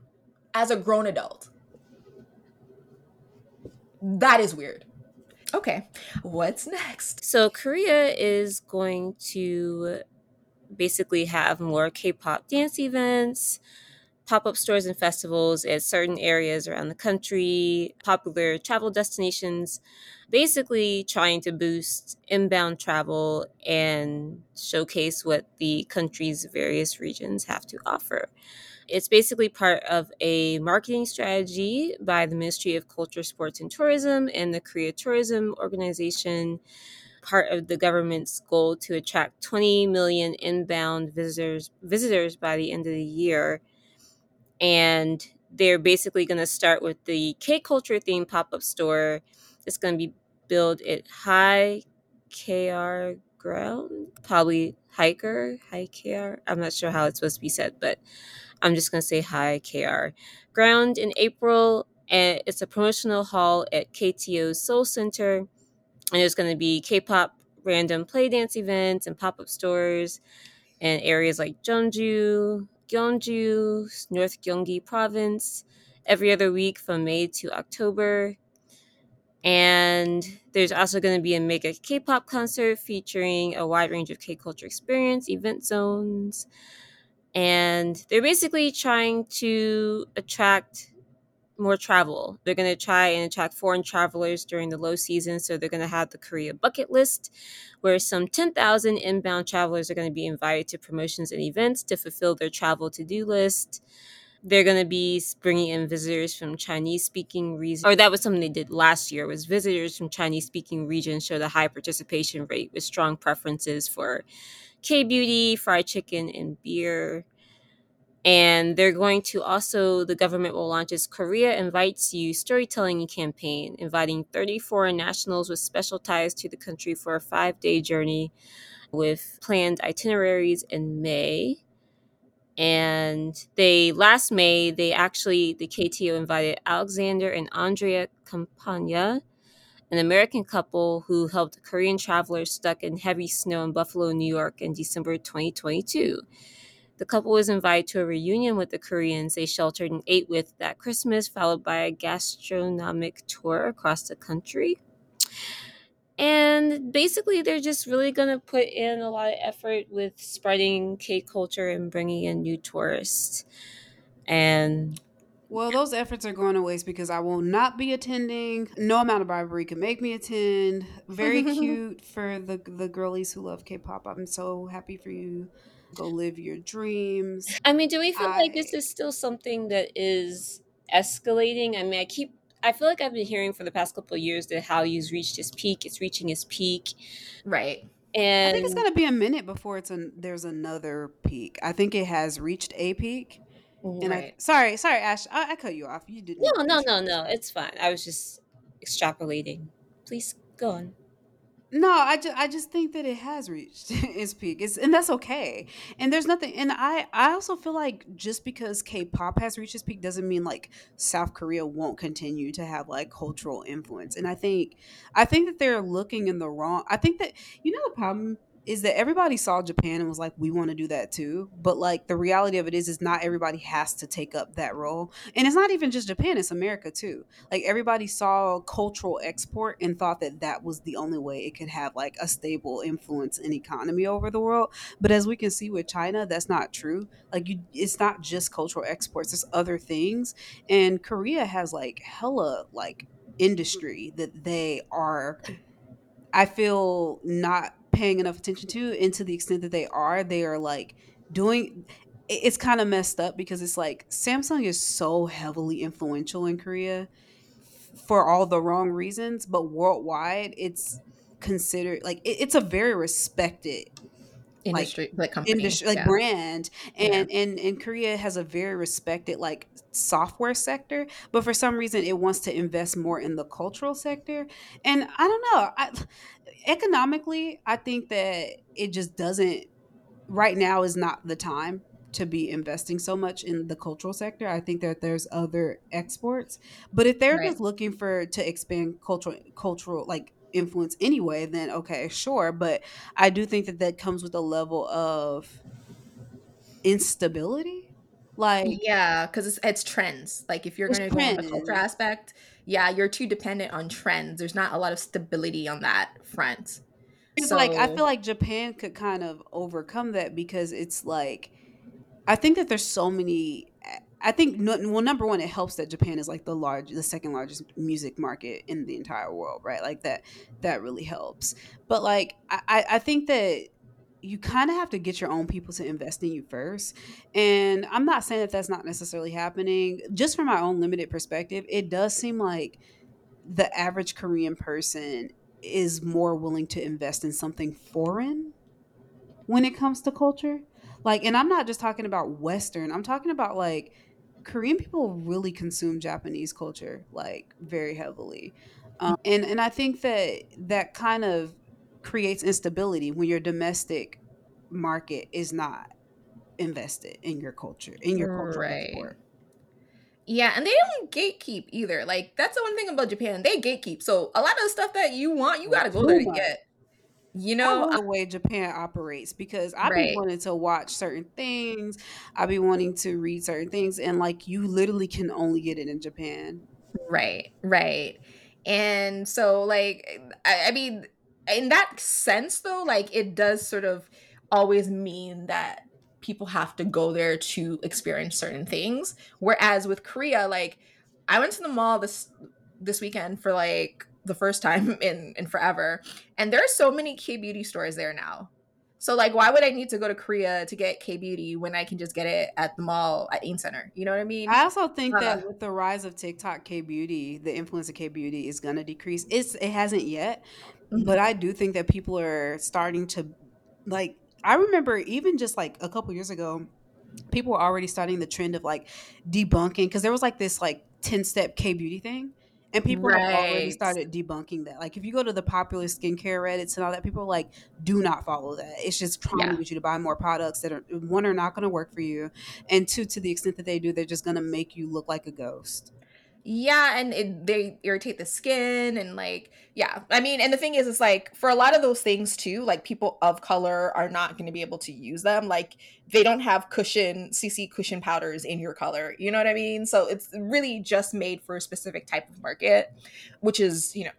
as a grown adult? That is weird. Okay, what's next? So Korea is going to basically have more K-pop dance events, pop-up stores and festivals at certain areas around the country, popular travel destinations, basically trying to boost inbound travel and showcase what the country's various regions have to offer. It's basically part of a marketing strategy by the Ministry of Culture, Sports, and Tourism and the Korea Tourism Organization, part of the government's goal to attract 20 million inbound visitors visitors by the end of the year. And they're basically going to start with the K culture themed pop-up store. It's going to be built at High KR Ground, probably Hiker, High KR. I'm not sure how it's supposed to be said, but I'm just going to say High KR Ground in April. And it's a promotional hall at KTO Seoul Center. And there's going to be K-pop random play dance events and pop-up stores in areas like Jeonju, Gyeongju, North Gyeonggi Province every other week from May to October. And there's also going to be a mega K-pop concert featuring a wide range of K-culture experience event zones. And they're basically trying to attract more travel. They're going to try and attract foreign travelers during the low season. So they're going to have the Korea bucket list, where some 10,000 inbound travelers are going to be invited to promotions and events to fulfill their travel to do list. They're going to be bringing in visitors from Chinese speaking regions, or that was something they did last year. Was visitors from Chinese speaking regions showed a high participation rate with strong preferences for K beauty, fried chicken, and beer. And they're going to also, the government will launch its Korea Invites You storytelling campaign, inviting 30 foreign nationals with special ties to the country for a five day journey with planned itineraries in May. And they, last May, they actually, the KTO invited Alexander and Andrea Campagna, an American couple who helped Korean travelers stuck in heavy snow in Buffalo, New York in December 2022. The couple was invited to a reunion with the Koreans they sheltered and ate with that Christmas, followed by a gastronomic tour across the country. And basically, they're just really going to put in a lot of effort with spreading K culture and bringing in new tourists. And Well, those efforts are going to waste because I will not be attending. No amount of bribery can make me attend. Very *laughs* cute for the the girlies who love K-pop. I'm so happy for you. Go live your dreams. I mean, do we feel like this is still something that is escalating? I mean, I keep, I feel like I've been hearing for the past couple of years that Hallyu's reached its peak. It's reaching its peak, Right. and I think it's gonna be a minute before it's an there's another peak. I think it has reached a peak. And I Right. sorry, sorry, Ash, I, I cut you off. You didn't. no, no, no, no. It's fine. I was just extrapolating. Please Go on. No, I just I just think that it has reached *laughs* its peak. It's, and that's okay. And there's nothing and I I also feel like just because K-pop has reached its peak doesn't mean like South Korea won't continue to have like cultural influence. And I think I think that they're looking in the wrong I think that you know the problem is that everybody saw Japan and was like, we want to do that too. But like the reality of it is, is not everybody has to take up that role. And it's not even just Japan, it's America too. Like everybody saw cultural export and thought that that was the only way it could have like a stable influence in economy over the world. But as we can see with China, that's not true. Like you, it's not just cultural exports, it's other things. And Korea has like hella like industry that they are, I feel not paying enough attention to and to the extent that they are they are like doing it's kind of messed up because it's like Samsung is so heavily influential in Korea for all the wrong reasons but worldwide it's considered like it, it's a very respected industry like, like company industry like yeah. brand and yeah. and and Korea has a very respected like software sector but for some reason it wants to invest more in the cultural sector and I don't know I economically, I think that it just doesn't right now is not the time to be investing so much in the cultural sector. I think that there's other exports, but if they're right. just looking for to expand cultural cultural like influence anyway, then okay, sure. But I do think that that comes with a level of instability. Like yeah, because it's, it's trends. Like if you're going to go on the culture aspect, yeah, you're too dependent on trends. There's not a lot of stability on that front. It's so, like I feel like Japan could kind of overcome that because it's like I think that there's so many I think well number one it helps that Japan is like the large the second largest music market in the entire world, right? Like that that really helps. But like I I think that you kind of have to get your own people to invest in you first. And I'm not saying that that's not necessarily happening. Just from my own limited perspective, it does seem like the average Korean person is more willing to invest in something foreign when it comes to culture. Like, and I'm not just talking about Western, I'm talking about like Korean people really consume Japanese culture like very heavily. Um, and, and I think that that kind of creates instability when your domestic market is not invested in your culture, in your culture. Right. Yeah, and they don't gatekeep either. Like that's the one thing about Japan. They gatekeep. So a lot of the stuff that you want, you gotta go there to get. You know the way Japan operates because I've right. been wanting to watch certain things. I've been wanting to read certain things, and like you literally can only get it in Japan. Right, right. And so like I, I mean in that sense though like it does sort of always mean that people have to go there to experience certain things whereas with korea like i went to the mall this this weekend for like the first time *laughs* in in forever. And there are so many k-beauty stores there now. So like why would i need to go to korea to get k-beauty when i can just get it at the mall at ain center? You know what i mean? I also think uh, that with the rise of tiktok k-beauty the influence of k-beauty is going to decrease. It's it hasn't yet Mm-hmm. But I do think that people are starting to like I remember even just like a couple years ago, people were already starting the trend of like debunking because there was like this like 10 step K beauty thing. And people right. have already started debunking that. Like if you go to the popular skincare Reddits and all that, people are like, do not follow that. It's just trying yeah. to get you to buy more products that are one are not gonna work for you. And two, to the extent that they do, they're just gonna make you look like a ghost yeah and it, they irritate the skin and like yeah. I mean and the thing is it's like for a lot of those things too like people of color are not going to be able to use them. Like they don't have cushion cc cushion powders in your color. You know what i mean? So it's really just made for a specific type of market which is you know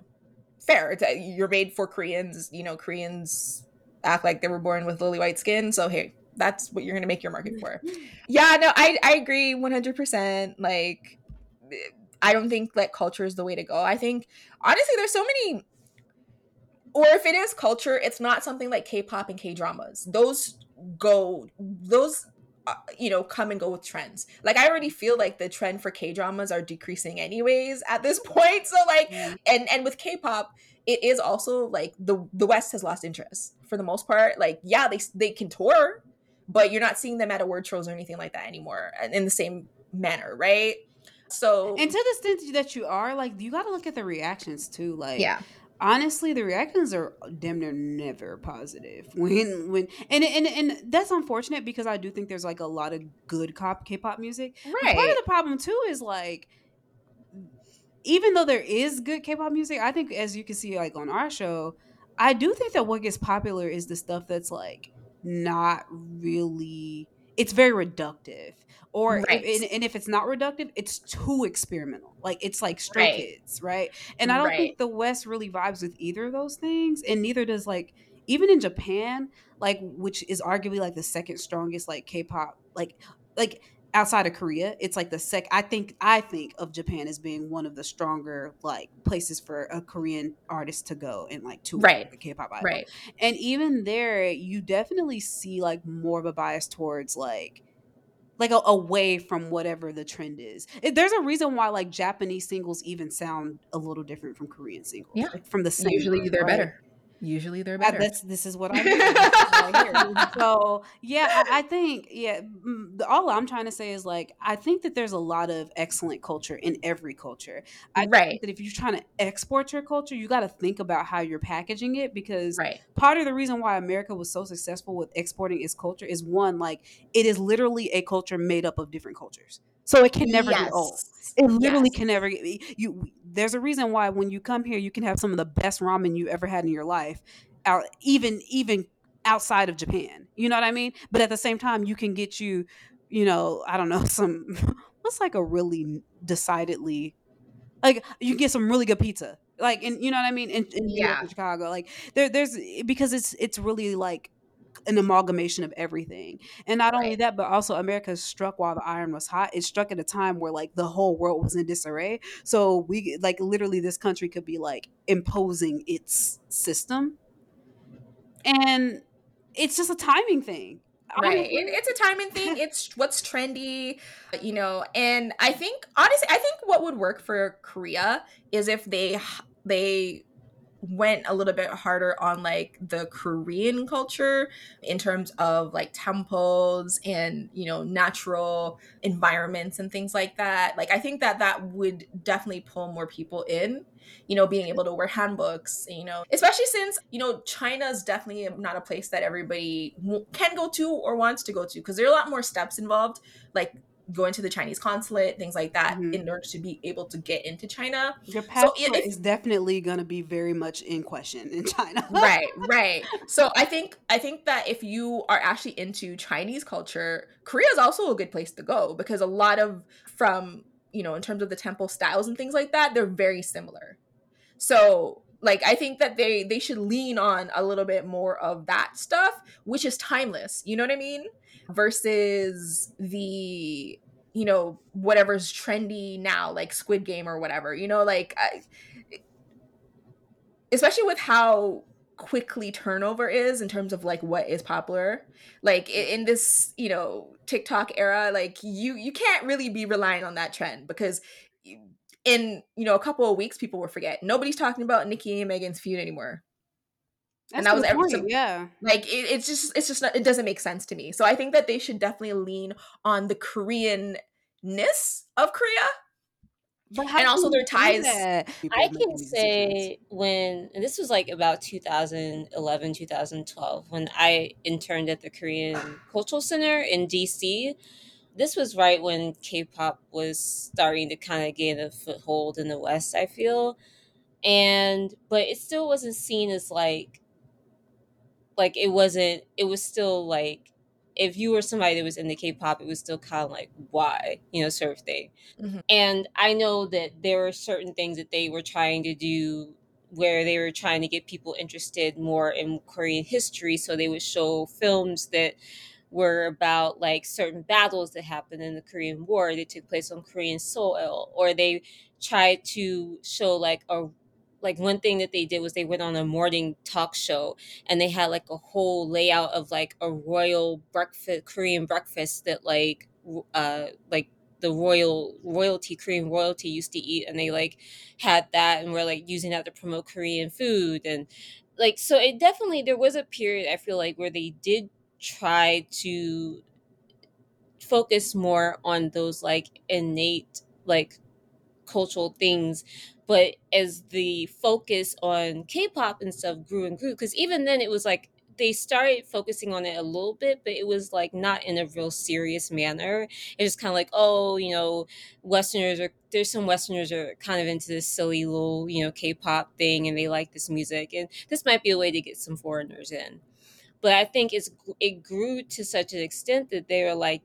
fair. It's, uh, you're made for koreans you know koreans act like they were born with lily white skin. So hey that's what you're going to make your market for. *laughs* Yeah no i i agree 100% like I don't think that culture is the way to go. I think honestly, there's so many. Or if it is culture, it's not something like K-pop and K-dramas. Those go, those uh, you know come and go with trends like i already feel like the trend for k dramas are decreasing anyways at this *laughs* point so like and and with k-pop it is also like the the west has lost interest for the most part like yeah they they can tour but you're not seeing them at award shows or anything like that anymore in the same manner right so and to the extent that you are like you got to look at the reactions too like yeah. honestly the reactions are damn near never positive *laughs* when when and and and that's unfortunate because i do think there's like a lot of good cop k-pop music. Right part of the problem too is like even though there is good k-pop music i think as you can see like on our show i do think that what gets popular is the stuff that's like not really it's very reductive or right. if, and, and, if it's not reductive it's too experimental like it's like Stray Kids right and i don't right. think the west really vibes with either of those things and neither does like even in japan like which is arguably like the second strongest like k-pop like like outside of Korea, it's like the sec. I think I think of Japan as being one of the stronger like places for a Korean artist to go and like to right the K-pop idol. Right. And even there, you definitely see like more of a bias towards like like a, away from whatever the trend is. It, there's a reason why like Japanese singles even sound a little different from Korean singles. Yeah, like, from the same. Usually they're right? better. Usually they're better. That's this is what I *laughs* so yeah, I, I, think yeah. Mm, all I'm trying to say is like I think that there's a lot of excellent culture in every culture. I right. that if you're trying to export your culture, you got to think about how you're packaging it because right. part of the reason why America was so successful with exporting its culture is one like it is literally a culture made up of different cultures. So it can never yes. get old. It literally yes. can never get you. There's a reason why when you come here, you can have some of the best ramen you ever had in your life, out even even outside of Japan. You know what I mean? But at the same time, you can get you, you know, I don't know, *laughs* some what's like a really decidedly like you get some really good pizza like and you know what i mean in, in yeah. chicago like there there's because it's it's really like an amalgamation of everything. And not only that, but also America struck while the iron was hot. It struck at a time where like the whole world was in disarray. So we like literally this country could be like imposing its system. And it's just a timing thing. Right. It, it's a timing thing. *laughs* It's what's trendy, you know. And I think honestly, I think what would work for Korea is if they they went a little bit harder on like the Korean culture in terms of like temples and you know natural environments and things like that. Like I think that that would definitely pull more people in. You know, being able to wear hanboks, you know, especially since, you know, China is definitely not a place that everybody can go to or wants to go to because there are a lot more steps involved. Like going to the Chinese consulate, things like that, mm-hmm. in order to be able to get into China. Your passport so it, is definitely going to be very much in question in China. *laughs* right, right. So I think I think that if you are actually into Chinese culture, Korea is also a good place to go because a lot of from you know in terms of the temple styles and things like that, they're very similar. So like i think that they they should lean on a little bit more of that stuff which is timeless you know what i mean versus the you know whatever's trendy now like squid game or whatever you know like I, especially with how quickly turnover is in terms of like what is popular. Like in this you know tiktok era like you you can't really be relying on that trend because in you know a couple of weeks people will forget. Nobody's talking about nikki and megan's feud anymore that's and that was every so, yeah. Like it, it's just it's just not, it doesn't make sense to me. So I think that they should definitely lean on the Korean ness of Korea. But and also their ties. I can say when and this was like about 2011, 2012 when I interned at the Korean Cultural Center in DC. This was right when K-pop was starting to kind of gain a foothold in the West. I feel, and but it still wasn't seen as like like it wasn't it was still like if you were somebody that was into K-pop, it was still kind of like why, you know, sort of thing. Mm-hmm. And I know that there were certain things that they were trying to do where they were trying to get people interested more in Korean history. So they would show films that were about like certain battles that happened in the Korean War that took place on Korean soil, or they tried to show like a like one thing that they did was they went on a morning talk show and they had like a whole layout of like a royal breakfast korean breakfast that like uh like the royal royalty korean royalty used to eat and they like had that and were like using that to promote korean food and like so it definitely there was a period i feel like where they did try to focus more on those like innate like cultural things but as the focus on K-pop and stuff grew and grew, because even then it was like they started focusing on it a little bit, but it was like not in a real serious manner. It was kind of like, oh, you know, Westerners are there's some Westerners are kind of into this silly little, you know, K-pop thing, and they like this music, and this might be a way to get some foreigners in. But I think it's it grew to such an extent that they were like,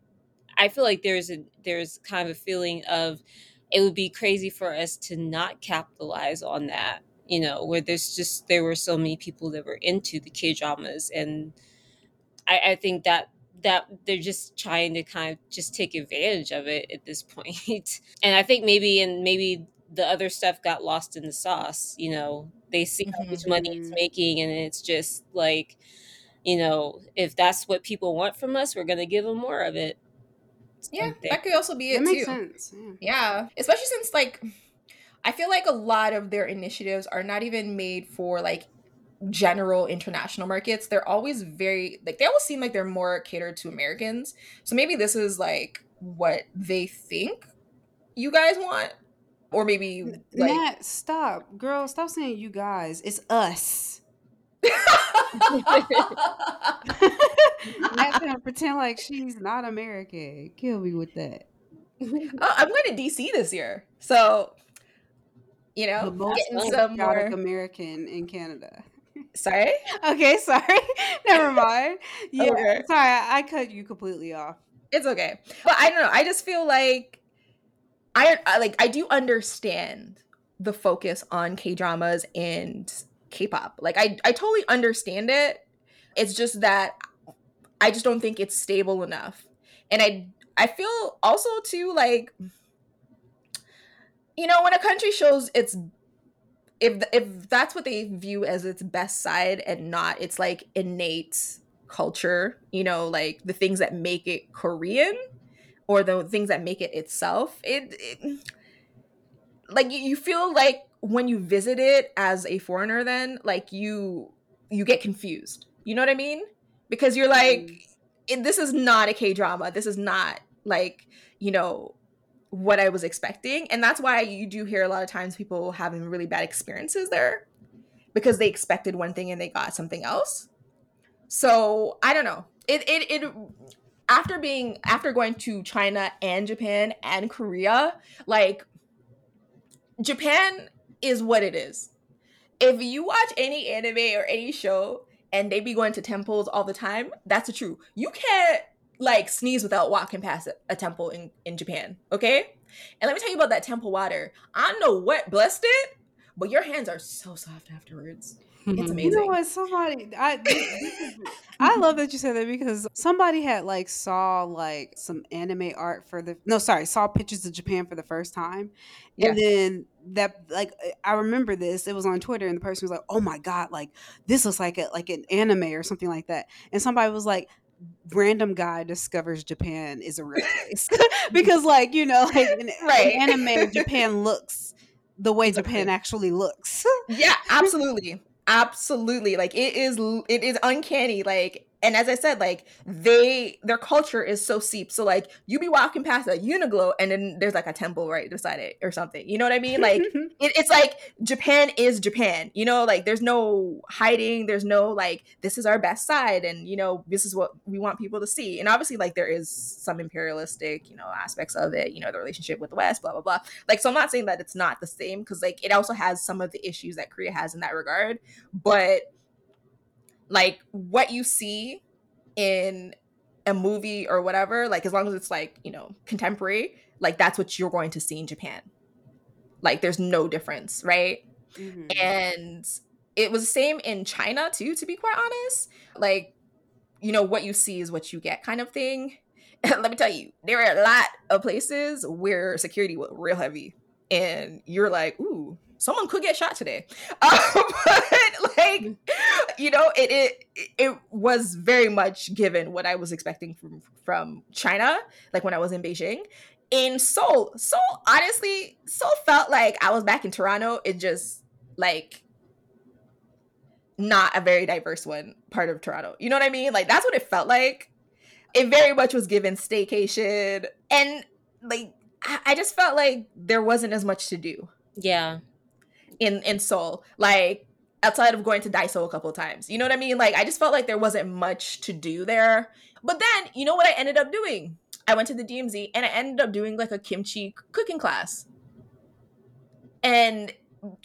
I feel like there's a there's kind of a feeling of it would be crazy for us to not capitalize on that you know, where there's just there were so many people that were into the K dramas, and I, I think that that they're just trying to kind of just take advantage of it at this *laughs* point. and I think maybe and maybe the other stuff got lost in the sauce. You know, they see how much money it's mm-hmm. making, and it's just like, you know, if that's what people want from us, we're gonna give them more of it. Yeah, that could also be it that too. Makes sense. Yeah. yeah, especially since like I feel like a lot of their initiatives are not even made for like general international markets. They're always very like they always seem like they're more catered to Americans. So maybe this is like what they think you guys want. Or maybe like Matt, stop. Girl, stop saying you guys. It's us. *laughs* Matt's gonna pretend like she's not American. Kill me with that. *laughs* Oh, I'm going to DC this year. So you know, the most getting some more American in Canada. Sorry. okay, sorry. *laughs* Never mind. Yeah, okay. sorry, I, I cut you completely off. It's okay, but I don't know. I just feel like I, I like I do understand the focus on K dramas and K-pop. Like I I totally understand it. It's just that I just don't think it's stable enough. And I I feel also too like you know when a country shows its if if that's what they view as its best side and not its like innate culture you know like the things that make it korean or the things that make it itself it, it like you feel like when you visit it as a foreigner then like you you get confused you know what i mean because you're like mm. it, this is not a k drama this is not like you know what I was expecting. And that's why you do hear a lot of times people having really bad experiences there because they expected one thing and they got something else. So I don't know. It it it after being after going to China and Japan and Korea, like Japan is what it is. If you watch any anime or any show and they be going to temples all the time, that's the truth. You can't like sneeze without walking past a, temple in, in Japan. Okay? And let me tell you about that temple water. I know what blessed it, but your hands are so soft afterwards. It's amazing. You know what? Somebody, I, *laughs* I love that you said that because somebody had like saw like some anime art for the no, sorry, saw pictures of Japan for the first time, yes. and then that like eh, I remember this. It was on Twitter, and the person was like, "Oh my god, like this looks like a like an anime or something like that," and somebody was like, random guy discovers Japan is a real place *laughs* *laughs* because, like, you know, like in, right. anime, Japan looks the way Japan actually looks. yeah, absolutely, absolutely. Like it is, it is uncanny. Like and as I said, like they their culture is so steep. So like you be walking past a Uniqlo and then there's like a temple right beside it or something. You know what I mean? Like *laughs* it, it's like Japan is Japan. You know, like there's no hiding. There's no like this is our best side, and you know this is what we want people to see. And obviously, like there is some imperialistic, you know, aspects of it. You know, the relationship with the West, blah blah blah. Like so, I'm not saying that it's not the same because like it also has some of the issues that Korea has in that regard, but like what you see in a movie or whatever, like as long as it's like, you know, contemporary, like that's what you're going to see in Japan. Like there's no difference, right? Mm-hmm. And it was the same in China too, to be quite honest. Like, you know, what you see is what you get kind of thing. *laughs* Let me tell you, there are a lot of places where security was real heavy. And you're like, ooh, someone could get shot today. Um, *laughs* but like, you know, it, it it was very much given what I was expecting from from China, like when I was in Beijing. In Seoul, Seoul honestly, Seoul felt like I was back in Toronto. It just like not a very diverse one part of Toronto. You know what I mean? Like that's what it felt like. It very much was given staycation and like I just felt like there wasn't as much to do. Yeah. in in Seoul. Like outside of going to Daiso a couple times. You know what I mean? Like I just felt like there wasn't much to do there. But then, you know what I ended up doing? I went to the DMZ and I ended up doing like a kimchi cooking class. And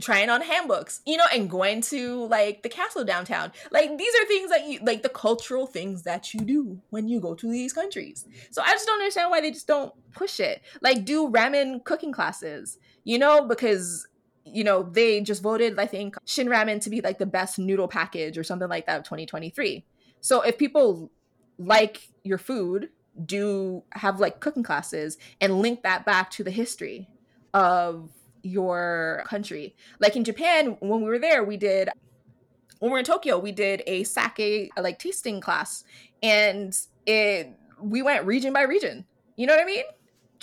trying on hanboks, you know, and going to like the castle downtown. Like these are things that you like the cultural things that you do when you go to these countries. So I just don't understand why they just don't push it. Like do ramen cooking classes, you know, because you know, they just voted I think Shin Ramen to be like the best noodle package or something like that of 2023. So if people like your food, do have like cooking classes and link that back to the history of your country. Like in Japan, when we were there, we did when we were in Tokyo, we did a sake like tasting class, and it we went region by region. You know what I mean?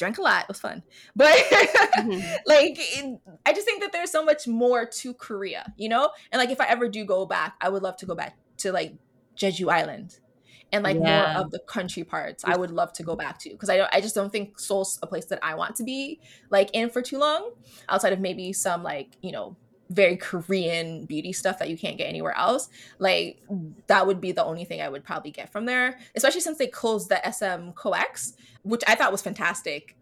Drank a lot. It was fun, but mm-hmm. *laughs* like it, I just think that there's so much more to Korea. You know, and like if I ever do go back, I would love to go back to like Jeju Island and like yeah. more of the country parts i would love to go back to because i don't i just don't think seoul's a place that i want to be like in for too long outside of maybe some like you know very korean beauty stuff that you can't get anywhere else like that would be the only thing i would probably get from there especially since they closed the sm coex which i thought was fantastic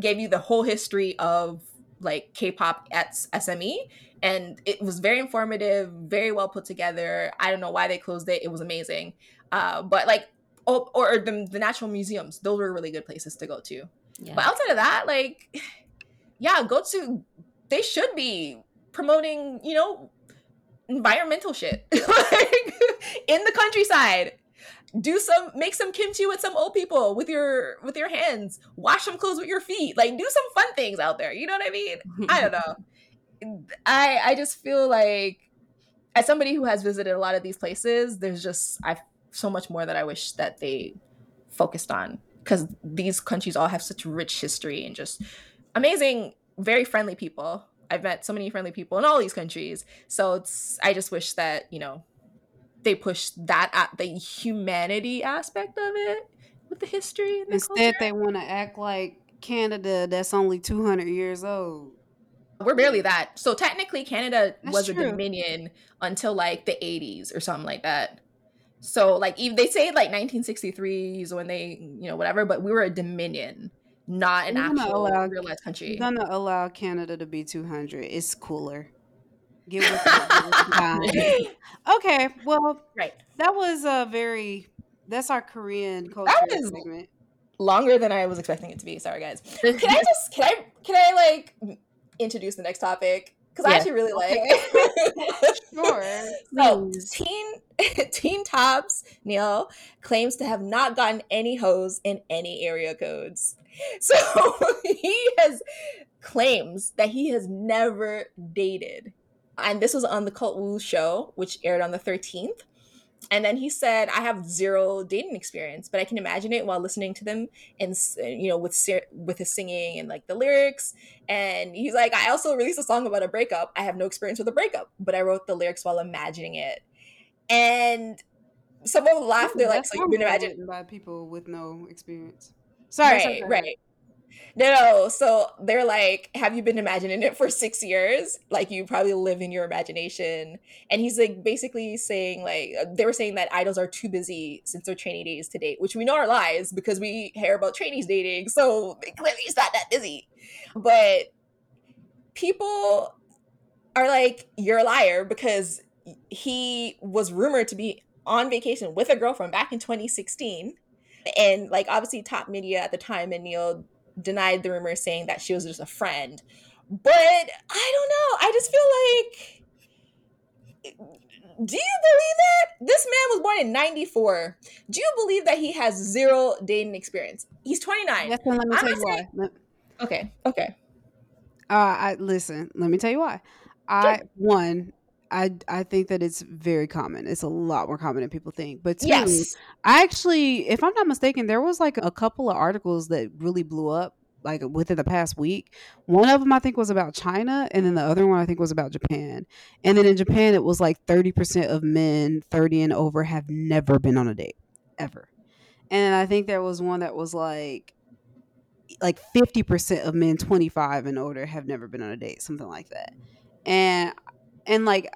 gave you the whole history of like k-pop at sme and it was very informative very well put together i don't know why they closed it it was amazing uh, but like, oh, or the, the natural museums, those were really good places to go to. Yeah. But outside of that, like, *sighs* yeah, go to. They should be promoting, you know, environmental shit. *laughs* Like in the countryside. Do some make some kimchi with some old people with your with your hands. Wash some clothes with your feet. Like do some fun things out there. You know what i mean? I don't know. *laughs* I i just feel like as somebody who has visited a lot of these places there's just I've so much more that I wish that they focused on. Because these countries all have such rich history and just amazing, very friendly people. I've met so many friendly people in all these countries. So it's I just wish that, you know, they push that at the humanity aspect of it with the history. The Instead, culture. they want to act like Canada that's only 200 years old. We're barely that. So technically, Canada that's was true. a dominion until like the 80s or something like that. So like even they say like 1963s when they you know whatever, but we were a dominion, not an actual allow, realized country. We're gonna allow Canada to be 200. It's cooler. Give *laughs* okay, well, right. That was a very. That's our Korean culture segment. Longer than I was expecting it to be. Sorry, guys. *laughs* Can I just can I can I like introduce the next topic? because yeah. I actually really like it. *laughs* sure. so Teen *laughs* Teen Top's Niel claims to have not gotten any hoes in any area codes. *laughs* So *laughs* he has claims that he has never dated. And this was on the Cultwo show, which aired on the 13th. And then he said, "I have zero dating experience, but I can imagine it while listening to them, and you know, with with his singing and like the lyrics." And he's like, "I also released a song about a breakup. I have no experience with a breakup, but I wrote the lyrics while imagining it." And someone laughed. They're like, "So you can imagine by people with no experience." Sorry, right, sorry, right. No, no. So they're like, have you been imagining it for six years? Like you probably live in your imagination. And he's like basically saying like uh, they were saying that idols are too busy since their trainee days to date, which we know are lies because we hear about trainees dating. So clearly he's not that busy. But people are like, you're a liar because he was rumored to be on vacation with a girlfriend back in 2016 and like obviously top media at the time and niel denied the rumor saying that she was just a friend. But I don't know. I just feel like do you believe that? This man was born in 94. Do you believe that he has zero dating experience? He's 29. Yes, let me tell you why. Okay, okay. Uh, I listen. Let me tell you why. I one, I I think that it's very common. It's a lot more common than people think. But two, yes. I actually, if I'm not mistaken, there was like a couple of articles that really blew up like within the past week. One of them I think was about China, and then the other one I think was about Japan. And then in Japan, it was like 30% of men 30 and over have never been on a date ever. And I think there was one that was like like 50% of men 25 and older have never been on a date, something like that and and like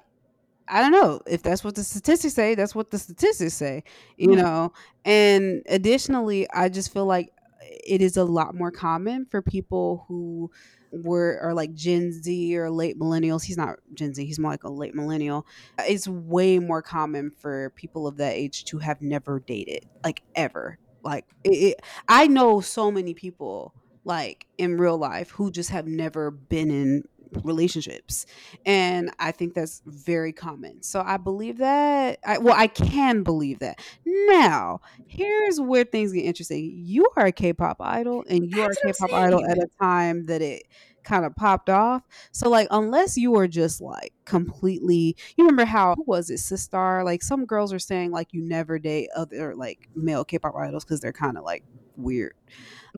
I don't know if that's what the statistics say. That's what the statistics say, you Mhm. know. And additionally, I just feel like it is a lot more common for people who were are like Gen Z or late millennials. He's not Gen Z. He's more like a late millennial. It's way more common for people of that age to have never dated, like ever. Like it, it, I know so many people like in real life who just have never been in relationships and i think that's very common. So i believe that I, well i can believe that. Now here's where things get interesting. You are a k-pop idol and you are a I'm k-pop idol at a time that it kind of popped off. So like unless you were just like completely you remember how who was it sistar? Like some girls are saying like you never date other like male k-pop idols because they're kind of like weird.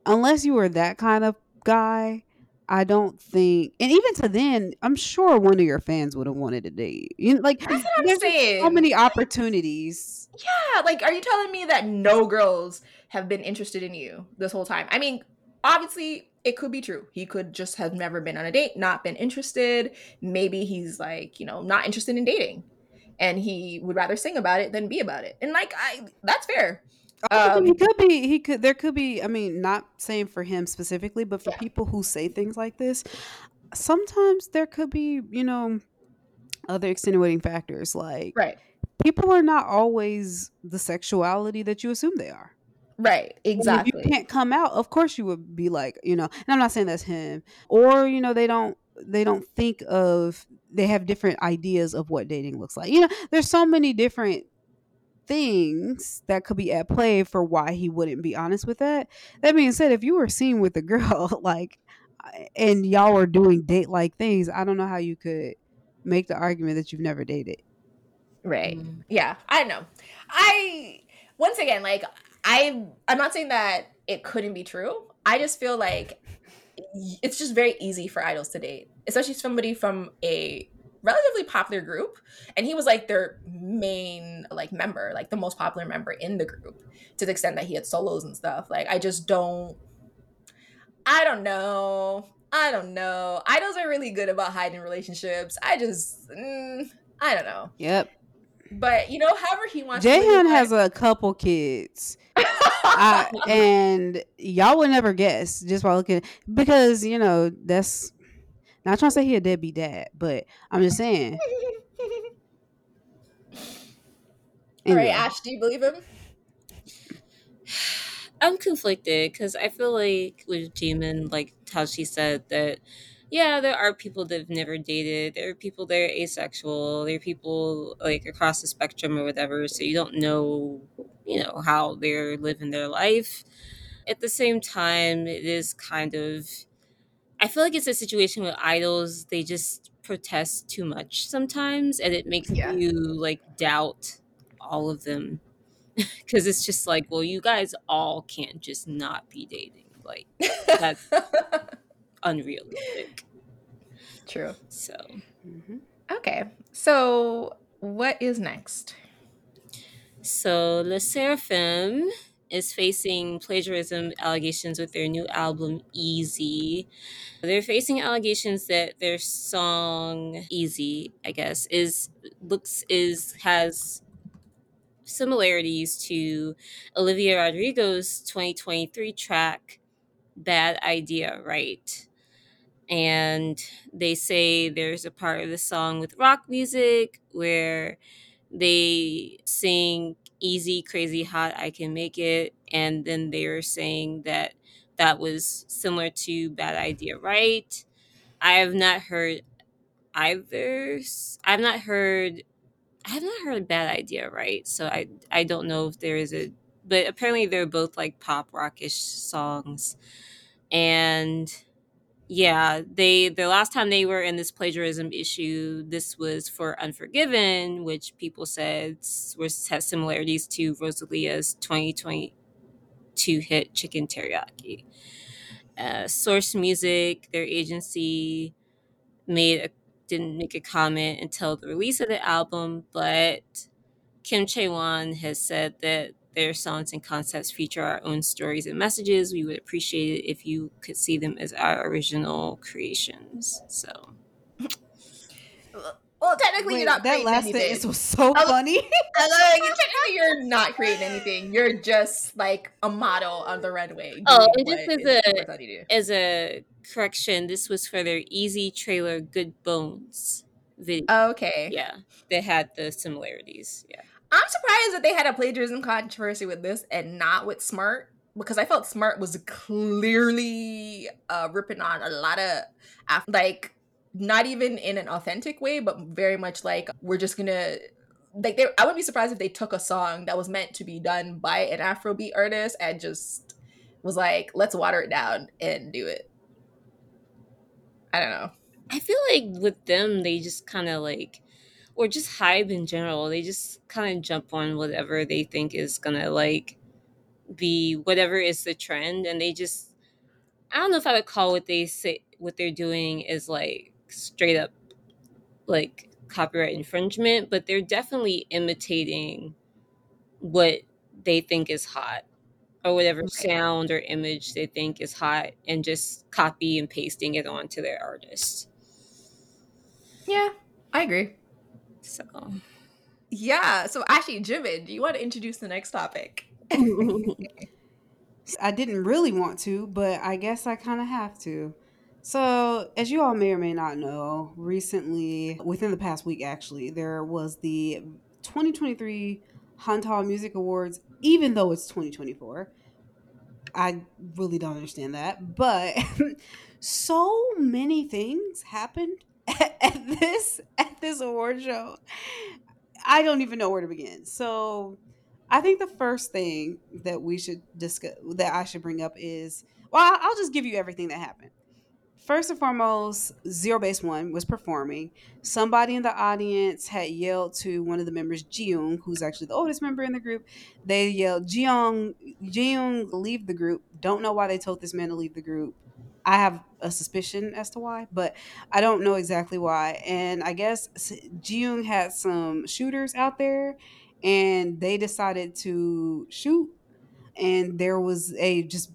Unless you were that kind of guy I don't think, and even to then, I'm sure one of your fans would have wanted to date. You know, like That's what I'm saying. so many opportunities. Yeah, like, are you telling me that no girls have been interested in you this whole time? I mean, obviously, it could be true. He could just have never been on a date, not been interested. Maybe he's like, you know, not interested in dating, and he would rather sing about it than be about it. And like, I that's fair. Also, he Um, could be. He could. There could be. I mean, not saying for him specifically, but for Yeah. people who say things like this, sometimes there could be, you know, other extenuating factors. Like right, people are not always the sexuality that you assume they are. right, And if exactly. you can't come out, of course you would be like, you know, and I'm not saying that's him. Or, you know, they don't they don't think of they have different ideas of what dating looks like. You know, there's so many different things that could be at play for why he wouldn't be honest with that. That being said, if you were seen with a girl *laughs* like and y'all were doing date like things, I don't know how you could make the argument that you've never dated. Right. Mm. Yeah, I know. I once again like I I'm not saying that it couldn't be true. I just feel like it's just very easy for idols to date, especially somebody from a relatively popular group and he was like their main like member, like the most popular member in the group to the extent that he had solos and stuff. Like I just don't I don't know. I don't know. Idols are really good about hiding relationships. I just mm, I don't know. Yep. But you know, however he wants. his has a couple kids. I, *laughs* and y'all would never guess just by looking because you know that's not trying to say he a deadbeat dad, but I'm just saying. *laughs* All Anyway. right, Ash, do you believe him? *sighs* I'm conflicted because I feel like with Jimin, like how she said that, yeah, there are people that have never dated. There are people that are asexual. There are people like across the spectrum or whatever. So you don't know, you know, how they're living their life. At the same time, it is kind of, I feel like it's a situation with idols. They just protest too much sometimes, and it makes Yeah. you like doubt all of them *laughs* because it's just like, well, you guys all can't just not be dating. Like That's- *laughs* unrealistic. True. So Mhm. Okay, so what is next? So Le Sserafim is facing plagiarism allegations with their new album Easy. They're facing allegations that their song Easy, I guess, is looks is has similarities to Olivia Rodrigo's 2023 track Bad Idea, Right? And they say there's a part of the song with rock music where they sing easy crazy hot i can make it. And then they were saying that that was similar to bad idea right? I have not heard either I've not heard i have not heard bad idea right? So i i don't know if there is a but apparently they're both like pop rockish songs. And yeah, they the last time they were in this plagiarism issue, this was for Unforgiven, which people said was has similarities to Rosalia's 2022 hit Chicken Teriyaki. Uh, Source Music, their agency, made a, didn't make a comment until the release of the album, but Kim Chae Won has said that their songs and concepts feature our own stories and messages. We would appreciate it if you could see them as our original creations. So, well, technically, Wait, you're not that last anything. sentence was so I was- funny. I love it. technically, you're not creating anything. You're just like a model on the runway. Oh, doing and just as is a- important to do. As a correction, this was for their Easy trailer Good Bones video. Okay. yeah, they had the similarities. Yeah. I'm surprised that they had a plagiarism controversy with this and not with Smart because I felt Smart was clearly uh, ripping on a lot of like not even in an authentic way, but very much like we're just gonna like they. I wouldn't be surprised if they took a song that was meant to be done by an Afrobeat artist and just was like, let's water it down and do it. I don't know. I feel like with them, they just kind of like, or just hype in general, they just kind of jump on whatever they think is gonna like be whatever is the trend, and they just, I don't know if I would call what they say what they're doing is like straight up like copyright infringement, but they're definitely imitating what they think is hot or whatever Right. sound or image they think is hot and just copy and pasting it onto their artist. Yeah, I agree. So Yeah. So actually, Jimin, do you want to introduce the next topic? *laughs* I didn't really want to, but I guess I kind of have to. So, as you all may or may not know, recently, within the past week actually, there was the 2023 Hanteo Music Awards, even though it's 2024. I really don't understand that. But *laughs* so many things happened *laughs* at, this at this award show. I don't even know where to begin. So, I think the first thing that we should discuss that I should bring up is well, I'll just give you everything that happened. First and foremost, ZEROBASEONE was performing. Somebody in the audience had yelled to one of the members, Ji-woong, who's actually the oldest member in the group. They yelled, Ji-woong, Ji-woong, leave the group. Don't know why they told this man to leave the group. I have a suspicion as to why, but I don't know exactly why. And I guess Ji-woong had some shooters out there and they decided to shoot. And there was a just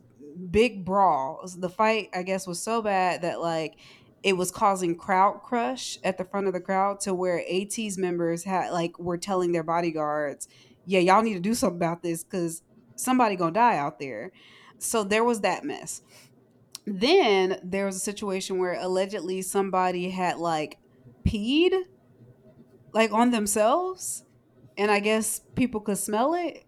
big brawl. The fight i guess was so bad that like it was causing crowd crush at the front of the crowd to where at's members had like were telling their bodyguards yeah y'all need to do something about this because somebody gonna die out there. So there was that mess then there was a situation where allegedly somebody had like peed like on themselves and I guess people could smell it.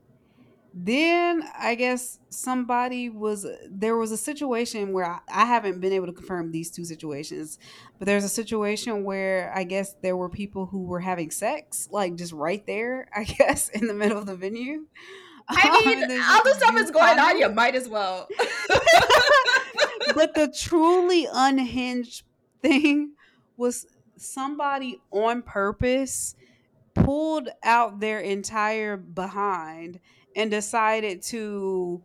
Then I guess somebody was there was a situation where I, I haven't been able to confirm these two situations, but there's a situation where I guess there were people who were having sex, like just right there, *laughs* I guess, in the middle of the venue. I Um, mean, *laughs* they all the stuff is going on. You might as well. *laughs* but the truly unhinged thing was somebody on purpose pulled out their entire behind and decided to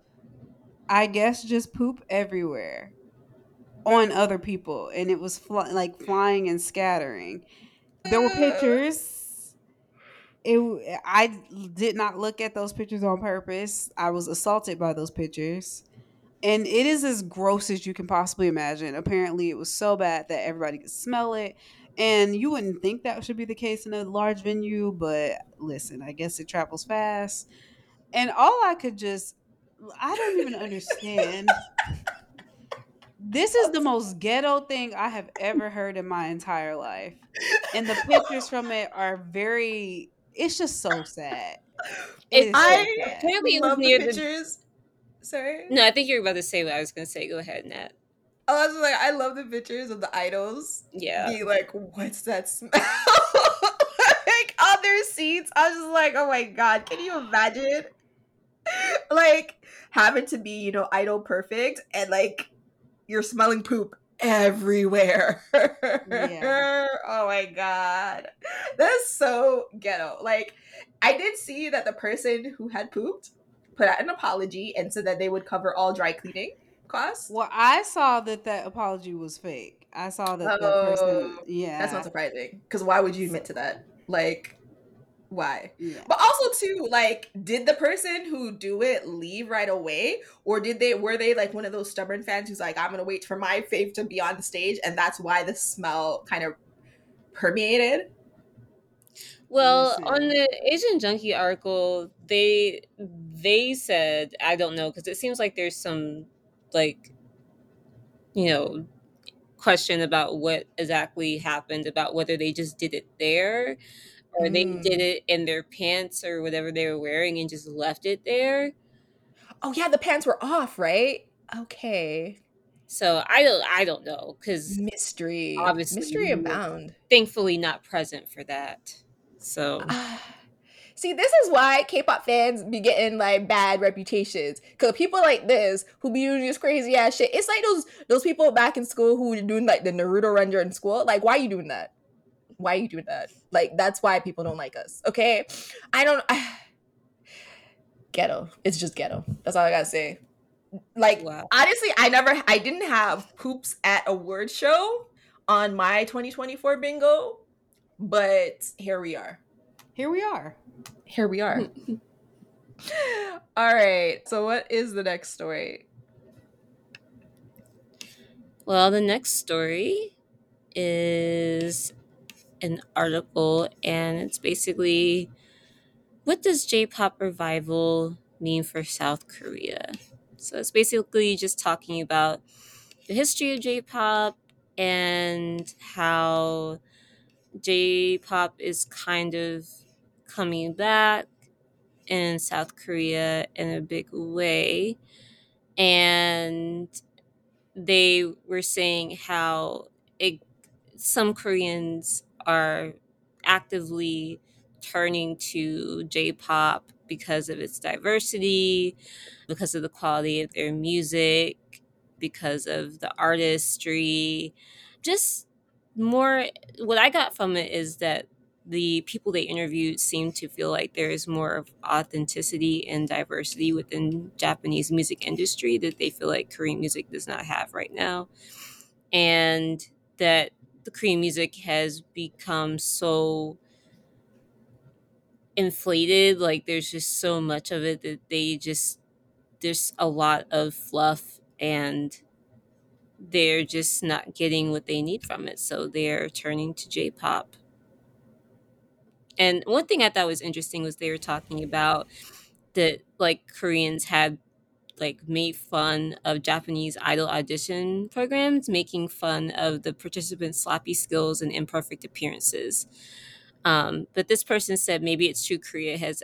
i guess just poop everywhere on other people. And it was fly- like flying and scattering. There were pictures. It i did not look at those pictures on purpose. I was assaulted by those pictures and it is as gross as you can possibly imagine. Apparently, it was so bad that everybody could smell it. And you wouldn't think that should be the case in a large venue, but listen, I guess it travels fast. And all I could just, I don't even understand. This is the most ghetto thing I have ever heard in my entire life. And the pictures from it are very, it's just so sad. It is so I sad. Apparently it was love the near the- pictures. Sorry. no, I think you were about to say what I was going to say. Go ahead, Nat. Oh, I was like, I love the pictures of the idols Yeah. being like, "What's that smell?" *laughs* like on their seats. I was just like, "Oh my god, can you imagine?" *laughs* like having to be, you know, idol perfect and like you're smelling poop everywhere. Yeah. *laughs* Oh my god, that's so ghetto. Like, I did see that the person who had pooped put out an apology and said that they would cover all dry cleaning costs. Well, I saw that that apology was fake. I saw that the person, Oh, yeah, That's not surprising. Because why would you admit to that? Like, why? yeah. But also too, like, did the person who do it leave right away, or did they were they like one of those stubborn fans who's like, I'm gonna wait for my fave to be on the stage, and that's why the smell kind of permeated? Well, on the Asian Junkie article, they they said I don't know because it seems like there's some like you know question about what exactly happened about whether they just did it there or mm. they did it in their pants or whatever they were wearing and just left it there. Oh yeah, the pants were off, right? Okay. So I don't I don't know because mystery obviously mystery abound. Thankfully not present for that. So *sighs* See, this is why K-pop fans be getting like bad reputations. Cause people like this who be doing this crazy ass shit. It's like those those people back in school who were doing like the Naruto render in school. Like, why are you doing that? Why are you doing that? Like, that's why people don't like us. Okay, I don't. I, *sighs* ghetto. It's just ghetto. That's all I gotta say. Like, wow. honestly, I never, I didn't have poops at a word show on my 2024 bingo, but here we are. Here we are here we are. *laughs* All right. So, what is the next story? Well, the next story is an article, and it's basically what does J pop revival mean for South Korea? So, it's basically just talking about the history of J pop and how J pop is kind of coming back in South Korea in a big way. And they were saying how it, some Koreans are actively turning to J pop because of its diversity, because of the quality of their music, because of the artistry. Just more, what I got from it is that the people they interviewed seem to feel like there is more of authenticity and diversity within Japanese music industry that they feel like Korean music does not have right now. And that the Korean music has become so inflated, like there's just so much of it that they just there's a lot of fluff and they're just not getting what they need from it. So they're turning to J pop and one thing I thought was interesting was they were talking about that like Koreans had like made fun of Japanese idol audition programs, making fun of the participants' sloppy skills and imperfect appearances. Um, but this person said maybe it's true Korea has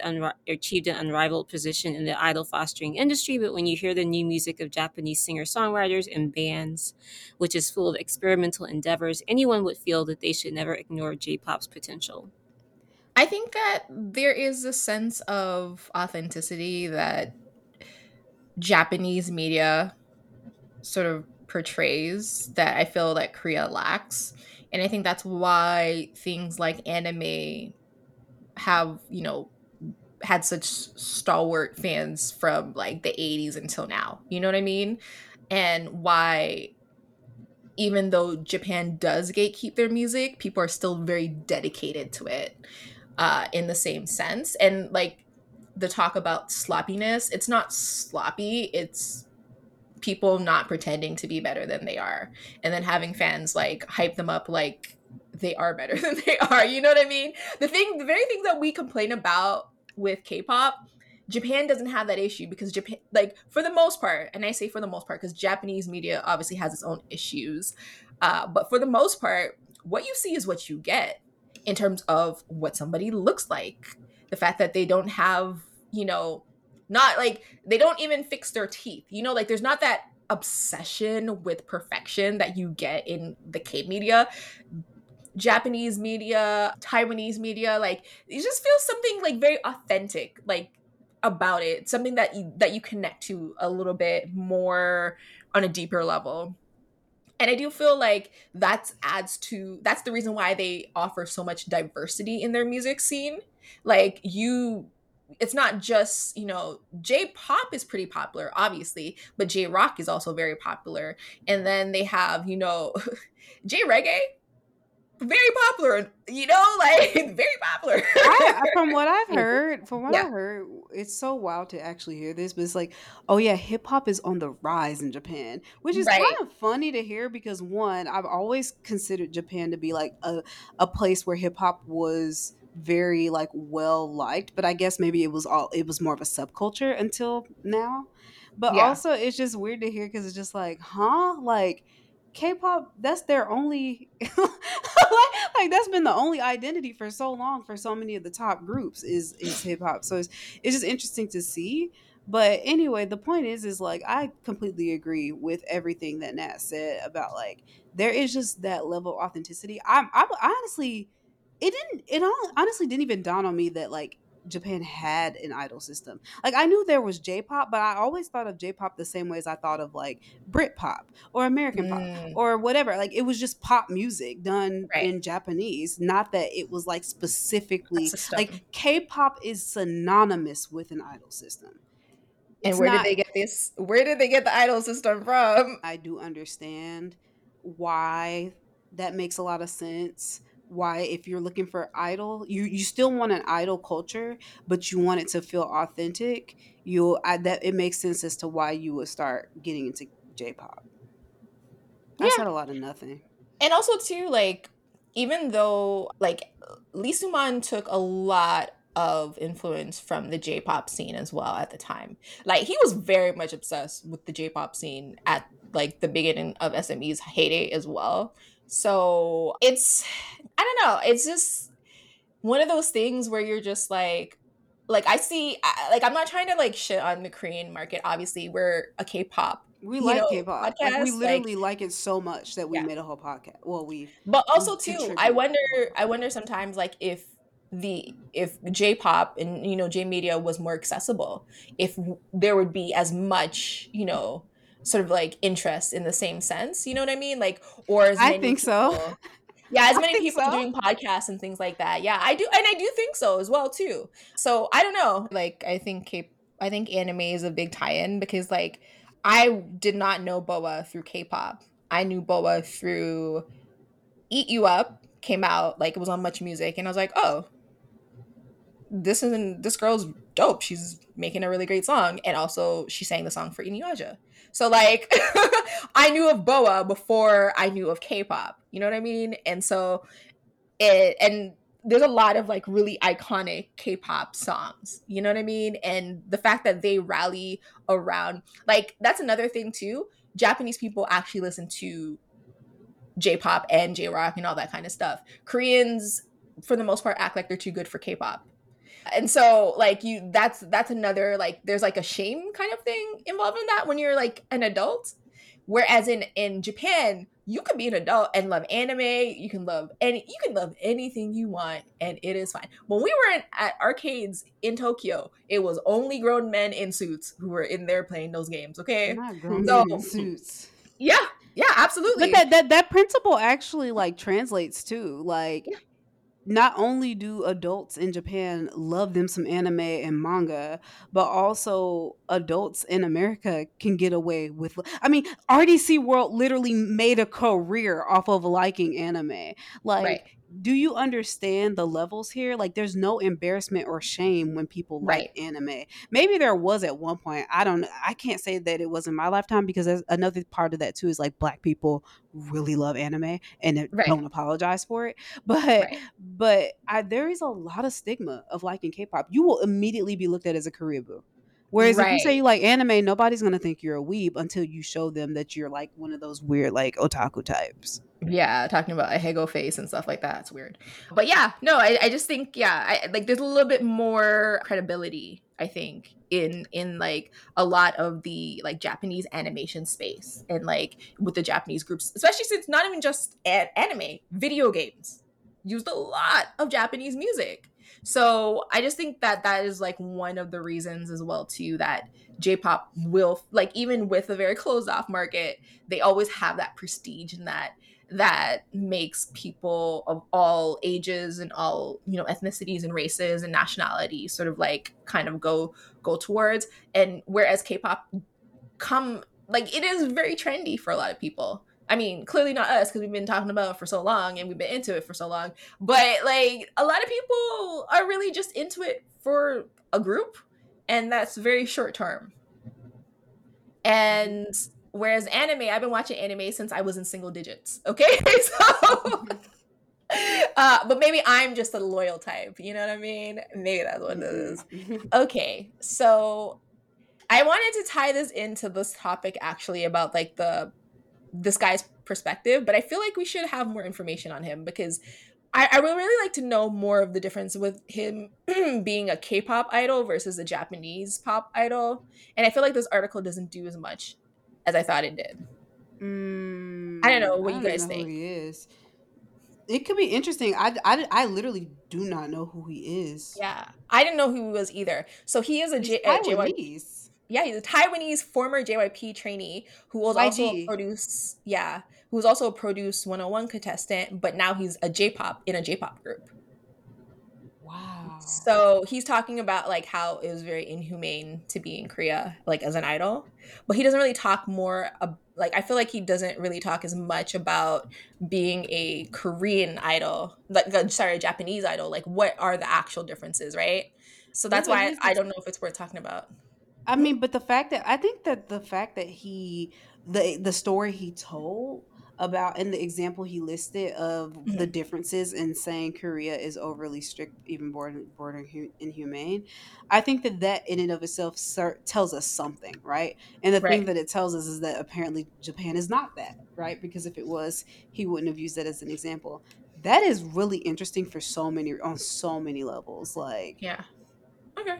achieved an unrivaled position in the idol fostering industry, but when you hear the new music of Japanese singer songwriters and bands, which is full of experimental endeavors, anyone would feel that they should never ignore J pop's potential. I think that there is a sense of authenticity that Japanese media sort of portrays that I feel that Korea lacks. And I think that's why things like anime have, you know, had such stalwart fans from like the 80s until now. You know what I mean? And why even though Japan does gatekeep their music, people are still very dedicated to it uh, in the same sense. And like the talk about sloppiness, it's not sloppy, it's people not pretending to be better than they are. And then having fans like hype them up like they are better *laughs* than they are. You know what I mean? The thing, the very thing that we complain about with K pop. Japan doesn't have that issue because Japan, like for the most part, and I say for the most part because Japanese media obviously has its own issues, uh, but for the most part, what you see is what you get in terms of what somebody looks like. The fact that they don't have, you know, not like they don't even fix their teeth. You know, like there's not that obsession with perfection that you get in the K media. Japanese media, Taiwanese media, like you just feel something like very authentic, like about it, something that you, that you connect to a little bit more on a deeper level and i do feel like that's adds to that's the reason why they offer so much diversity in their music scene like you it's not just you know j pop is pretty popular obviously but j rock is also very popular and then they have you know *laughs* j reggae very popular, you know, *laughs* like very popular. I, *laughs* from what I've heard, from what yeah. I heard, it's so wild to actually hear this, but it's like, oh yeah, hip hop is on the rise in Japan, which is right. kind of funny to hear because one, I've always considered Japan to be like a a place where hip hop was very like well liked, but I guess maybe it was all it was more of a subculture until now. But yeah. also, it's just weird to hear because it's just like, huh, like K-pop, that's their only like, *laughs* like, that's been the only identity for so long for so many of the top groups is is hip hop. So it's it's just interesting to see. But anyway, the point is is like I completely agree with everything that Nat said about like there is just that level of authenticity. I'm I'm honestly it didn't it all honestly didn't even dawn on me that like Japan had an idol system. Like I knew there was J-pop, but I always thought of J-pop the same way as I thought of like Brit-pop or American mm. pop or whatever. Like it was just pop music done right. in Japanese, not that it was like specifically like K-pop is synonymous with an idol system. And where not, did they get this? Where did they get the idol system from? I do understand why that makes a lot of sense why if you're looking for idol you you still want an idol culture but you want it to feel authentic you I, that it makes sense as to why you would start getting into j-pop i yeah. said a lot of nothing and also too like even though like lee soo-man took a lot of influence from the J-pop scene as well at the time. Like he was very much obsessed with the J-pop scene at like the beginning of SME's heyday as well. So it's, I don't know, it's just one of those things where you're just like, like I see, like I'm not trying to like shit on the Korean market. Obviously, we're a K-pop. We like know, K-pop. Like, we literally like, like, it so much that we yeah. made a whole podcast. Well, we. But also too, I wonder. I wonder sometimes like if the if J-pop and you know J media was more accessible, if there would be as much you know sort of like interest in the same sense. You know what I mean? Like, or as I think people, so. *laughs* Yeah, as many people so. doing podcasts and things like that. Yeah, I do, and I do think so as well too. So I don't know. Like, I think K, I think anime is a big tie-in because like I did not know Boa through K-pop. I knew Boa through Eat You Up came out like it was on Much Music, and I was like, oh, this isn't this girl's dope. She's making a really great song, and also she sang the song for Inuyasha. So like *laughs* I knew of Boa before I knew of K-pop. You know what I mean? And so it and there's a lot of like really iconic K-pop songs. You know what I mean? And the fact that they rally around like that's another thing too. Japanese people actually listen to J-pop and J-rock and all that kind of stuff. Koreans for the most part act like they're too good for K-pop and so like you that's that's another like there's like a shame kind of thing involved in that when you're like an adult. Whereas in in japan you could be an adult and love anime you can love any you can love anything you want and it is fine. When we were in, at arcades in tokyo it was only grown men in suits who were in there playing those games okay? Not grown so, men in suits. Yeah yeah absolutely. But that, that that principle actually like translates too. Like yeah not only do adults in Japan love them some anime and manga, but also adults in America can get away with. I mean, RDC World literally made a career off of liking anime. Like, right do you understand the levels here? Like, there's no embarrassment or shame when people right. like anime. Maybe there was at one point. I don't. I can't say that it was in my lifetime because another part of that too is like black people really love anime and right. don't apologize for it. But right. but I, there is a lot of stigma of liking K-pop. You will immediately be looked at as a Koreaboo. Whereas right. if you say you like anime, nobody's gonna think you're a weeb until you show them that you're like one of those weird like otaku types. Yeah, talking about ahegao face and stuff like that. It's weird. But yeah, no, I, I just think yeah, I, like there's a little bit more credibility. I think in in like a lot of the like Japanese animation space and like with the Japanese groups, especially since not even just anime, video games used a lot of Japanese music. So I just think that that is like one of the reasons as well too that J-pop will like even with a very closed off market, they always have that prestige and that that makes people of all ages and all you know ethnicities and races and nationalities sort of like kind of go go towards. And whereas k-pop come like it is very trendy for a lot of people I mean, clearly not us because we've been talking about it for so long and we've been into it for so long. But like a lot of people are really just into it for a group, and that's very short term. And whereas anime, I've been watching anime since I was in single digits. Okay, *laughs* so. Uh, but maybe I'm just a loyal type. You know what I mean? Maybe that's what it is. Okay, so I wanted to tie this into this topic actually about like the this guy's perspective, but I feel like we should have more information on him because I, I would really like to know more of the difference with him *clears throat* being a K-pop idol versus a Japanese pop idol, and I feel like this article doesn't do as much as I thought it did. Mm, I don't know what I you guys think. He is? It could be interesting. I, I, I literally do not know who he is. Yeah, I didn't know who he was either. So he is a, He's J- JYP Taiwanese. Yeah, he's a Taiwanese former JYP trainee who was also a produce yeah, who was also a produce 101 contestant, but now he's a J-pop in a J-pop group. Wow. So he's talking about like how it was very inhumane to be in Korea like as an idol, but he doesn't really talk more ab- like I feel like he doesn't really talk as much about being a Korean idol, like uh, sorry, a Japanese idol. Like what are the actual differences, right? So that's why he's I don't know if it's worth talking about. I mean, but the fact that I think that the fact that he the the story he told about and the example he listed of mm-hmm. the differences in saying Korea is overly strict, even border bordering hu- inhumane, I think that that in and of itself ser- tells us something, right? And the thing that it tells us is that apparently Japan is not that, right? Because if it was, he wouldn't have used that as an example. That is really interesting for so many on so many levels, like Yeah. Okay.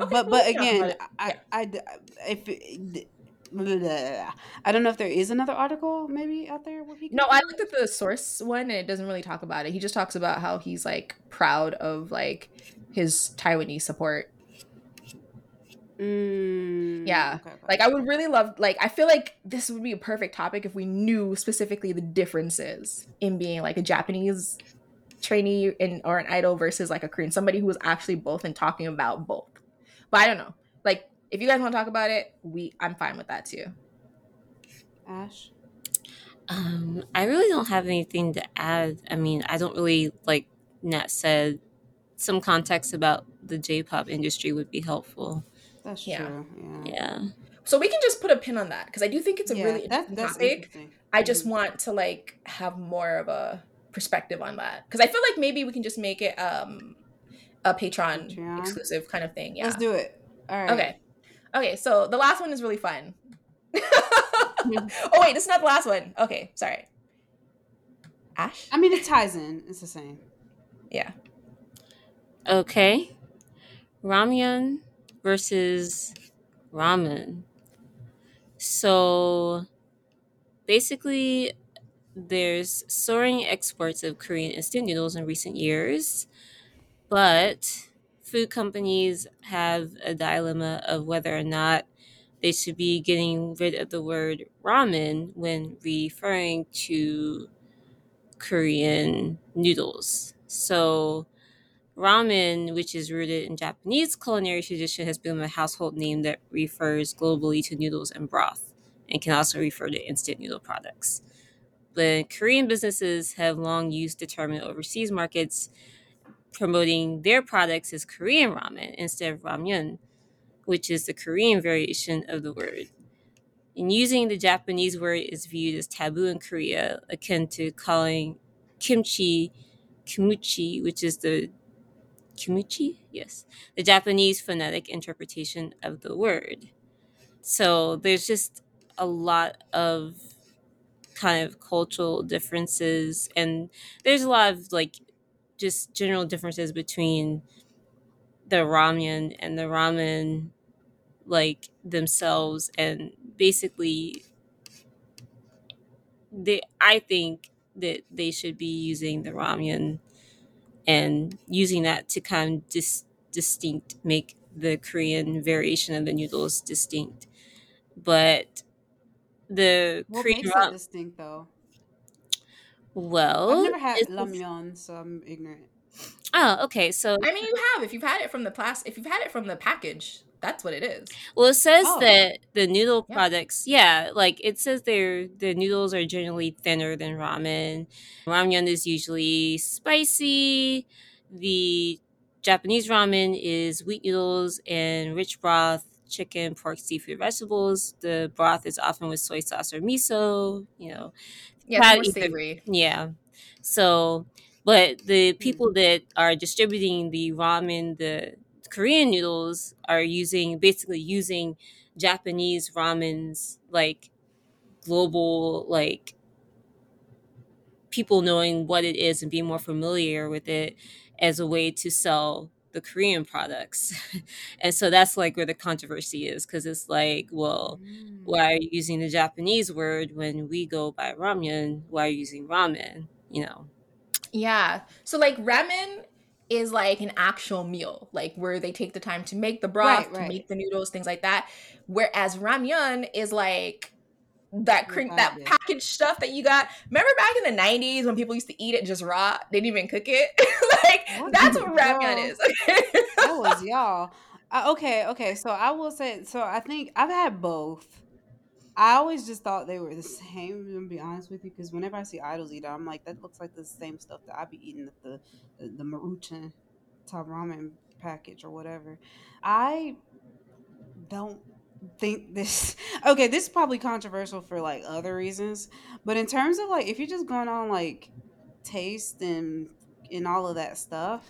Okay, but but we can talk about again, it. I, Yeah. I d- if it- blah, I don't know if there is another article maybe out there where he. No, I looked at the source one and it doesn't really talk about it. He just talks about how he's like proud of like his Taiwanese support. Mm, Yeah. okay, okay. Like I would really love like I feel like this would be a perfect topic if we knew specifically the differences in being like a Japanese trainee in or an idol versus like a Korean somebody who was actually both and talking about both. But I don't know. Like if you guys want to talk about it, we I'm fine with that too. Ash. Um, I really don't have anything to add. I mean, I don't really like Nat said. Some context about the J-pop industry would be helpful. That's Yeah. true. Yeah. Yeah. So we can just put a pin on that because I do think it's a Yeah, really interesting that's topic. interesting. I just want to like have more of a perspective on that because I feel like maybe we can just make it um a Patreon, Patreon? exclusive kind of thing. Yeah. Let's do it. All right. Okay. Okay. So the last one is really fun. *laughs* oh wait, this is not the last one. Okay, sorry. Ash. I mean, it ties in. It's the same. Yeah. Okay. Ramyun versus ramen. So basically, there's soaring exports of Korean instant noodles in recent years, but food companies have a dilemma of whether or not they should be getting rid of the word ramen when referring to Korean noodles. So, ramen, which is rooted in Japanese culinary tradition, has become a household name that refers globally to noodles and broth and can also refer to instant noodle products. But Korean businesses have long used the term in overseas markets, promoting their products as Korean ramen instead of ramyun, which is the Korean variation of the word. And using the Japanese word is viewed as taboo in Korea, akin to calling kimchi kimuchi, which is the kimuchi, yes, the Japanese phonetic interpretation of the word. So there's just a lot of kind of cultural differences, and there's a lot of like just general differences between the ramen and the ramen like themselves and basically they i think that they should be using the ramen and using that to kind of dis- distinct make the korean variation of the noodles distinct but the What korean makes ra- it distinct, though? Well I've never had it's- lamyeon, so I'm ignorant. oh okay so I mean, you have if you've had it from the plas if you've had it from the package. that's what it is. Well, it says Oh. that the noodle Yeah. products, yeah, like it says they're the noodles are generally thinner than ramen. Ramyun is usually spicy. The Japanese ramen is wheat noodles and rich broth, chicken, pork, seafood, vegetables. The broth is often with soy sauce or miso. You know, Yeah, more either- savory. yeah. So, but the mm-hmm. people that are distributing the ramen, the Korean noodles, are using basically using Japanese ramen's like global like people knowing what it is and being more familiar with it as a way to sell the Korean products. *laughs* and so that's like where the controversy is because it's like, well, Mm. why are you using the Japanese word when we go by ramyun? Why are you using ramen? You know. Yeah. So like ramen is like an actual meal, like where they take the time to make the broth, Right, to make the noodles, things like that. Whereas ramyun is like that The crin- that package. packaged stuff that you got. Remember back in the 90s when people used to eat it just raw? They didn't even cook it. *laughs* like What that's what ramyun is. that was y'all. Uh, okay, okay. So I will say, so I think I've had both. I always just thought they were the same. I'm gonna be honest with you, because whenever I see idols eat, it, I'm like, that looks like the same stuff that I be eating at the the, the Maruchan top ramen package or whatever. I don't think this. *laughs* Okay, this is probably controversial for like other reasons, but in terms of like, if you're just going on like taste and and all of that stuff,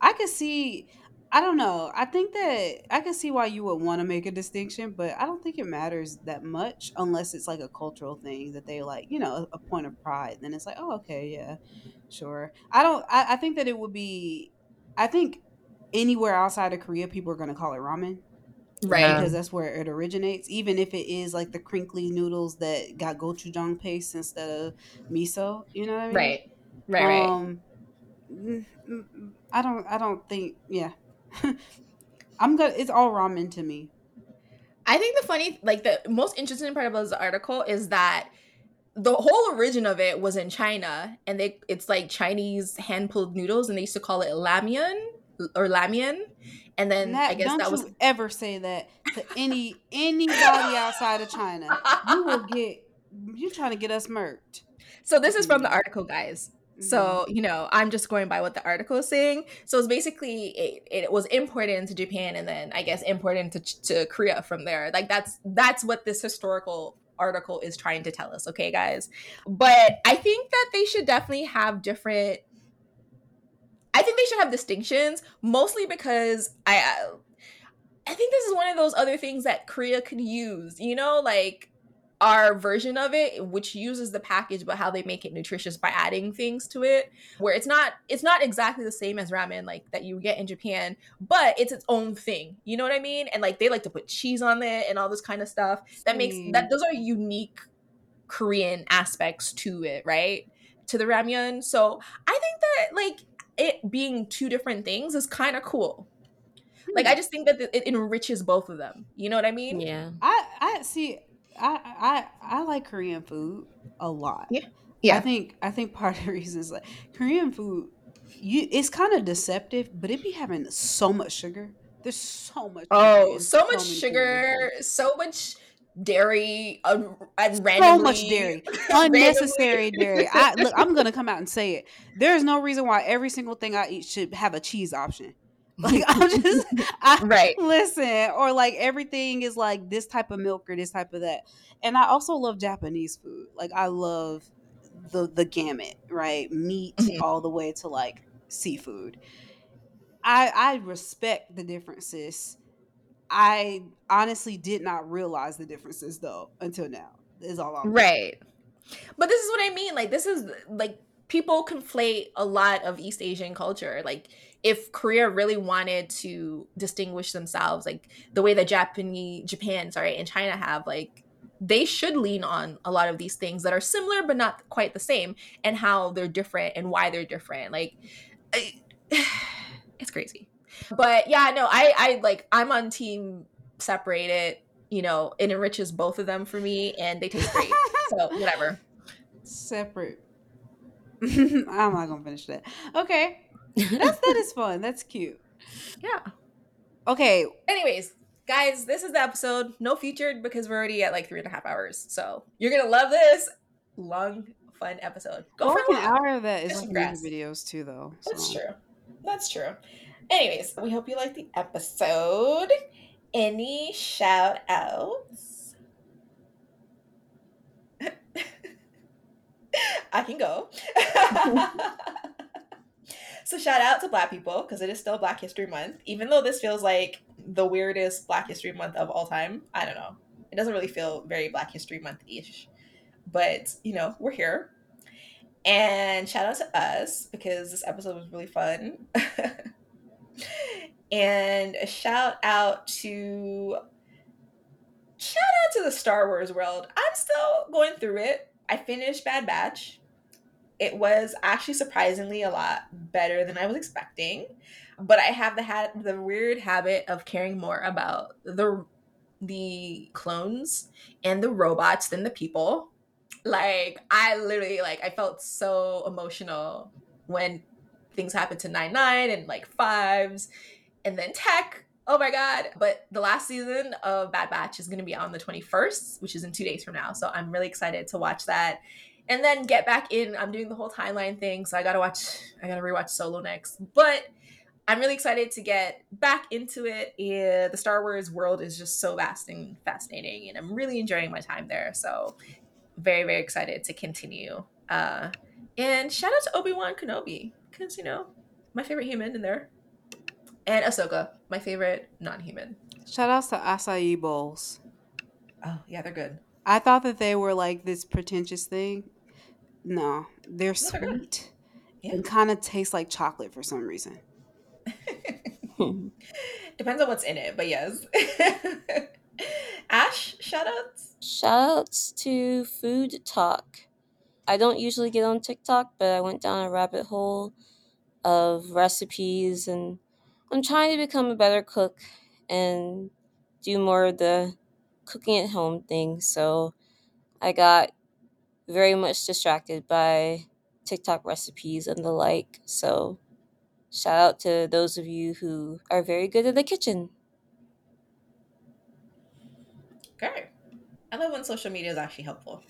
I could see. I don't know. I think that I can see why you would want to make a distinction, but I don't think it matters that much unless it's like a cultural thing that they like, you know, a point of pride. Then it's like, oh, okay, yeah, sure. I don't. I, I think that it would be. I think anywhere outside of Korea, people are going to call it ramen right. because that's where it originates. Even if it is like the crinkly noodles that got gochujang paste instead of miso, you know what I mean? Right. Right. Right. Um, mm, mm, mm, I don't. I don't think. Yeah, *laughs* I'm gonna. It's all ramen to me. I think the funny, like the most interesting part about this article is that the whole origin of it was in China, and they it's like Chinese hand pulled noodles, and they used to call it lamian or lamian, and then Nat, I guess don't that was you ever say that to any anybody outside of China. You will *laughs* get. You trying to get us murked. so. This is from the article, guys. Mm-hmm. So you know, I'm just going by what the article is saying. So it's basically it, it was imported into Japan, and then I guess imported into to Korea from there. Like that's that's what this historical article is trying to tell us. Okay, guys. But I think that they should definitely have different. I think they should have distinctions, mostly because I. I think this is one of those other things that Korea could use. You know, like our version of it which uses the package but how they make it nutritious by adding things to it where it's not it's not exactly the same as ramen like that you get in Japan but it's its own thing you know what I mean and like they like to put cheese on it and all this kind of stuff that makes Mm. that those are unique Korean aspects to it right to the ramyun so I think that like it being two different things is kind of cool hmm. like I just think that it enriches both of them you know what I mean Yeah. I I see. I I I like Korean food a lot. Yeah. Yeah. I think I think part *laughs* of the reason is like Korean food. You it's kind of deceptive, but it be having so much sugar. There's so much. Oh, in so much many sugar, so much dairy, and So randomly, much dairy, *laughs* unnecessary dairy. I *laughs* look. I'm gonna come out and say it. There is no reason why every single thing I eat should have a cheese option. *laughs* Like I'm just, I, right. listen, or like everything is like this type of milk or this type of that. And I also love Japanese food. Like I love the the gamut, right? Meat Mhm. all the way to like seafood. I I respect the differences. I honestly did not realize the differences though until now. Is all I'm Right. But this is what I mean. Like, this is like people conflate a lot of East Asian culture. Like, if Korea really wanted to distinguish themselves, like the way that Japanese, Japan, sorry, and China have, like, they should lean on a lot of these things that are similar but not quite the same, and how they're different and why they're different. Like, *sighs* it's crazy. But yeah, no, I, I like, I'm on team separate it. You know, it enriches both of them for me, and they taste great. *laughs* so whatever. separate. *laughs* I'm not gonna finish that. Okay, that's that is fun. That's cute. Yeah. Okay, Anyways, guys, this is the episode. No featured because we're already at like three and a half hours. So you're gonna love this long, fun episode. Go for an hour of that is like videos too, though. So. That's true. That's true. Anyways, we hope you liked the episode. Any shout outs? *laughs* I can go. *laughs* so shout out to black people because it is still black history month even though this feels like the weirdest black history month of all time i don't know it doesn't really feel very black history month-ish but you know we're here and shout out to us because this episode was really fun *laughs* and a shout out to shout out to the star wars world i'm still going through it i finished bad batch it was actually surprisingly a lot better than I was expecting. But I have the had the weird habit of caring more about the the clones and the robots than the people. Like I literally like I felt so emotional when things happened to Nine Nine and like Fives and then Tech. Oh my god. But the last season of Bad Batch is gonna be on the 21st, which is in two days from now. So I'm really excited to watch that and then get back in. I'm doing the whole timeline thing, so I gotta watch. I gotta rewatch Solo next, but. I'm really excited to get back into it. Yeah, the Star Wars world is just so vast and fascinating, and I'm really enjoying my time there. So, very, very excited to continue. Uh, and shout out to Obi Wan Kenobi because you know my favorite human in there, and Ahsoka, my favorite non-human. Shout outs to acai bowls. Oh yeah, they're good. I thought that they were like this pretentious thing, no, they're sweet yeah. and kind of taste like chocolate for some reason. *laughs* Depends on what's in it, but yes. *laughs* Ash, shoutouts? Shoutouts to FoodTok. I don't usually get on TikTok, but I went down a rabbit hole of recipes and I'm trying to become a better cook and do more of the cooking at home thing. So I got very much distracted by TikTok recipes and the like. So, shout out to those of you who are very good in the kitchen. Okay. I love when social media is actually helpful.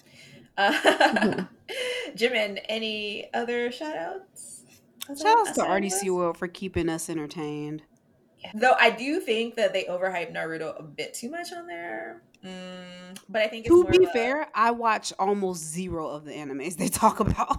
Uh, mm-hmm. *laughs* Jimin, any other shout outs? Shout outs to RDC World for keeping us entertained. Yeah. Though I do think that they overhype Naruto a bit too much on there. Mm, but I think to be fair, a... I watch almost zero of the animes they *laughs* talk about.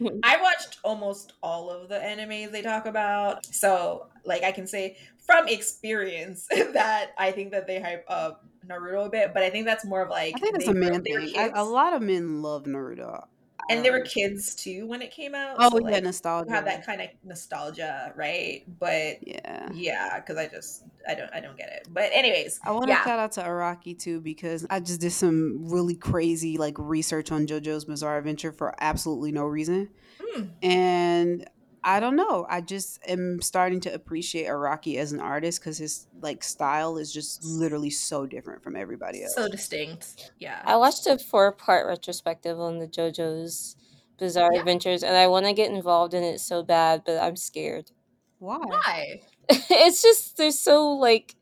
*laughs* I watched almost all of the animes they talk about, so like I can say from experience that I think that they hype up Naruto a bit, but I think that's more of like I think it's a man thing. A lot of men love Naruto and there were kids too when it came out. Oh so, yeah, like, nostalgia. Have that kind of nostalgia, right? But yeah, yeah, because I just I don't I don't get it. But anyways, I want to yeah. shout out to Araki too because I just did some really crazy like research on JoJo's Bizarre Adventure for absolutely no reason, mm. and I don't know. I just am starting to appreciate Araki as an artist because his like style is just literally so different from everybody else. So distinct. Yeah. I watched a four part retrospective on the JoJo's Bizarre yeah. Adventures and I want to get involved in it so bad, but I'm scared. Why? Why? *laughs* it's just they're so like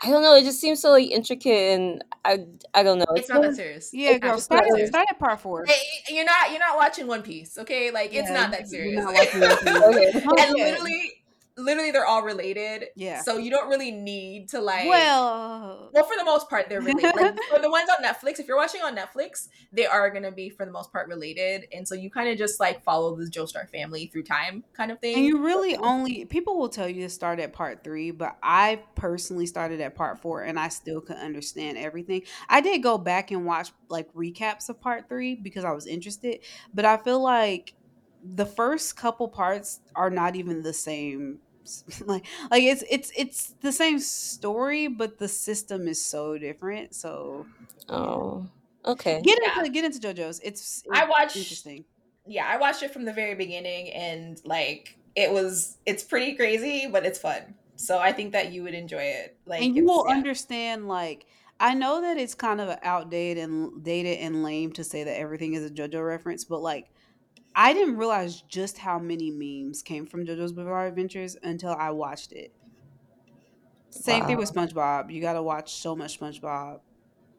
I don't know. It just seems so like intricate, and I I don't know. It's, it's not that serious. Yeah, girl, start, start at part four. Hey, you're not you're not watching One Piece, okay? Like it's not that serious. Not *laughs* okay. and literally, literally they're all related. Yeah. So you don't really need to like Well Well for the most part they're related. like *laughs* for the ones on Netflix, if you're watching on Netflix, they are gonna be for the most part related. And so you kind of just like follow the Joestar family through time kind of thing. And you really only people will tell you to start at part three, but I personally started at part four and I still could understand everything. I did go back and watch like recaps of part three because I was interested, but I feel like the first couple parts are not even the same *laughs* like like it's it's it's the same story but the system is so different so oh okay get into yeah. get into jojo's it's, it's i watched interesting yeah i watched it from the very beginning and like it was it's pretty crazy but it's fun so i think that you would enjoy it like and you will yeah. understand like I know that it's kind of outdated and dated and lame to say that everything is a JoJo reference, but like I didn't realize just how many memes came from JoJo's Bizarre Adventures until I watched it. Same thing with SpongeBob. You got to watch so much SpongeBob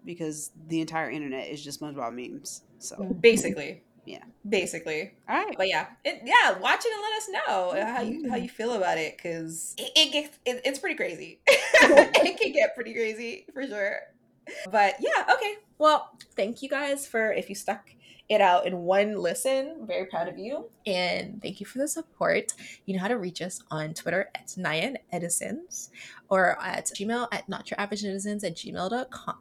because the entire internet is just SpongeBob memes. So Basically. Yeah. Basically. all right. But yeah, it, yeah, watch it and let us know how you how you feel about it because it, it gets it, it's pretty crazy. *laughs* *laughs* it can get pretty crazy for sure. But yeah, okay. Well, thank you guys for if you stuck it out in one listen. I'm very proud of you. And thank you for the support. You know how to reach us on Twitter at Nyan Edisons or at Gmail at not your average netizens at gmail.com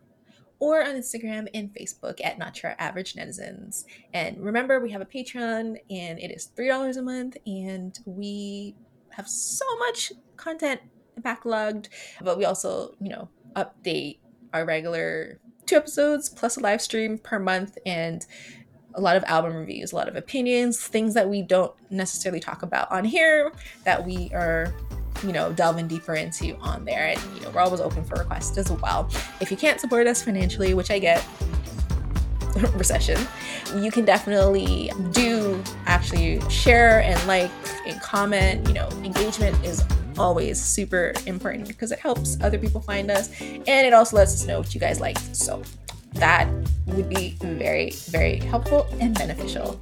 or on Instagram and Facebook at Not Your Average. And remember, we have a Patreon and it is $3 a month, and we have so much content backlogged, but we also, you know, update our regular two episodes plus a live stream per month and a lot of album reviews, a lot of opinions, things that we don't necessarily talk about on here that we are you know delving deeper into on there. And you know we're always open for requests as well. If you can't support us financially which i get *laughs* recession you can definitely do actually share and like and comment. You know engagement is always super important because it helps other people find us and it also lets us know what you guys like. So that would be very, very helpful and beneficial.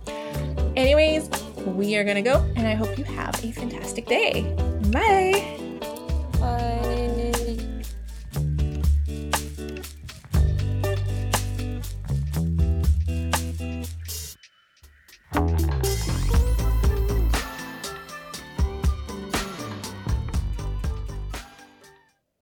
Anyways, we are going to go, and I hope you have a fantastic day. Bye. Bye.